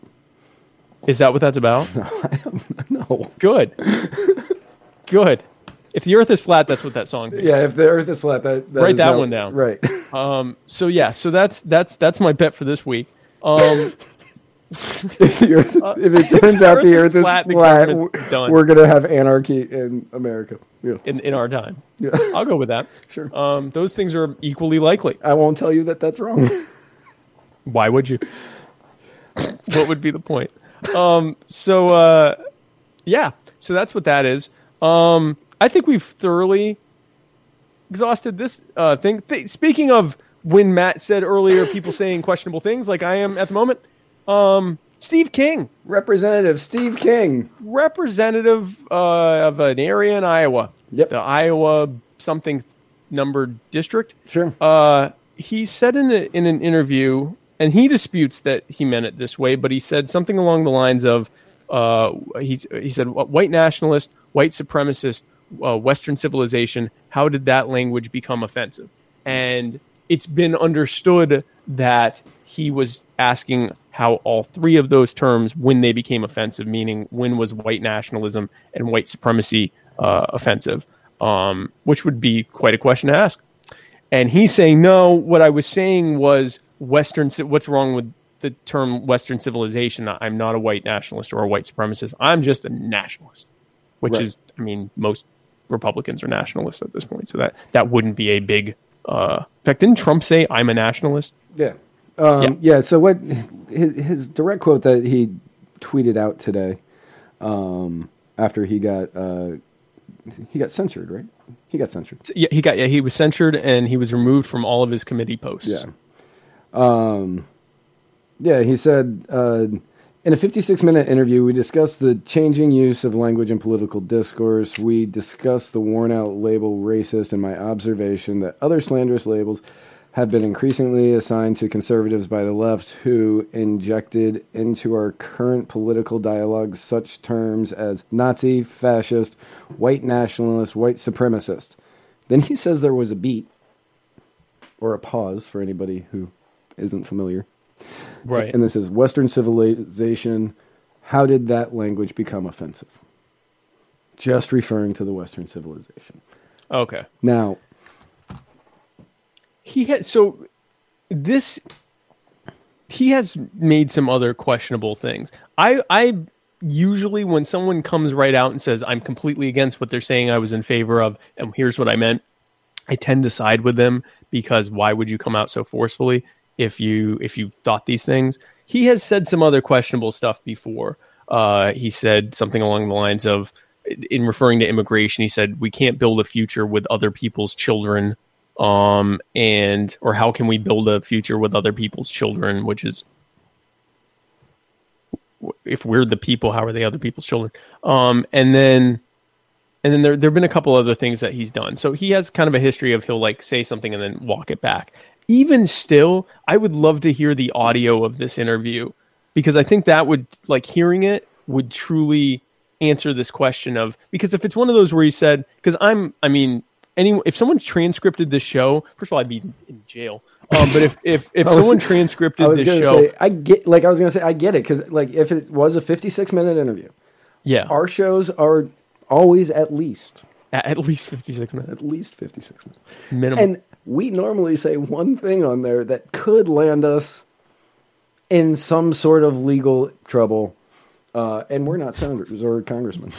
Is that what that's about? no. No. Good. Good. If the Earth is flat, that's what that song. Is. Yeah, if the earth is flat, that, that Write is that not- one down. Right. So yeah, so that's that's that's my bet for this week. Um, if, earth, if it turns the out the earth is flat, flat, we're, we're gonna have anarchy in America. Yeah. in in our time, Yeah. I'll go with that. Sure. Um, those things are equally likely. I won't tell you that that's wrong. Why would you? what would be the point? Um, so uh, yeah, so that's what that is. Um, I think we've thoroughly exhausted this uh, thing. Th- speaking of when Matt said earlier, people saying questionable things, like I am at the moment. Um, Steve King, Representative Steve King. representative uh, of an area in Iowa, Yep. the Iowa something numbered district. Sure. Uh, he said in, a, in an interview, and he disputes that he meant it this way, but he said something along the lines of, uh, he's, he said, white nationalist, white supremacist, uh, Western civilization, how did that language become offensive? And it's been understood that he was asking how all three of those terms, when they became offensive, meaning when was white nationalism and white supremacy uh, offensive, um, which would be quite a question to ask. And he's saying, no, what I was saying was Western, what's wrong with the term Western civilization? I'm not a white nationalist or a white supremacist. I'm just a nationalist, which Right. is, I mean, most Republicans are nationalists at this point. So that, that wouldn't be a big, uh, in fact, didn't Trump say I'm a nationalist? Yeah. Um, Yeah. yeah. So what his, his direct quote that he tweeted out today, um, after he got uh, he got censored, right? He got censured. Yeah, he got, yeah, he was censured and he was removed from all of his committee posts. Yeah. Um, yeah, he said uh, in a 56 minute interview, we discussed the changing use of language in political discourse. We discussed the worn out label racist and my observation that other slanderous labels have been increasingly assigned to conservatives by the left who injected into our current political dialogue such terms as Nazi, fascist, white nationalist, white supremacist. Then he says there was a beat or a pause for anybody who isn't familiar. Right. And this is Western civilization. How did that language become offensive? Just referring to the Western civilization. okay. Now, He had so this he has made some other questionable things. I I usually when someone comes right out and says I'm completely against what they're saying I was in favor of and here's what I meant, I tend to side with them because why would you come out so forcefully if you if you thought these things? He has said some other questionable stuff before. Uh, he said something along the lines of in referring to immigration, he said we can't build a future with other people's children um and or how can we build a future with other people's children which is if we're the people how are they other people's children um and then and then there there've been a couple other things that he's done so he has kind of a history of he'll like say something and then walk it back even still i would love to hear the audio of this interview because i think that would like hearing it would truly answer this question of because if it's one of those where he said because i'm i mean any if someone transcripted this show first of all i'd be in jail. Um, but if if if someone was this show say I get like I was gonna say I get it because like if it was a 56 minute interview, yeah. our shows are always at least at, at least 56 minutes. At least 56 minutes. minimum. And we normally say one thing on there that could land us in some sort of legal trouble. Uh, and we're not senators or congressmen.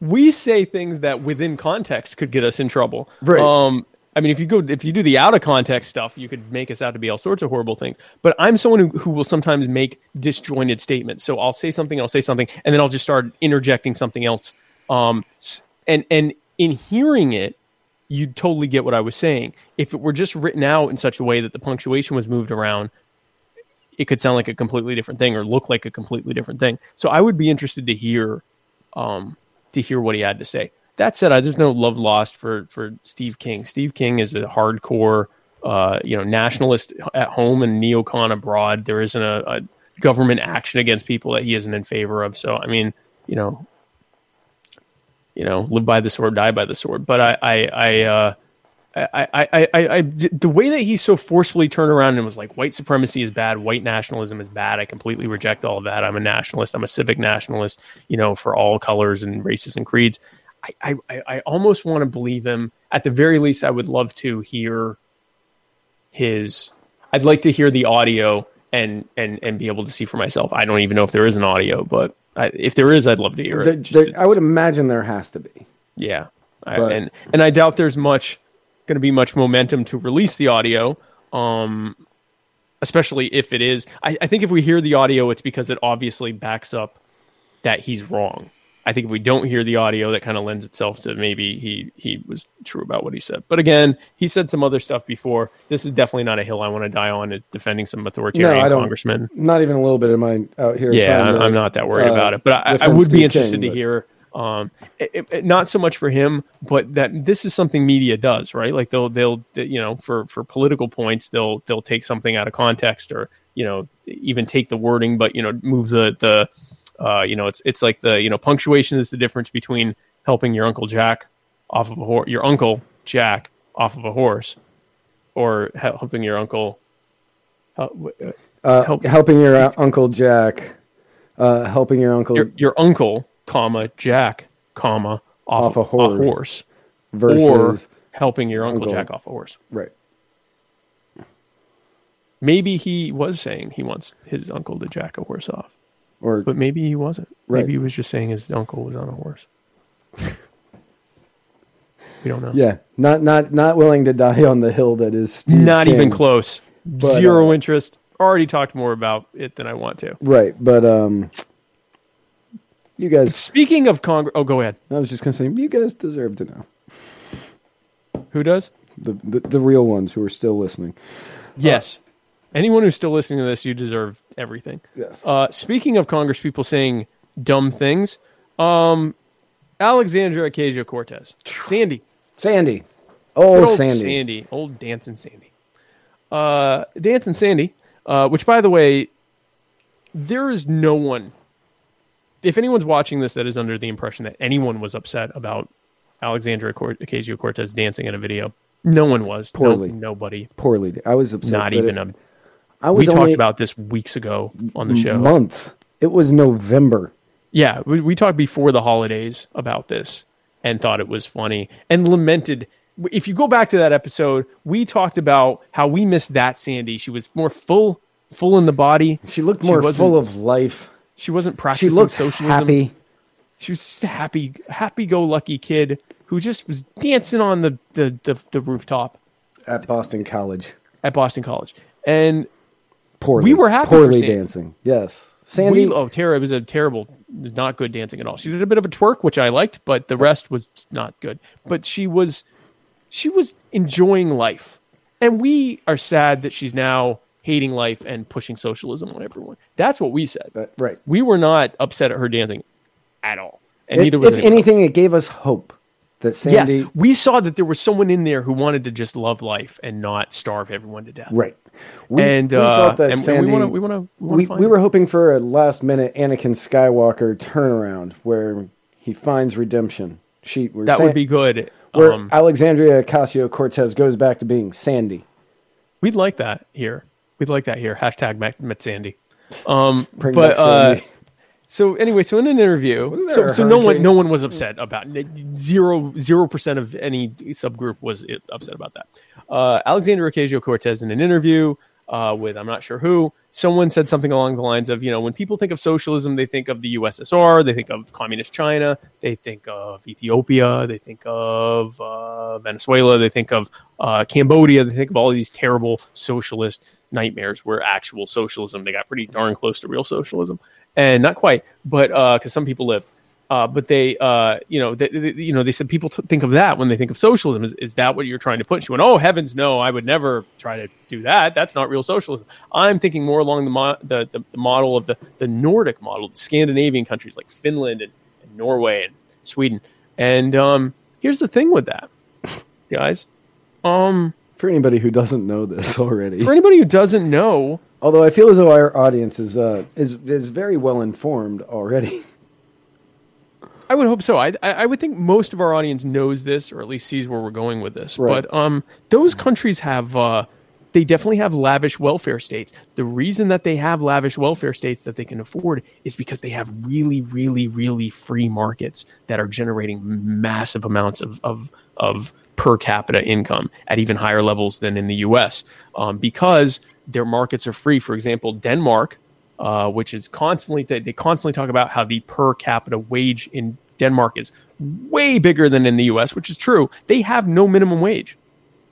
we say things that within context could get us in trouble. Right. Um, I mean, if you go, if you do the out of context stuff, you could make us out to be all sorts of horrible things. But I'm someone who, who will sometimes make disjointed statements. So I'll say something, I'll say something, and then I'll just start interjecting something else. Um, and and in hearing it, you'd totally get what I was saying. If it were just written out in such a way that the punctuation was moved around, it could sound like a completely different thing or look like a completely different thing. So I would be interested to hear um, to hear what he had to say. That said, I, there's no love lost for for Steve King. Steve King is a hardcore, uh, you know, nationalist at home and neocon abroad. There isn't a, a government action against people that he isn't in favor of. So, I mean, you know, you know, live by the sword, die by the sword. But I, I, I, uh, I, I, I, I, I, the way that he so forcefully turned around and was like, white supremacy is bad, white nationalism is bad. I completely reject all of that. I'm a nationalist. I'm a civic nationalist, you know, for all colors and races and creeds. I, I, I almost want to believe him. At the very least, I would love to hear his. I'd like to hear the audio and and and be able to see for myself. I don't even know if there is an audio, but I, if there is, I'd love to hear There- it. Just- there- I would imagine there has to be. yeah, I, and and I doubt there's much going to be much momentum to release the audio. Um, especially if it is. I, I think if we hear the audio, it's because it obviously backs up that he's wrong. I think if we don't hear the audio, that kind of lends itself to maybe he he was true about what he said. But again, he said some other stuff before. This is definitely not a hill I want to die on. Defending some No, authoritarian I don't. congressman. Not even a little bit of mine out here. Yeah, I'm, to, I'm not that worried uh, about it, but I, I would be interested King, to but- hear. Um, it- it- not so much for him, but that this is something media does, right? Like they'll they'll you know for for political points they'll they'll take something out of context or you know even take the wording, but you know move the the uh, you know it's it's like the you know punctuation is the difference between helping your uncle Jack off of a horse, your uncle Jack off of a horse, or hel- helping your uncle. Uh, uh, Uh, help- helping your uh, uncle Jack, uh, helping your uncle your, your uncle, comma Jack, comma off, Off a a horse. horse, versus or helping your uncle, uncle. Jack off a horse. right. Maybe he was saying he wants his uncle to jack a horse off, Or but maybe he wasn't. Right. Maybe he was just saying his uncle was on a horse. we don't know. yeah, not not not willing to die on the hill that is Steve Not even King. close. Zero uh, interest. Already talked more about it than I want to. Right, but um, you guys. Speaking of Congress, oh, go ahead. I was just gonna say you guys deserve to know Who does? the the, the real ones who are still listening. Yes. Anyone who's still listening to this, you deserve everything. Yes. Uh, speaking of Congress people saying dumb things, um, Alexandria Ocasio Cortez, Sandy, Sandy, oh old Sandy. Sandy, old dancing Sandy, uh, dancing Sandy. Uh, which, by the way, there is no one. If anyone's watching this that is under the impression that anyone was upset about Alexandria Ocasio Cortez dancing in a video, no one was. No- Poorly. nobody. Poorly, I was upset. Not even it- a I was we talked about this weeks ago on the show. months. It was November. Yeah, we, we talked before the holidays about this and thought it was funny and lamented. If you go back to that episode, we talked about how we missed that Sandy. She was more full, full in the body. She looked more wasn't- full of life. She wasn't She looked socialism. happy. She was just a happy, happy-go-lucky kid who just was dancing on the the, the, the rooftop at Boston College. at Boston College. And Poorly. We were happy Poorly dancing. Yes. Sandy. we, oh, Tara, it was a terrible, not good dancing at all. She did a bit of a twerk, which I liked, but the rest was not good. But she was, she was enjoying life, and we are sad that she's now hating life and pushing socialism on everyone. That's what we said. right. We were not upset at her dancing at all, and If, neither was if anyone. anything, it gave us hope that Sandy. Yes, we saw that there was someone in there who wanted to just love life and not starve everyone to death. Right. We, And, we uh, thought that and- and we wanna- we wanna- we we, we were hoping for a last minute Anakin Skywalker turnaround where he finds redemption. She, That would be good. Where Um, Alexandria Ocasio Cortez goes back to being Sandy. We'd like that here. We'd like that here. Hashtag Met, Sandy. Um, but uh, Sandy. So anyway, so in an interview, so, so no one no one was upset about zero zero percent of any subgroup was upset about that. Uh, Alexander Ocasio Cortez in an interview uh, with I'm not sure who, someone said something along the lines of, you know, when people think of socialism, they think of the USSR, they think of communist China, they think of Ethiopia, they think of uh, Venezuela, they think of uh, Cambodia, they think of all these terrible socialist nightmares where actual socialism, they got pretty darn close to real socialism. And not quite, but because some people live. Uh, but they, uh, you know, they, they- you know, they said people t- think of that when they think of socialism. Is, is that what you're trying to put? She went, "Oh heavens, no! I would never try to do that. That's not real socialism. I'm thinking more along the mo- the, the, the model of the, the Nordic model, the Scandinavian countries like Finland and, and Norway and Sweden. And um, here's the thing with that, guys. Um, For anybody who doesn't know this already, for anybody who doesn't know, although I feel as though our audience is uh, is is very well informed already. I would hope so. I, I I would think most of our audience knows this, or at least sees where we're going with this. Right. But um, those countries have uh, they definitely have lavish welfare states. The reason that they have lavish welfare states that they can afford is because they have really, really, really free markets that are generating massive amounts of of of per capita income at even higher levels than in the U.S. Um, because their markets are free. For example, Denmark uh, which is constantly they, they constantly talk about how the per capita wage in Denmark is way bigger than in the U.S., which is true. They have no minimum wage.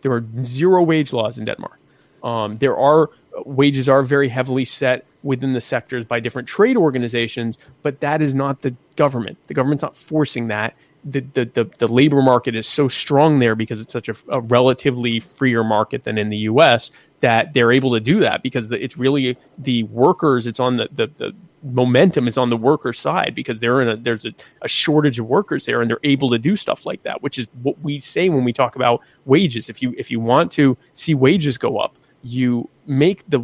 There are zero wage laws in Denmark. Um, there are wages are very heavily set within the sectors by different trade organizations, but that is not the government. The government's not forcing that. The, the, the, the labor market is so strong there because it's such a, a relatively freer market than in the U.S. that they're able to do that because the, it's really the workers. It's on the, the, the momentum is on the worker side because they're in a there's a, a shortage of workers there and they're able to do stuff like that, which is what we say when we talk about wages. If you if you want to see wages go up, you make the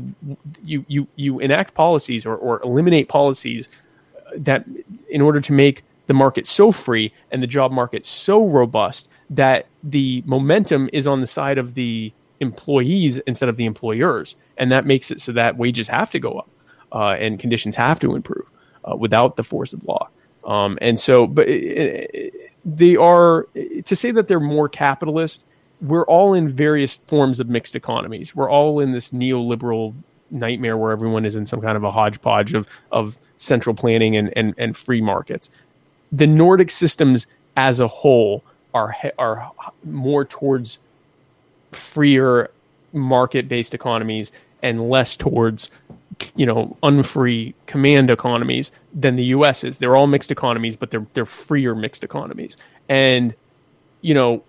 you you you enact policies or, or eliminate policies that in order to make the market so free and the job market so robust that the momentum is on the side of the employees instead of the employers. And that makes it so that wages have to go up uh, and conditions have to improve uh, without the force of law. Um, and so but it, they are to say that they're more capitalist we're all in various forms of mixed economies. We're all in this neoliberal nightmare where everyone is in some kind of a hodgepodge of of central planning and and, and free markets the Nordic systems as a whole are are more towards freer market-based economies and less towards you know unfree command economies than the US is. They're all mixed economies, but they're they're freer mixed economies. And you know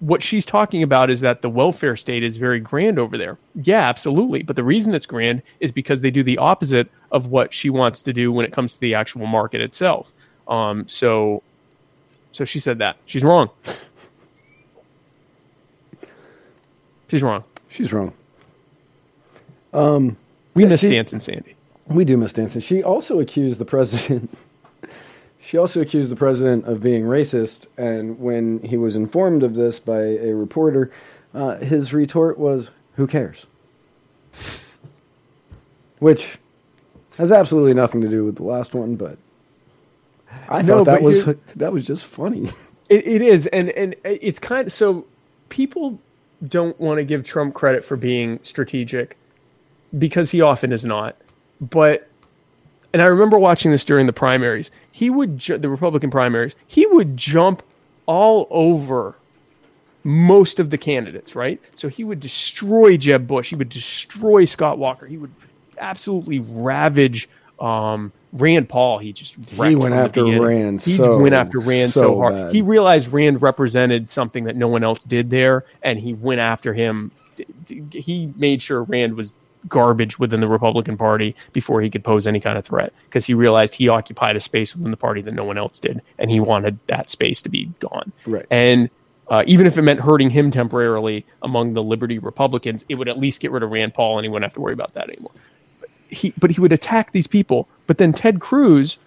what she's talking about is that the welfare state is very grand over there. Yeah, absolutely. But the reason it's grand is because they do the opposite of what she wants to do when it comes to the actual market itself. Um, so, so she said that she's wrong. She's wrong. She's wrong. Um, We miss she- dancing Sandy. We do miss dancing. She also accused the president. she also accused the president of being racist, and when he was informed of this by a reporter, uh, his retort was, "Who cares?" which has absolutely nothing to do with the last one, but I No, thought that was that was just funny. It, it is, and and it's kind of so people don't want to give Trump credit for being strategic because he often is not. But and I remember watching this during the primaries. He would ju- the Republican primaries. He would jump all over most of the candidates, right? So he would destroy Jeb Bush. He would destroy Scott Walker. He would absolutely ravage um, Rand Paul. He just wrecked went after. Rand He so- went after Rand so, so hard. bad. He realized Rand represented something that no one else did there, and he went after him. He made sure Rand was garbage within the Republican Party before he could pose any kind of threat because he realized he occupied a space within the party that no one else did, and he wanted that space to be gone. Right. And uh, even if it meant hurting him temporarily among the Liberty Republicans, it would at least get rid of Rand Paul, and he wouldn't have to worry about that anymore. He, but he would attack these people. But then Ted Cruz,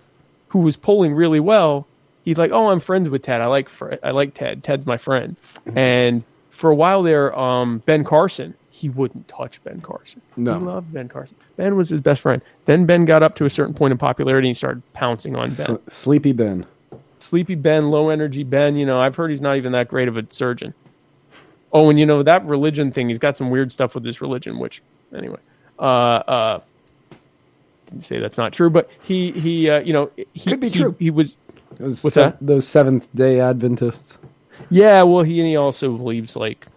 who was polling really well, he's like, "Oh, I'm friends with Ted. I like I like Ted. Ted's my friend." And for a while there, um, Ben Carson, he wouldn't touch Ben Carson. No. he loved Ben Carson. Ben was his best friend. Then Ben got up to a certain point in popularity and he started pouncing on Ben. Sleepy Ben. Sleepy Ben, low energy Ben. You know, I've heard he's not even that great of a surgeon. Oh, and you know that religion thing. He's got some weird stuff with his religion. Which, anyway, uh, uh, didn't say that's not true, but he he uh, you know he Could be he, true. He was Those What's se- that? Those Seventh Day Adventists. yeah. Well, he and he also believes like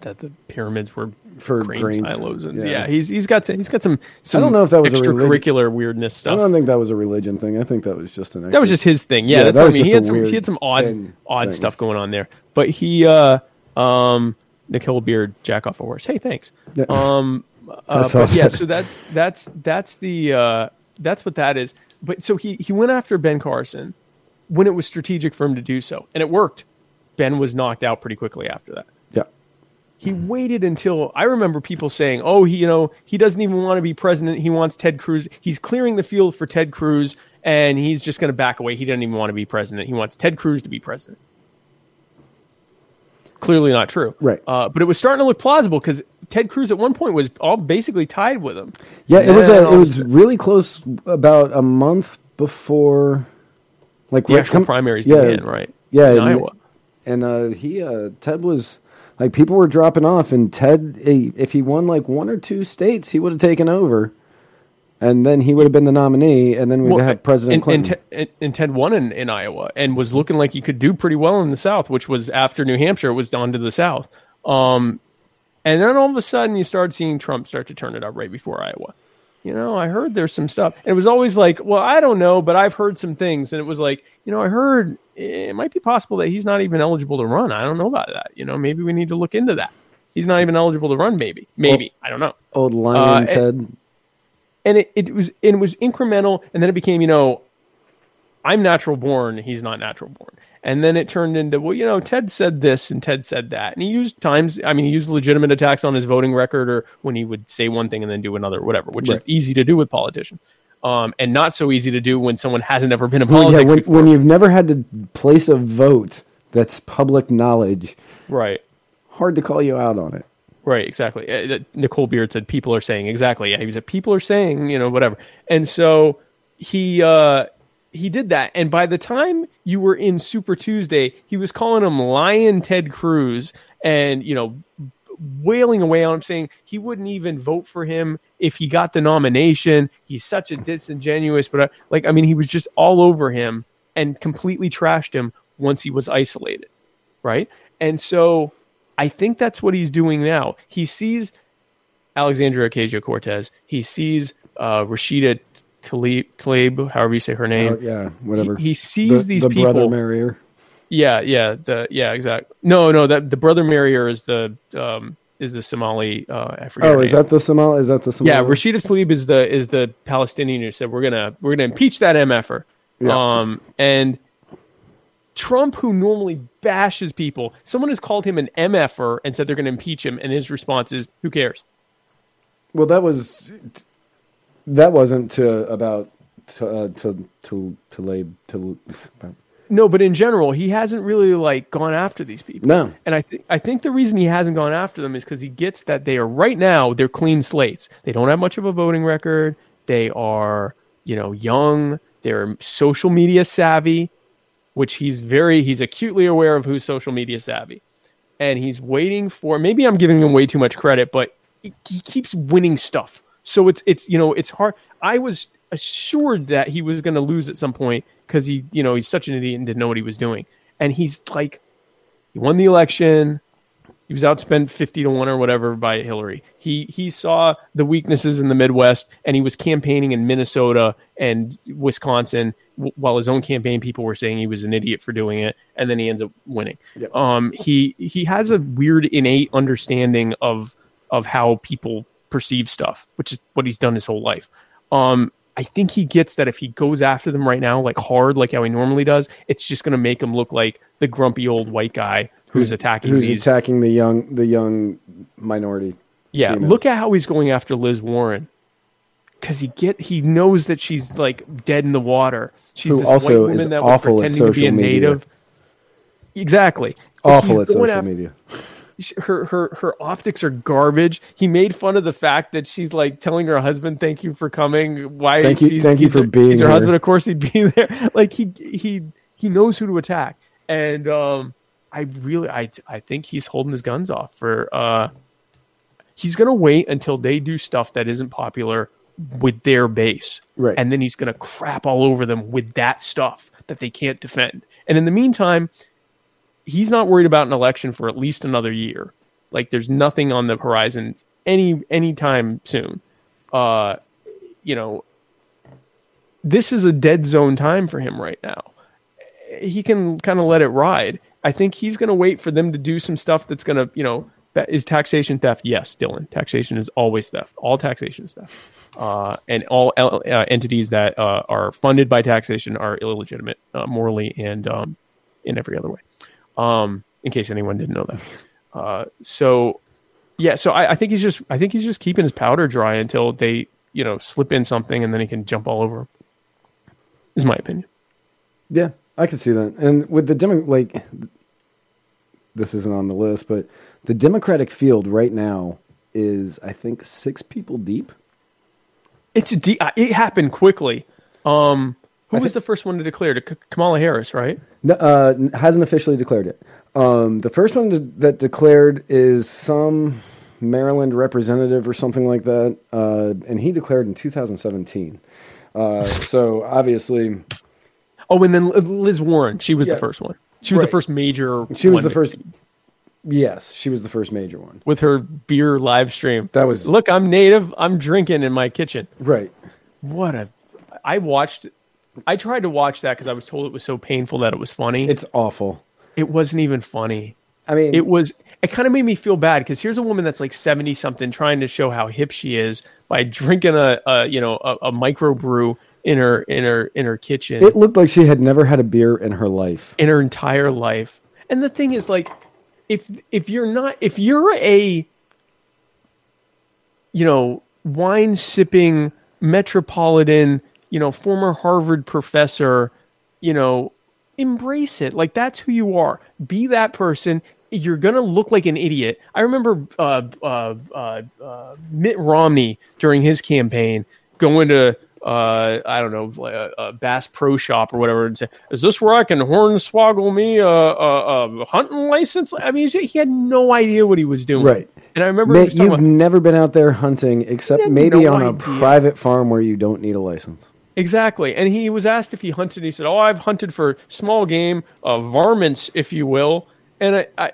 that the pyramids were For grain grains, silos and yeah. yeah. he's he's got some, he's got some some don't know if that was a religi- extracurricular weirdness I don't think that was a religion thing. I think that was just an. That was just his thing. Yeah, Yeah, that's that what I mean. He had some he had some odd odd thing. stuff going on there. But he uh um Nicole Beard jack off a horse. Hey, thanks. Yeah. Um I uh, but yeah, so that's that's that's the uh that's what that is. But so he he went after Ben Carson when it was strategic for him to do so, and it worked. Ben was knocked out pretty quickly after that Yeah. he waited until I remember people saying, "Oh, he, you know, he doesn't even want to be president. He wants Ted Cruz. He's clearing the field for Ted Cruz, and he's just going to back away. He doesn't even want to be president. He wants Ted Cruz to be president." Clearly not true, Right. Uh, but it was starting to look plausible because Ted Cruz at one point was all basically tied with him. Yeah, it was a, it was really close about a month before like the right actual come- primaries yeah, began, right? Yeah, in and, Iowa. and uh he uh Ted was like people were dropping off and Ted if he won like one or two states, he would have taken over. And then he would have been the nominee, and then we'd Well, have President and, Clinton. And, Ted, and Ted won in, in Iowa and was looking like he could do pretty well in the South, which was after New Hampshire, it was on to the South. Um, and then all of a sudden, you started seeing Trump start to turn it up right before Iowa. You know, I heard there's some stuff. And it was always like, well, I don't know, but I've heard some things. And it was like, you know, I heard it might be possible that he's not even eligible to run. I don't know about that. You know, maybe we need to look into that. He's not even eligible to run, maybe. Maybe. I don't know Old lion uh, and- and it, it was and it was incremental and then it became you know i'm natural born he's not natural born and then it turned into well you know ted said this and ted said that and he used times i mean he used legitimate attacks on his voting record or when he would say one thing and then do another whatever which is easy to do with politicians um, and not so easy to do when someone hasn't ever been in Well, yeah, when, before. when you've never had to place a vote that's public knowledge, right hard to call you out on it. Right, exactly. Uh, Nicole Beard said people are saying exactly. Yeah, he was like people are saying, you know, whatever. And so he uh he did that. And by the time you were in Super Tuesday, he was calling him Lion Ted Cruz and, you know, wailing away on him saying he wouldn't even vote for him if he got the nomination. He's such a disingenuous, but I, like I mean he was just all over him and completely trashed him once he was isolated right? And so I think that's what he's doing now. He sees Alexandria Ocasio Cortez. He sees uh, Rashida Tlaib, Tlaib, however you say her name. Oh, yeah, whatever. He, he sees the, these the people. brother marrier. yeah, yeah, the yeah, exactly. No, no, that the brother marrier is the um, is the Somali. Uh, I forget. Oh, is that the Somali? Is that the Somali? Yeah, Rashida Tlaib is the is the Palestinian who said we're gonna we're gonna impeach that mf'er. Yeah. Um, and Trump, who normally bashes people, someone has called him an mf'er and said they're gonna impeach him, and his response is, "Who cares?" Well, that was that wasn't to about to uh, to to to lay to. no, but in general, he hasn't really like gone after these people. No. and I think I think the reason he hasn't gone after them is because he gets that they are right now they're clean slates. They don't have much of a voting record. They are you know young. They're social media savvy, which he's very he's acutely aware of who's social media savvy, and he's waiting for. Maybe I'm giving him way too much credit, but he, he keeps winning stuff. So it's it's you know it's hard. I was assured that he was going to lose at some point because he you know he's such an idiot and didn't know what he was doing, and he's like he won the election. He was outspent fifty to one or whatever by Hillary. He he saw the weaknesses in the Midwest, and he was campaigning in Minnesota and Wisconsin, w- while his own campaign people were saying he was an idiot for doing it, and then he ends up winning. Yep. Um, he he has a weird innate understanding of of how people perceive stuff, which is what he's done his whole life. Um, I think he gets that if he goes after them right now, like hard, like how he normally does, it's just going to make him look like the grumpy old white guy who's, attacking Who's these. attacking the young the young minority? yeah, female. look at how he's going after Liz Warren because he get he knows that she's like dead in the water. She's Who this also white woman is that was awful at pretending to be a social media. native. Exactly, Awful at social media. Her her her optics are garbage. He made fun of the fact that she's like telling her husband, "Thank you for coming." Why? Thank you- thank you for her, being He's her here. husband. Of course, he'd be there. Like he he he knows who to attack, and um, I really I I think he's holding his guns off for. uh He's gonna wait until they do stuff that isn't popular with their base, Right. And then he's gonna crap all over them with that stuff that they can't defend. And in the meantime, he's not worried about an election for at least another year. Like there's nothing on the horizon any anytime soon. Uh, you know, this is a dead zone time for him right now. He can kind of let it ride. I think he's going to wait for them to do some stuff that's going to, you know, is taxation theft. Yes, Dylan, taxation is always theft. All taxation is theft. Uh, and all uh, entities that uh, are funded by taxation are illegitimate uh, morally and um, in every other way um, in case anyone didn't know that. Uh, so, yeah, so I, I think he's just I think he's just keeping his powder dry until they you know slip in something and then he can jump all over. Is my opinion. Yeah, I can see that. And with the Demo, like, this isn't on the list, but the Democratic field right now is, I think, six people deep. It's a de- uh, it happened quickly. Um, who I was the first one to declare? To K- Kamala Harris, right? No, uh, hasn't officially declared it. Um, the first one to, that declared is some Maryland representative or something like that, uh, and he declared in 2017. Uh, so obviously, Oh, and then Liz Warren. She was Yeah. the first one. She was Right. the first major. she was the first. Yes, she was the first major one. with her beer live stream. That was- look. I'm native. I'm drinking in my kitchen. Right. What a! I watched. I tried to watch that because I was told it was so painful that it was funny. It's awful. it wasn't even funny. I mean, It was. It kind of made me feel bad because here's a woman that's like seventy something trying to show how hip she is by drinking a, a you know a, a micro brew in her in her in her kitchen it looked like she had never had a beer in her life. in her entire life. And the thing is, like, if if you're not if you're a you know wine sipping metropolitan you know former Harvard professor, you know, embrace it. Like that's who you are. Be that person. You're gonna look like an idiot. I remember uh, uh, uh, uh, Mitt Romney during his campaign going to uh, I don't know like a, a Bass Pro Shop or whatever and say, "Is this where I can hornswoggle me a, a, a hunting license?" I mean, he had no idea what he was doing. Right. And I remember Mate, you've about- never been out there hunting except maybe no on a private farm where you don't need a license. Exactly. And he was asked if he hunted. He said, Oh, I've hunted for small game, uh, varmints, if you will. And I, I,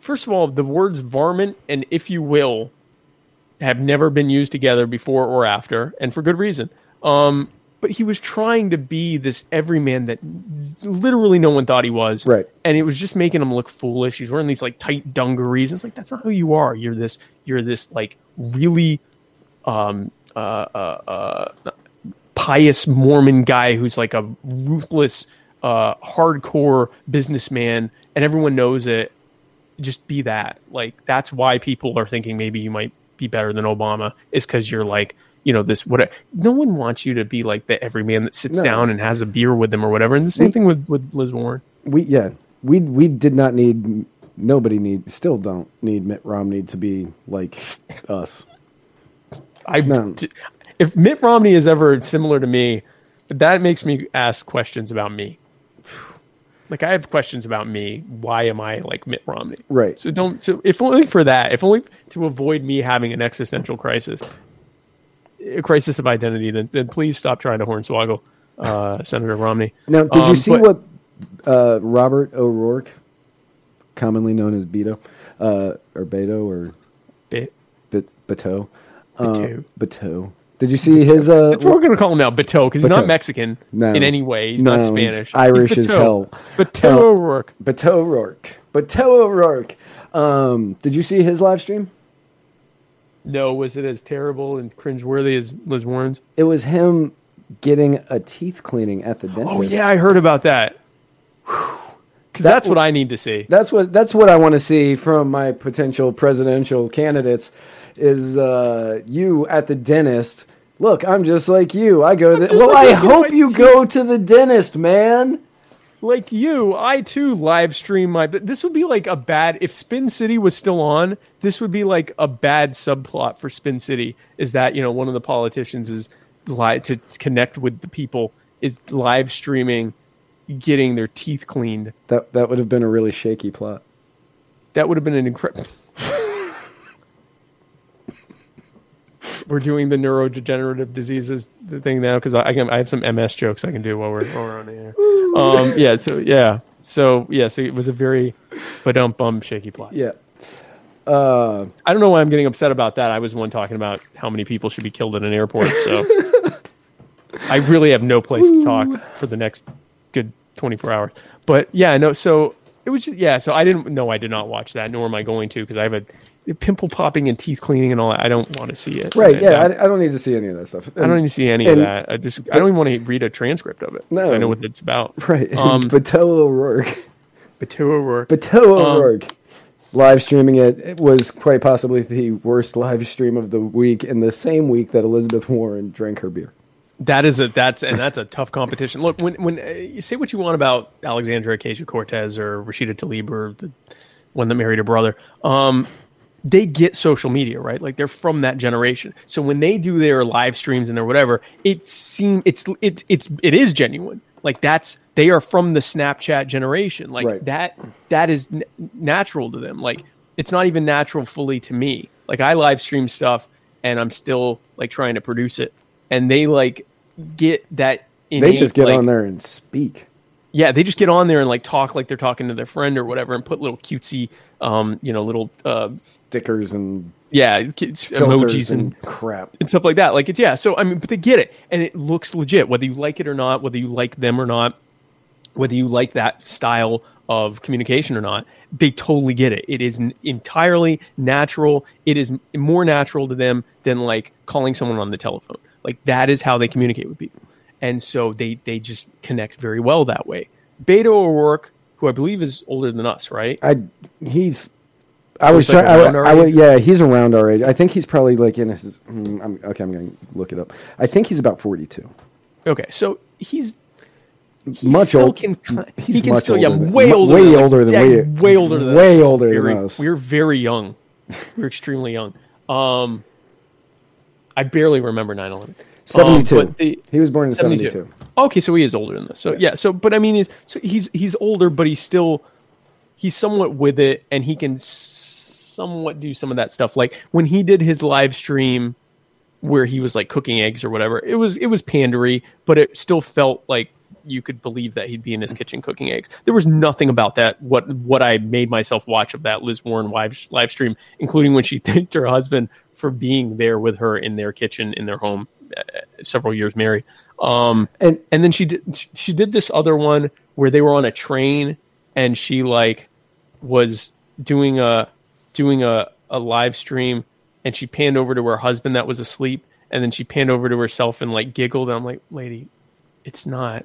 first of all, the words varmint and if you will have never been used together before or after, and for good reason. Um, but he was trying to be this everyman that literally no one thought he was. Right. And it was just making him look foolish. He's wearing these like tight dungarees. It's like, that's not who you are. You're this, you're this like really, um, uh, uh, uh, pious Mormon guy who's like a ruthless, uh, hardcore businessman, and everyone knows it. Just be that. Like that's why people are thinking maybe you might be better than Obama is because you're like you know this what no one wants you to be like the everyman that sits No. down and has a beer with them or whatever and the same thing with with liz warren we yeah we we did not need nobody need still don't need Mitt Romney to be like us. I've No. If mitt romney is ever similar to me that makes me ask questions about me like i have questions about me why am i like mitt romney Right. so don't so if only for that if only to avoid me having an existential crisis a crisis of identity then, then please stop trying to hornswoggle uh, senator romney Now, did you Um, see but- what uh, Robert O'Rourke, commonly known as Beto, uh, or Beto, or Bit- Bit Beto, uh, Beto. Beto? Did you see his? Uh, That's what we're going to call him now, Bateau, because he's Bateau. not Mexican No. in any way. He's No, not he's Spanish. Irish as hell. Bateau Uh, O'Rourke. Beto O'Rourke. Beto O'Rourke. Um, did you see his live stream? No, was it as terrible and cringeworthy as Liz Warren's? It was him getting a teeth cleaning at the dentist. Oh yeah, I heard about that. Because That that's what I need to see. That's what that's what I want to see from my potential presidential candidates is uh, you at the dentist. Look, I'm just like you. I go to the Well, like I hope you go to the dentist, man. Like you, I too live stream my. But this would be like a bad. If Spin City was still on, this would be like a bad subplot for Spin City. Is that you know one of the politicians is live to connect with the people is live streaming, getting their teeth cleaned. That that would have been a really shaky plot. That would have been an incredible. We're doing the neurodegenerative diseases thing now because I, I can I have some MS jokes I can do while we're, while we're on the air. Um, yeah, so yeah, so yeah, so it was a very but um bum shaky plot. Yeah. I don't know why I'm getting upset about that. I was the one talking about how many people should be killed at an airport. So I really have no place to talk for the next good 24 hours. But yeah, no. So it was just, yeah. So I didn't. No, I did not watch that. Nor am I going to because I have a pimple popping and teeth cleaning and all that. I don't want to see it. Right. And, Yeah. I, I don't need to see any of that stuff. I don't need to see any and- of that. I just I don't even want to read a transcript of it. No. I know what it's about. Right. Um, Beto O'Rourke. Batua work. Beto O'Rourke. live streaming it. It was quite possibly the worst live stream of the week in the same week that Elizabeth Warren drank her beer. That is a that's and that's a tough competition. Look, when when uh, you say what you want about Alexandra Ocasio Cortez or Rashida Tlaib or the one that married her brother, um, they get social media right. Like they're from that generation. So when they do their live streams and their whatever, it seem it's it it's it is genuine. Like that's they are from the Snapchat generation. Like Right. that that is n- natural to them. Like it's not even natural fully to me. Like I live stream stuff and I'm still like trying to produce it, and they like get that. They just get like- on there and speak. Yeah, they just get on there and like talk like they're talking to their friend or whatever, and put little cutesy, um, you know, little uh, Stickers and yeah, emojis and and crap. and stuff like that. Like it's yeah. So I mean, but they get it, and it looks legit, whether you like it or not, whether you like them or not, whether you like that style of communication or not. They totally get it. It is n- entirely natural. It is more natural to them than like calling someone on the telephone. Like that is how they communicate with people, and so they they just connect very well that way. Beto O'Rourke, who I believe is older than us, right? I he's. I was like, trying. I, around I yeah, he's around our age. I think he's probably like in his. hmm, I'm, okay, I'm going to look it up. I think he's about 42. Okay, so he's he Much still old- Can, he's he can much still, yeah, older than- way older, way than, older than yeah, way older than way us. older than us. We're very young. We're extremely young. Um, I barely remember 9/11. 72. Um, the- he was born in 72. Okay, so he is older than this. So yeah. so but I mean, he's so he's he's older, but he's still he's somewhat with it, and he can somewhat do some of that stuff. Like when he did his live stream where he was like cooking eggs or whatever, it was it was pandery, but it still felt like you could believe that he'd be in his kitchen cooking eggs. There was nothing about that what what I made myself watch of that Liz Warren live live stream, including when she thanked her husband for being there with her in their kitchen in their home several years married. Um, And and then she did she did this other one where they were on a train and she like was doing a doing a, a live stream and she panned over to her husband that was asleep and then she panned over to herself and like giggled and I'm like lady it's not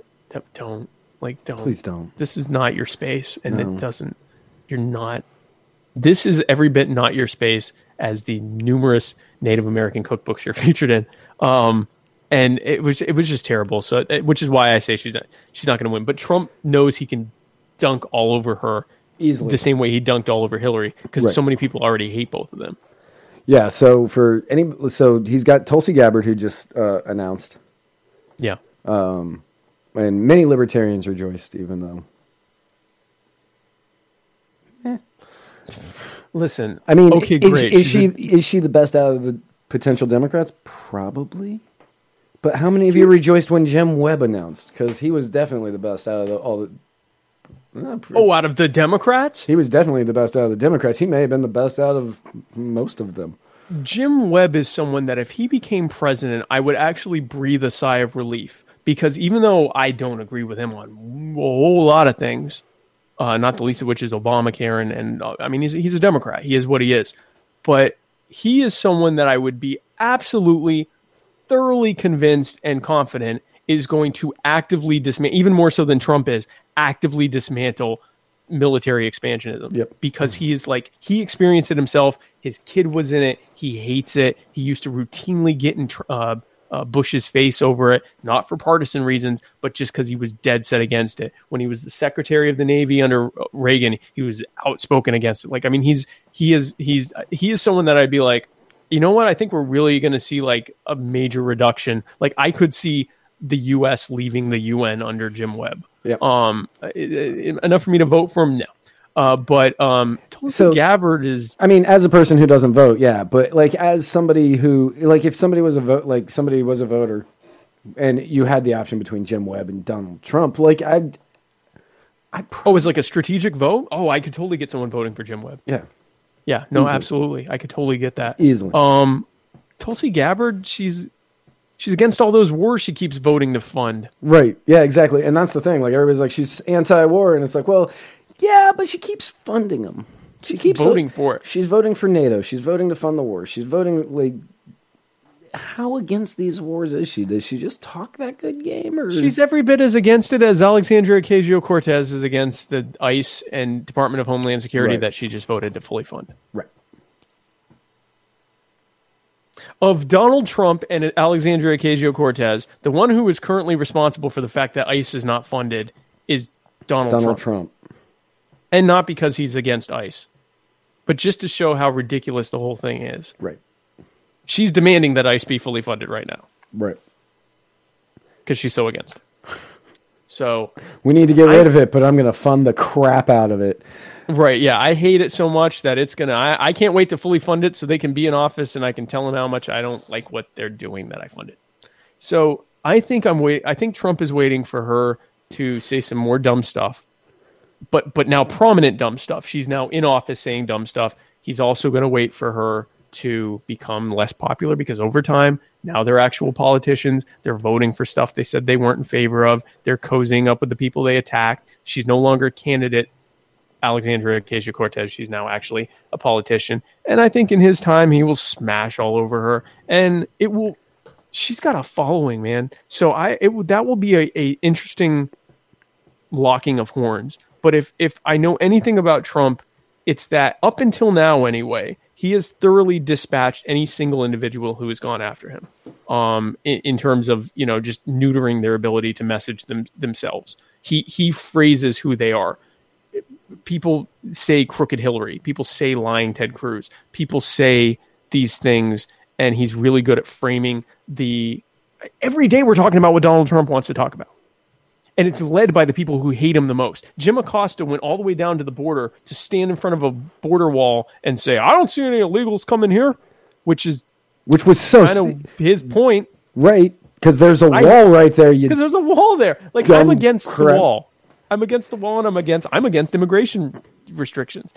don't like don't Please don't. this is not your space and No. it doesn't you're not this is every bit not your space as the numerous Native American cookbooks you're featured in. Um, and it was it was just terrible. So, which is why I say she's not she's not going to win. But Trump knows he can dunk all over her Easily. the same way he dunked all over Hillary because Right. so many people already hate both of them. Yeah. So for any, so he's got Tulsi Gabbard who just uh, announced, Yeah. Um, and many libertarians rejoiced, even though. Listen, I mean, okay, is, great. is She's she a- is she the best out of the potential Democrats? Probably. But how many of you rejoiced when Jim Webb announced? Because he was definitely the best out of the, all the. Oh, out of the Democrats, He was definitely the best out of the Democrats. He may have been the best out of most of them. Jim Webb is someone that if he became president, I would actually breathe a sigh of relief because even though I don't agree with him on a whole lot of things, uh, not the least of which is Obamacare, and, and uh, I mean he's he's a Democrat, he is what he is, but he is someone that I would be absolutely thoroughly convinced and confident is going to actively dismantle, even more so than Trump is, actively dismantle military expansionism. Yep. Because he is like, he experienced it himself. His kid was in it. He hates it. He used to routinely get in tr- uh, uh, Bush's face over it, not for partisan reasons, but just because he was dead set against it. When he was the Secretary of the Navy under uh, Reagan, he was outspoken against it. Like, I mean, he's he is he's he is someone that I'd be like, you know what? I think we're really going to see like a major reduction. Like, I could see the U.S. leaving the UN under Jim Webb. Yep. Um, it- it- enough for me to vote for him? No. Uh, but um, Tulsi So- Gabbard is I mean, as a person who doesn't vote, yeah, but like as somebody who, like, if somebody was a vote, like somebody was a voter, and you had the option between Jim Webb and Donald Trump, like I, I, pr- oh, is like a strategic vote. Oh, I could totally get someone voting for Jim Webb. yeah, Yeah, no, Easily. absolutely, I could totally get that easily. Um, Tulsi Gabbard, she's she's against all those wars she keeps voting to fund. Right. Yeah, exactly. And that's the thing. Like everybody's like, she's anti-war, and it's like, well, yeah, but she keeps funding them. She Keeps keeps voting for it. She's voting for NATO. She's voting to fund the war. She's voting like. How against these wars is she? Does she just talk that good game, or She's every bit as against it as Alexandria Ocasio Cortez is against the ICE and Department of Homeland Security Right. that she just voted to fully fund. right? Of Donald Trump and Alexandria Ocasio Cortez, the one who is currently responsible for the fact that ICE is not funded is Donald, Donald Trump. Trump. And not because he's against ICE, but just to show how ridiculous the whole thing is. Right. She's demanding that ICE be fully funded right now Right. because she's so against it. So We need to get rid of it, but I'm going to fund the crap out of it. Right. Yeah. I hate it so much that it's going to, I can't wait to fully fund it so they can be in office and I can tell them how much I don't like what they're doing that I fund it. So I think I'm wait. I think Trump is waiting for her to say some more dumb stuff, but, but now prominent dumb stuff. She's now in office saying dumb stuff. He's also going to wait for her to become less popular because over time, now they're actual politicians. They're voting for stuff they said they weren't in favor of. They're cozying up with the people they attacked. She's no longer a candidate Alexandria Ocasio Cortez. She's now actually a politician, and I think in his time he will smash all over her, and it will. She's got a following, man. So I it that will be a, a interesting locking of horns. But if if I know anything about Trump, it's that up until now anyway, he has thoroughly dispatched any single individual who has gone after him. Um, in, in terms of you know just neutering their ability to message them themselves. He he phrases who they are people say crooked Hillary, people say lying Ted Cruz, people say these things, and he's really good at framing the. Every day we're talking about what Donald Trump wants to talk about. And it's led by the people who hate him the most. Jim Acosta went all the way down to the border to stand in front of a border wall and say, I don't see any illegals coming here, which is Which was so kind st- his point right because there's a I- wall right there. Because there's a wall there. Like I'm against crap. the wall. I'm against the wall, and I'm against I'm against immigration restrictions.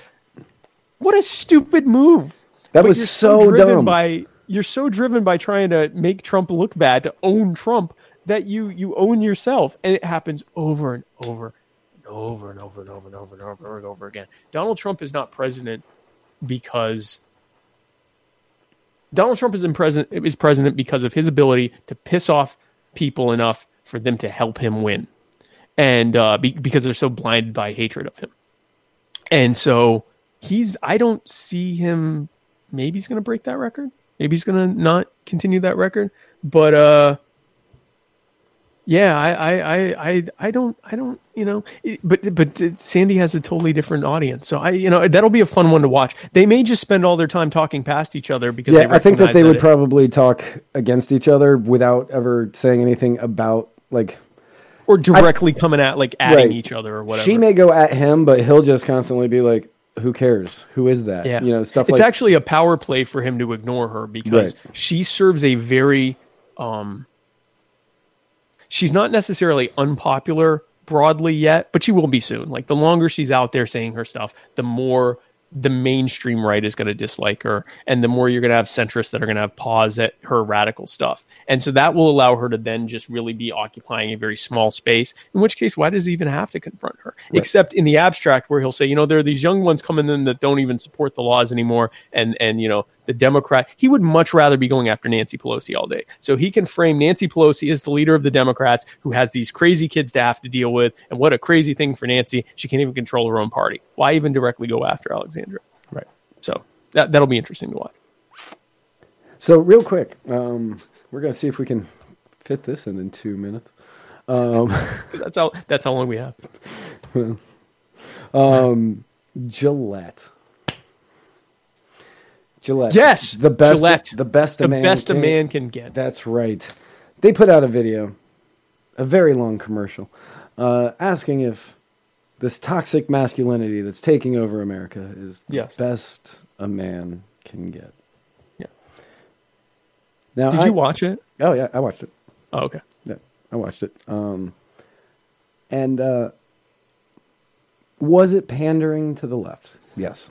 What a stupid move! That But was you're so driven dumb. By you're so driven by trying to make Trump look bad to own Trump that you you own yourself, and it happens over and over and over and over and over and over and over and over again. Donald Trump is not president because Donald Trump is president is president because of his ability to piss off people enough for them to help him win, and uh, be, because they're so blinded by hatred of him, and so he's I don't see him maybe he's going to break that record. Maybe he's going to not continue that record. But uh, yeah, I, I, I, I, I don't, I don't, you know, but but Sandy has a totally different audience, so I, you know, that'll be a fun one to watch. They may just spend all their time talking past each other because Yeah, I think that they would it- probably talk against each other without ever saying anything about like or directly coming at like adding Right. each other or whatever. she may go at him, but he'll just constantly be like, "Who cares? Who is that?" Yeah. You know, stuff It's like actually a power play for him to ignore her because Right. she serves a very um she's not necessarily unpopular broadly yet, but she will be soon. Like the longer she's out there saying her stuff, the more the mainstream right is going to dislike her and the more you're going to have centrists that are going to have pause at her radical stuff. And so that will allow her to then just really be occupying a very small space, in which case why does he even have to confront her? Except in the abstract where he'll say, you know, there are these young ones coming in that don't even support the laws anymore and and you know, the Democrat, he would much rather be going after Nancy Pelosi all day. So he can frame Nancy Pelosi as the leader of the Democrats who has these crazy kids to have to deal with. And what a crazy thing for Nancy. She can't even control her own party. Why even directly go after Alexandra? right. So that, that'll be interesting to watch. So real quick, um, we're gonna see if we can fit this in in two minutes. That's how, that's how long we have. Gillette. Gillette. Yes, the best. Gillette. The best. A The man best a can- man can get. That's right. They put out a video, a very long commercial, uh, asking if this toxic masculinity that's taking over America is the Yes. best a man can get. Yeah. Now, Did I- you watch it? Oh yeah, I watched it. Oh, okay. Yeah, I watched it. Um, and uh, was it pandering to the left? Yes,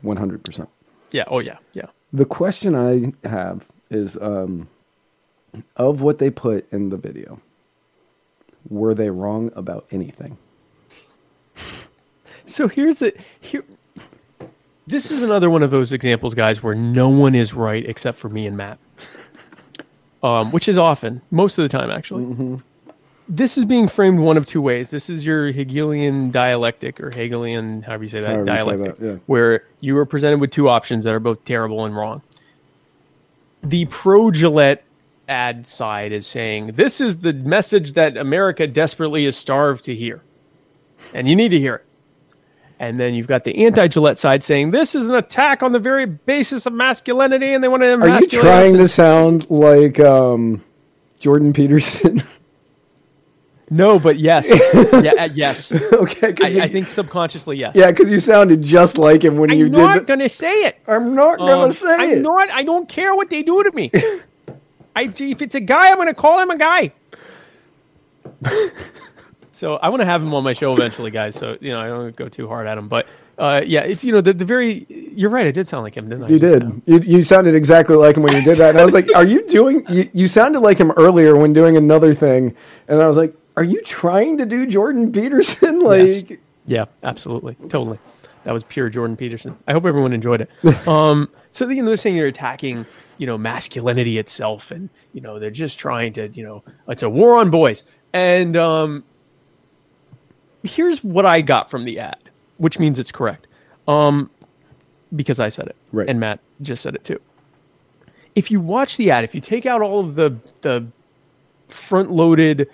one hundred percent. Yeah. Oh, yeah. Yeah. The question I have is um, of what they put in the video, were they wrong about anything? So here's the here. This is another one of those examples, guys, where no one is right except for me and Matt. Um, which is often, most of the time, actually. This is being framed one of two ways. This is your Hegelian dialectic, or Hegelian, however you say that, However you say dialectic, that, yeah. where you are presented with two options that are both terrible and wrong. The pro Gillette ad side is saying this is the message that America desperately is starved to hear, and you need to hear it. And then you've got the anti Gillette side saying this is an attack on the very basis of masculinity, and they want to Are you trying to sound like um, Jordan Peterson? No, but yes, yeah, uh, yes. okay, I, because I think subconsciously, yes. yeah, because you sounded just like him when you do I'm not did. Gonna say it. I'm not gonna Um, say I'm it. not. I don't care what they do to me. I if it's a guy, I'm gonna call him a guy. so I want to have him on my show eventually, guys. So you know, I don't go too hard at him, but uh, yeah, it's you know the, the very. You're right. I did sound like him, didn't I? You did. now? You, you sounded exactly like him when you did that. And I was like, "Are you doing?" You, you sounded like him earlier when doing another thing, and I was like, "Are you trying to do Jordan Peterson?" Like, Yes. Yeah, absolutely, totally. That was pure Jordan Peterson. I hope everyone enjoyed it. Um, so you know, they're saying they're attacking, you know, masculinity itself, and you know, they're just trying to, you know, it's a war on boys. And um, here's what I got from the ad, which means it's correct, um, because I said it, Right. and Matt just said it too. If you watch the ad, if you take out all of the the front loaded,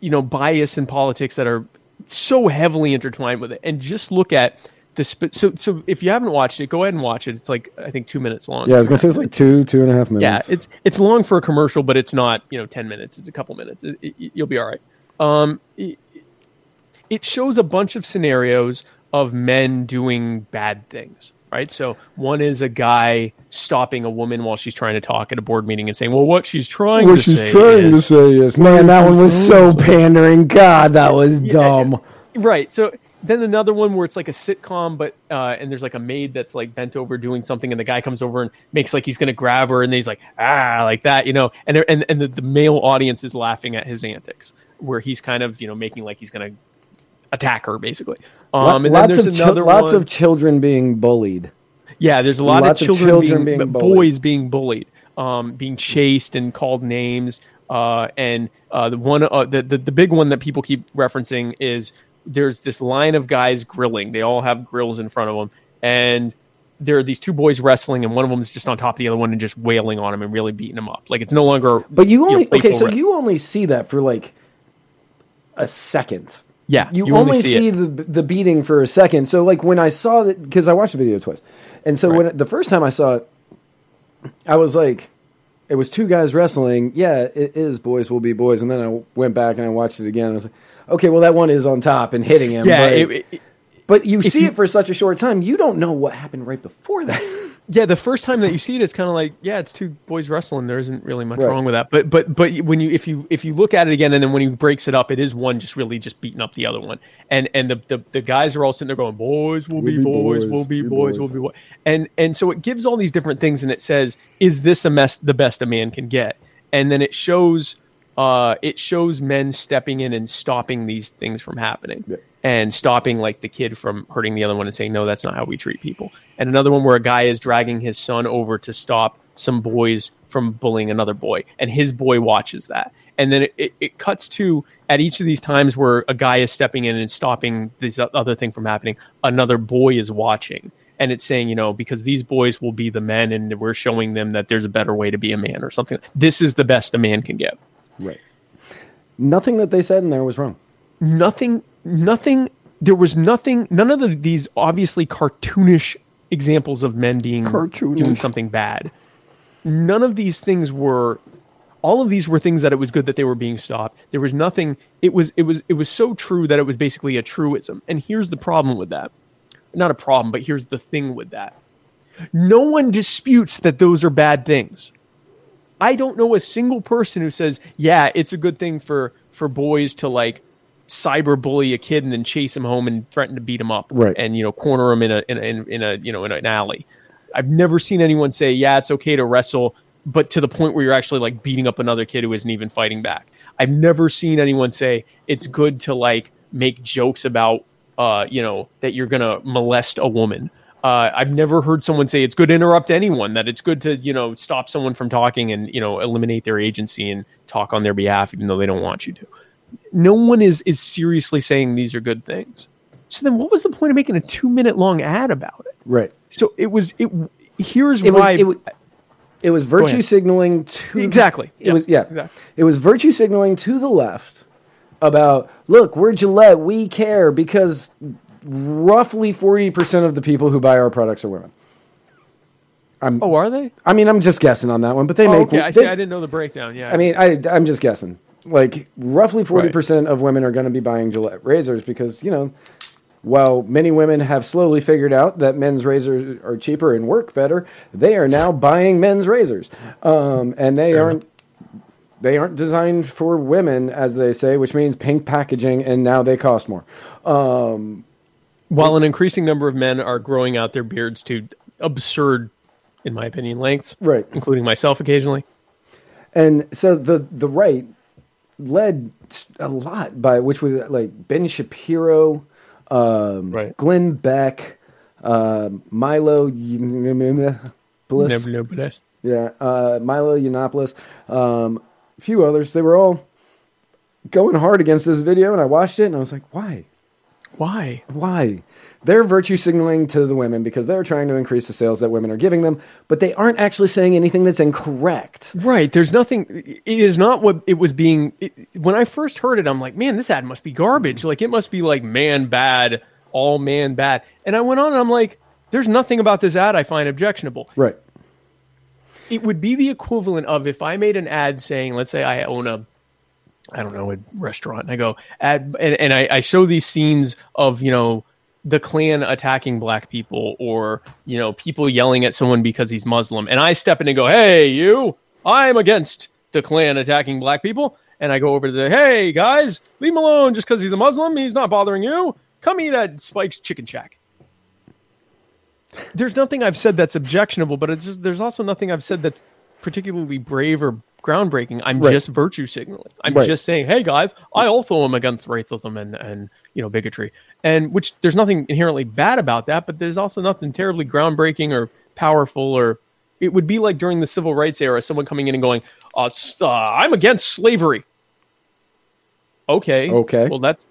you know, bias in politics that are so heavily intertwined with it, and just look at the sp- so so. If you haven't watched it, go ahead and watch it. It's like I think two minutes long. yeah, I was gonna say it's like two, two and a half minutes Yeah, it's it's long for a commercial, but it's not you know ten minutes. It's a couple minutes. It, it- you'll be all right. Um, it, it shows a bunch of scenarios of men doing bad things. Right. So one is a guy stopping a woman while she's trying to talk at a board meeting and saying, "Well, what she's trying what to she's say trying to is- say is, man, that one was so pandering. God, that was dumb. Right. So then another one where it's like a sitcom, but uh, and there's like a maid that's like bent over doing something, and the guy comes over and makes like he's gonna grab her, and he's like ah like that, you know, and and and the, the male audience is laughing at his antics, where he's kind of you know making like he's gonna attack her basically. Um, and then lots of another lots one- of children being bullied. yeah, there's a lot Lots of of children, children being, being boys being bullied, um, being chased and called names. Uh, and uh, the one, uh, the, the the big one that people keep referencing is there's this line of guys grilling. They all have grills in front of them, and there are these two boys wrestling, and one of them is just on top of the other one and just wailing on him and really beating him up. Like it's no longer. But you know, only okay, so you only see that for like a second. Yeah, you, you only, see see, the the beating for a second. So like when I saw that, because I watched the video twice, and so when the first time I saw it, I was like, it was two guys wrestling. Yeah, it is boys will be boys. And then I went back and I watched it again. I was like, okay, well that one is on top and hitting him. Yeah, but, it- it- but you see you- it for such a short time, you don't know what happened right before that. yeah. The first time that you see it, it's kind of like, yeah, it's two boys wrestling. There isn't really much Right. wrong with that. But but but when you if you if you look at it again, and then when he breaks it up, it is one just really just beating up the other one. And and the the, the guys are all sitting there going, boys will be, be boys, boys, will be boys, will be boys. And and so it gives all these different things, and it says, is this a mess the best a man can get? And then it shows. Uh, it shows men stepping in and stopping these things from happening and stopping like the kid from hurting the other one and saying no that's not how we treat people. And another one where a guy is dragging his son over to stop some boys from bullying another boy and his boy watches that. And then it, it, it cuts to at each of these times where a guy is stepping in and stopping this other thing from happening another boy is watching. And it's saying you know because these boys will be the men and we're showing them that there's a better way to be a man or something. This is the best a man can get. Right. Nothing that they said in there was wrong. nothing nothing there was nothing none of the, these obviously cartoonish examples of men being Cartoonish. doing something bad. None of these things were all of these were things that it was good that they were being stopped. There was nothing it was it was it was so true that it was basically a truism. And here's the problem with that. Not a problem but here's the thing with that. No one disputes that those are bad things. I don't know a single person who says, "Yeah, it's a good thing for for boys to like cyber bully a kid and then chase him home and threaten to beat him up, Right. And you know, corner him in a in a, in, in a you know in an alley." I've never seen anyone say, "Yeah, it's okay to wrestle," but to the point where you're actually like beating up another kid who isn't even fighting back. I've never seen anyone say it's good to like make jokes about, uh, you know, that you're gonna molest a woman. Uh, I've never heard someone say it's good to interrupt anyone. That it's good to you know stop someone from talking and you know eliminate their agency and talk on their behalf even though they don't want you to. No one is is seriously saying these are good things. So then, what was the point of making a two minute long ad about it? Right. So it was it. Here's It was, why it, wa- it was virtue signaling to Exactly. It Yep. was yeah. Exactly. It was virtue signaling to the left about look, we're Gillette, we care because roughly forty percent of the people who buy our products are women. I'm, Oh, are they? I mean, I'm just guessing on that one, but they Oh, make. okay, I they- see. I didn't know the breakdown. Yeah. I mean, I, I'm just guessing. Like roughly forty percent of women are going to be buying Gillette razors because you know, while many women have slowly figured out that men's razors are cheaper and work better, they are now buying men's razors, um, and they aren't. They aren't designed for women, as they say, which means pink packaging, and now they cost more. while an increasing number of men are growing out their beards to absurd, in my opinion, lengths, Right. including myself occasionally. And so the the right led a lot by which was like Ben Shapiro, um, Right. Glenn Beck, uh, Milo Yiannopoulos, Never know, but yeah, uh, Milo Yiannopoulos, um, a few others. They were all going hard against this video, and I watched it, and I was like, why? Why? Why? They're virtue signaling to the women because they're trying to increase the sales that women are giving them, but they aren't actually saying anything that's incorrect. Right. There's nothing. It is not what it was being. It, when I first heard it, I'm like, man, this ad must be garbage. Like it must be like man bad, all man bad. And I went on and I'm like, there's nothing about this ad I find objectionable. Right. It would be the equivalent of if I made an ad saying, let's say I own a I don't know, a restaurant. And I go, ad, and, and I, I show these scenes of, you know, the Klan attacking black people or, you know, people yelling at someone because he's Muslim. And I step in and go, hey, you, I'm against the Klan attacking black people. And I go over to the, hey, guys, leave him alone just because he's a Muslim. He's not bothering you. Come eat at Spike's Chicken Shack. There's nothing I've said that's objectionable, but it's just, there's also nothing I've said that's particularly brave or groundbreaking. I'm Right. just virtue signaling. I'm Right. just saying, hey guys, I also am against racism and and you know bigotry, and which there's nothing inherently bad about that, but there's also nothing terribly groundbreaking or powerful or it would be like during the civil rights era, someone coming in and going, uh, uh, "I'm against slavery." Okay. Okay. Well, that's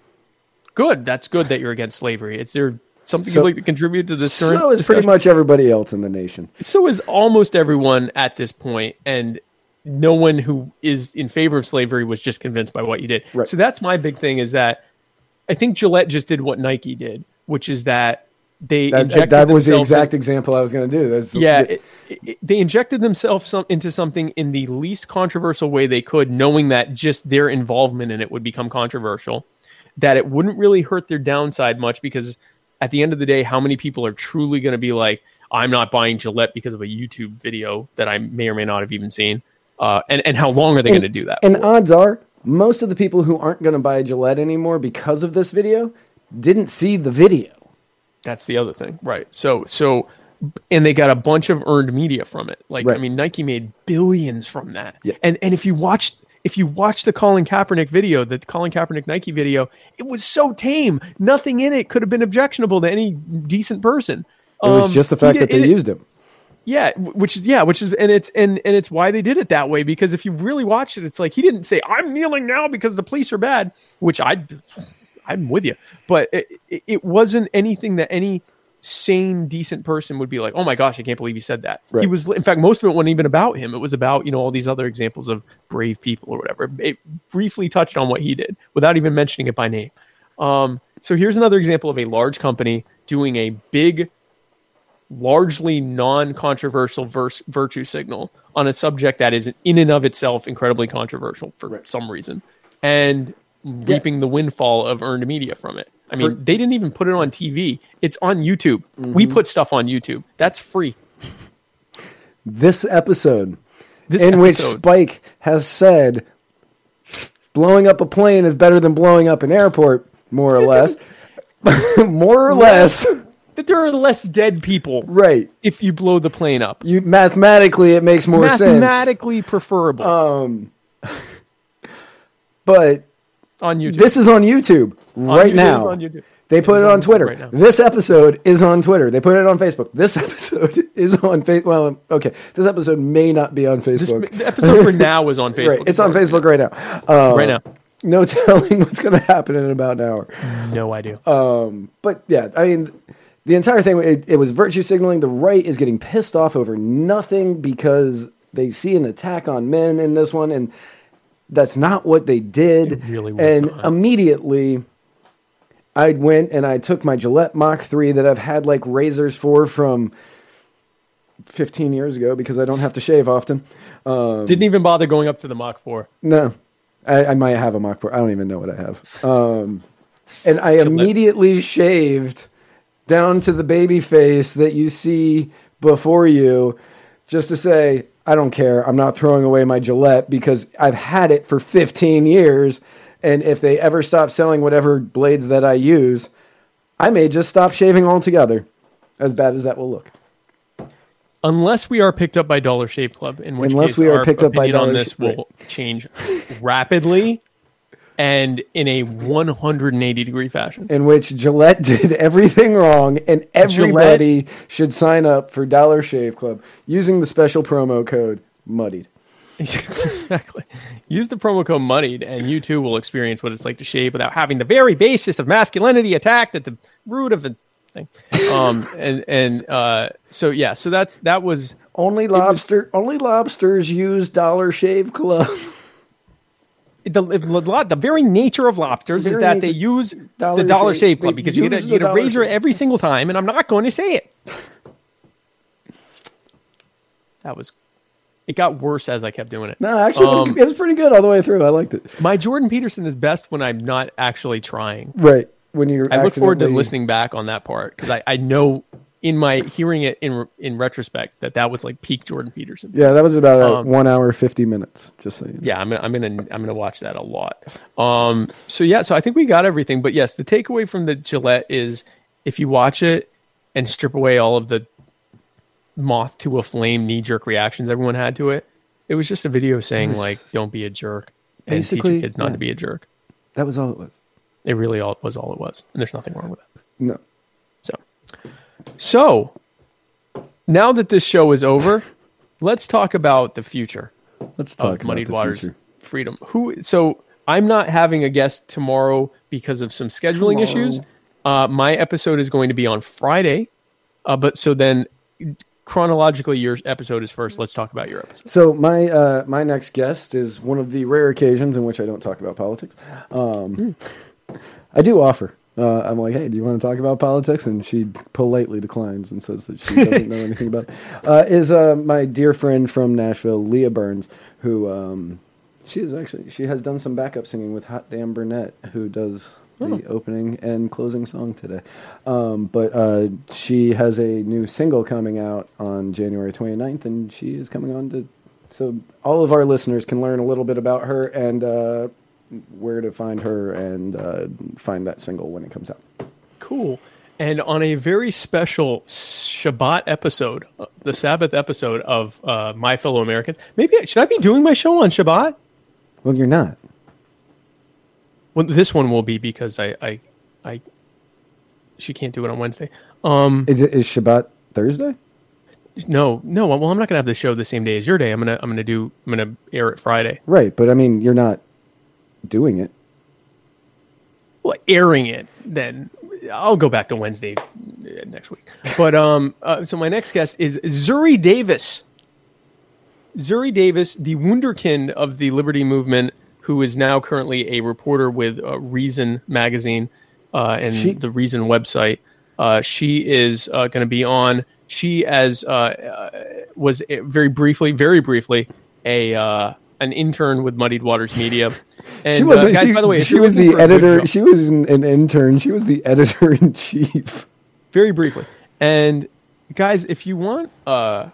good. That's good that you're against slavery. It's there. something So- you'd like to contribute to this current So is pretty much everybody else in the nation. so is almost everyone at this point and no one who is in favor of slavery was just convinced by what you did Right. so that's my big thing is that i think gillette just did what nike did which is that they That, injected that was the themselves in- exact example I was going to do. That's, yeah it, it, they injected themselves some, into something in the least controversial way they could knowing that just their involvement in it would become controversial that it wouldn't really hurt their downside much because at the end of the day how many people are truly going to be like i'm not buying gillette because of a youtube video that i may or may not have even seen uh, and, and how long are they going to do that And for? odds are, most of the people who aren't going to buy Gillette anymore because of this video didn't see the video. That's the other thing, right? So, so, and they got a bunch of earned media from it. Like, I mean, Nike made billions from that. Yeah. And and if you watched if you watch the Colin Kaepernick video, the Colin Kaepernick Nike video, it was so tame. Nothing in it could have been objectionable to any decent person. It was Um, just the fact did- that they it- used him. Yeah, which is yeah, which is and it's and and it's why they did it that way because if you really watch it, it's like he didn't say I'm kneeling now because the police are bad, which I I'm with you, but it, it, wasn't anything that any sane decent person would be like, oh my gosh, I can't believe he said that. He was in fact most of it wasn't even about him. It was about you know all these other examples of brave people or whatever. It briefly touched on what he did without even mentioning it by name. Um, so here's another example of a large company doing a big largely non-controversial verse, virtue signal on a subject that is in and of itself incredibly controversial for some reason and reaping the windfall of earned media from it. I mean For- they didn't even put it on tv it's on youtube. Mm-hmm. we put stuff on youtube. That's free. This episode, this in which Spike has said, blowing up a plane is better than blowing up an airport, more or less. more or less. That there are less dead people Right. if you blow the plane up You mathematically it makes more sense. Uh, mathematically preferable um But on youtube this is on YouTube right YouTube, now. on YouTube. They put It's it on on Twitter. right this episode is on Twitter. They put it on Facebook. This episode is on Facebook. Well, okay. This episode may not be on this, Facebook. the episode for now is on facebook right. It's on Facebook right now. Uh, right now No telling what's going to happen in about an hour. no idea Um, But yeah, I mean, the entire thing, it, it was virtue signaling. The right is getting pissed off over nothing because they see an attack on men in this one, and that's not what they did. Really and not. immediately, I went and I took my Gillette Mach 3 that I've had like razors for from 15 years ago because I don't have to shave often. didn't even bother going up to the mach 4 No, I, I might have a Mach 4. I don't even know what I have. Um, and I immediately shaved down to the baby face that you see before you just to say, I don't care. I'm not throwing away my Gillette because I've had it for 15 years. And if they ever stop selling whatever blades that I use, I may just stop shaving altogether, as bad as that will look. unless we are picked up by Dollar Shave Club, in which Unless case we are picked up by opinion on Dollar this Sh- right. will change rapidly and in a 180 degree fashion. in which Gillette did everything wrong, and everybody should sign up for Dollar Shave Club using the special promo code Muddied. exactly. Use the promo code MUDDIED, and you too will experience what it's like to shave without having the very basis of masculinity attacked at the root of the thing. Um, and and uh, so yeah, so that's that was Only lobster, only lobsters use Dollar Shave Club. The, the the very nature of lobsters is that they use Dollar the Dollar Shave- Shave Club because you get a, you get a razor Shave. every single time, and I'm not going to say it. That was. It got worse as I kept doing it. No, actually, it, was, Um, it was pretty good all the way through. I liked it. My Jordan Peterson is best when I'm not actually trying. Right when you're. I look forward to listening back on that part because I, I know in my hearing it in in retrospect that that was like peak Jordan Peterson. Yeah, that was about uh, Um, one hour fifty minutes. Just so you know. Yeah, I'm gonna, I'm gonna I'm gonna watch that a lot. Um, so yeah, so I think we got everything. But yes, the takeaway from the Gillette is if you watch it and strip away all of the moth to a flame knee jerk reactions everyone had to it, it was just a video saying was like don't be a jerk and teach your kids not yeah. to be a jerk. that was all it was. It really all was all it was, and there's nothing wrong with it. No, so now that this show is over, let's talk about the future let's talk about Muddied Waters future. Freedom. Who? So I'm not having a guest tomorrow because of some scheduling Tomorrow. issues. Uh, my episode is going to be on Friday, uh, but so then chronologically, your episode is first. Let's talk about your episode. So my uh, my next guest is one of the rare occasions in which I don't talk about politics. Um, I do offer. Uh, I'm like, hey, do you want to talk about politics? And she politely declines and says that she doesn't know anything about. It. Uh, is uh, my dear friend from Nashville, Leah Burns, who um, she is actually she has done some backup singing with Hot Damn Burnett, who does the opening and closing song today. Um, but uh, she has a new single coming out on January 29th, and she is coming on to. So all of our listeners can learn a little bit about her and uh, where to find her and uh, find that single when it comes out. Cool. And on a very special Shabbat episode, uh, the Sabbath episode of uh, My Fellow Americans, maybe I- should I be doing my show on Shabbat? Well, you're not. Well, this one will be because I, I, I she can't do it on Wednesday. Um, Is, it, is Shabbat Thursday? no, no. Well, I'm not gonna have the show the same day as your day. I'm gonna, I'm gonna do, I'm gonna air it Friday. Right, but I mean, you're not doing it. well, airing it, then I'll go back to Wednesday uh, next week. But um, uh, so my next guest is Zuri Davis. Zuri Davis, the wunderkind of the Liberty Movement, who is now currently a reporter with uh, Reason magazine uh, and She- the Reason website. Uh, she is uh, going to be on. She as uh, uh, was very briefly, very briefly, a uh, an intern with Muddied Waters Media. And She uh, wasn't. guys, she, by the way, she was the for a good editor. She was an, an intern. She was the editor in chief. very briefly. And guys, if you want, uh,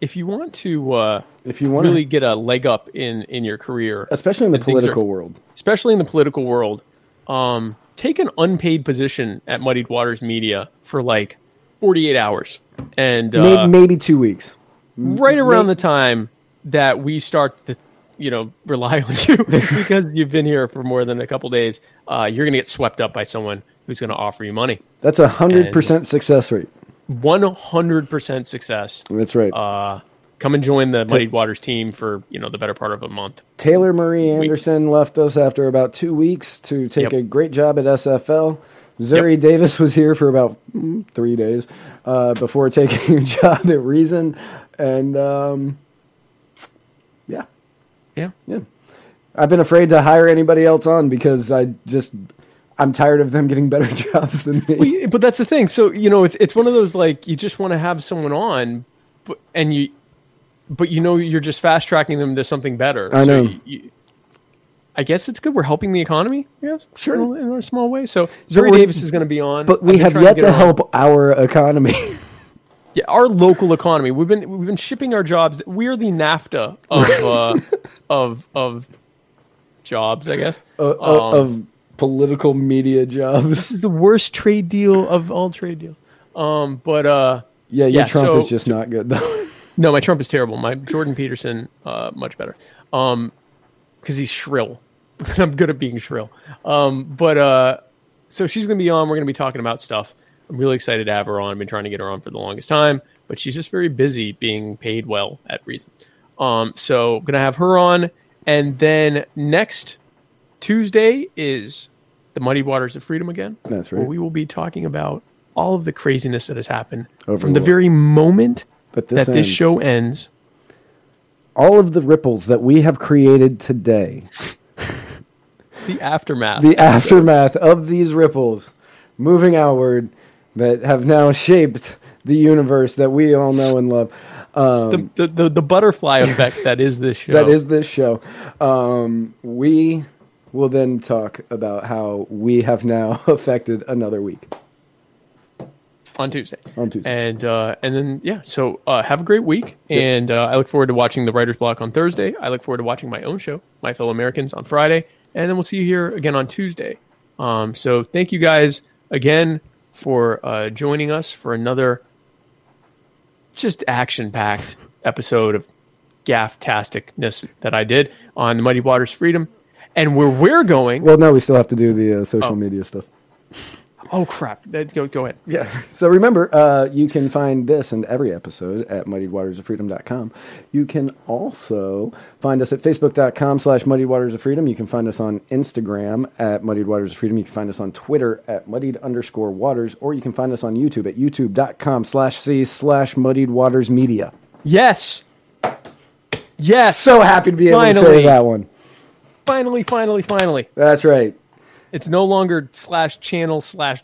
if you want to, uh, If you wanna- really get a leg up in in your career, Especially in the political are- world. especially in the political world, um, take an unpaid position at Muddied Waters Media for like forty eight hours, and uh, maybe, maybe two weeks. right around may- the time that we start to you know rely on you because you've been here for more than a couple days uh, you're going to get swept up by someone who's going to offer you money That's a hundred percent success rate. 100% success That's right. uh, come and join the muddied waters team for you know the better part of a month Taylor Marie Anderson left us after about two weeks to take Yep. a great job at SFL. Zuri Davis was here for about mm, three days uh, before taking a job at Reason, and um, yeah yeah. I've been afraid to hire anybody else on because I just I'm tired of them getting better jobs than me. but that's the thing so you know it's it's one of those like you just want to have someone on but and you but you know you're just fast tracking them to something better I So know. you- you- I guess it's good. We're helping the economy, yes, Sure. in a, in a small way. So Zuri Davis is going to be on, But we have yet to on. help our economy. Yeah, our local economy. We've been we've been shipping our jobs. We're the NAFTA of uh, of of jobs, I guess. uh, Um, of political media jobs. this is the worst trade deal of all trade deals. Um, but uh, Yeah, your Yeah, Trump so- is just not good though. no, my Trump is terrible. My Jordan Peterson, uh, much better. Um, because he's shrill. I'm good at being shrill. Um, but uh, so she's gonna be on. We're gonna be talking about stuff. I'm really excited to have her on. I've been trying to get her on for the longest time, but she's just very busy being paid well at Reason. Um, so gonna have her on, and then next Tuesday is the Muddy Waters of Freedom again. That's Where right. we will be talking about all of the craziness that has happened Over from the the- very moment That this that this show ends. All of the ripples that we have created today, The aftermath. the aftermath of these ripples, moving outward, that have now shaped the universe that we all know and love. Um, the, the, the, the butterfly effect that is this show. That is this show. Um, we will then talk about how we have now affected another week. on Tuesday. On Tuesday. And uh, and then yeah, so uh, have a great week, and uh, I look forward to watching the Writers Block on Thursday. I look forward to watching my own show, My Fellow Americans, on Friday, and then we'll see you here again on Tuesday. Um, so thank you guys again for uh, joining us for another just action-packed episode of gaff-tasticness that I did on the Muddy Waters Freedom, and where we're going. Well, no, we still have to do the uh, social media stuff. Oh crap! Go go ahead. Yeah. So remember, uh, you can find this and every episode at muddiedwatersoffreedom.com. You can also find us at facebook.com slash muddiedwatersofreedom. You can find us on Instagram at muddied waters of freedom. You can find us on Twitter at muddied underscore waters, or you can find us on YouTube at youtube.com slash c slash muddied waters media. Yes. Yes. So happy to be able to say that one. finally, finally, finally. That's right. It's no longer slash channel slash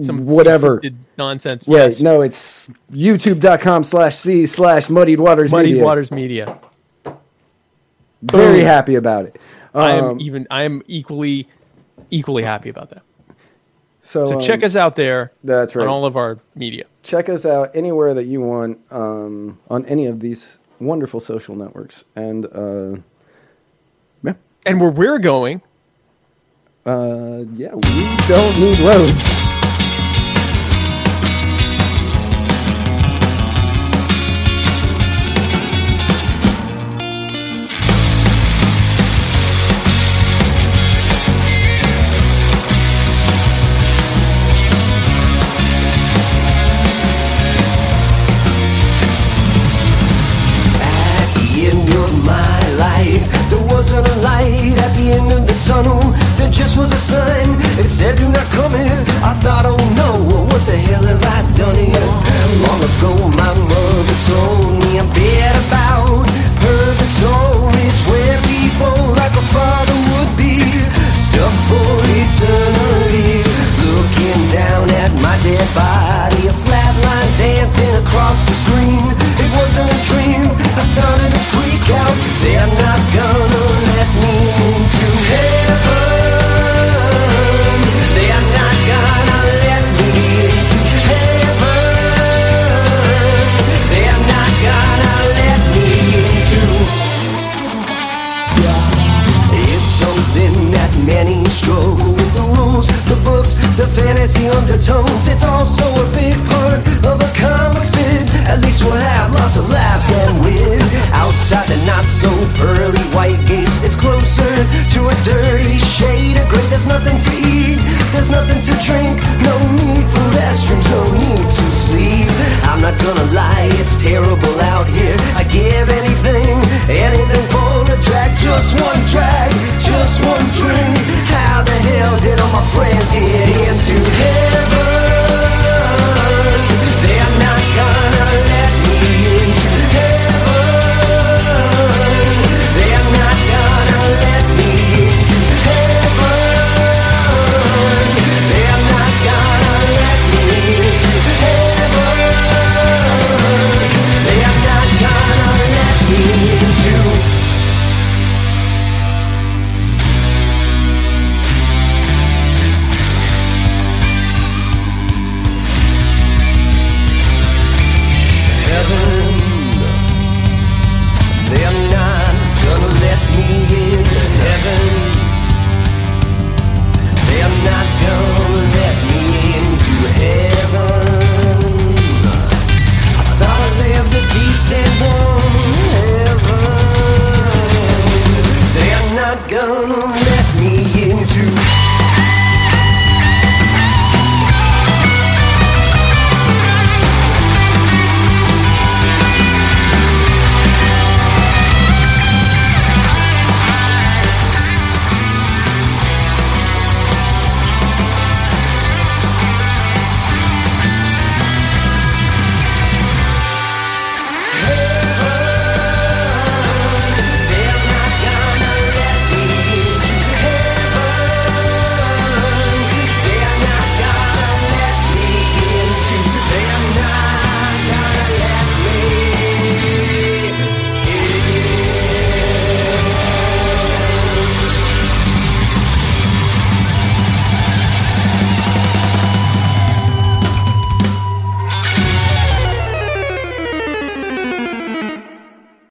some Whatever. nonsense. Right. Yes. No, it's youtube.com slash c slash muddied waters Muddied media. Waters Media. Very Boom. happy about it. I am Um, even. I am equally, equally happy about that. So, So um, check us out there. that's right. On all of our media. check us out anywhere that you want um, on any of these wonderful social networks. And uh, yeah, And where we're going, uh, yeah, we don't need roads.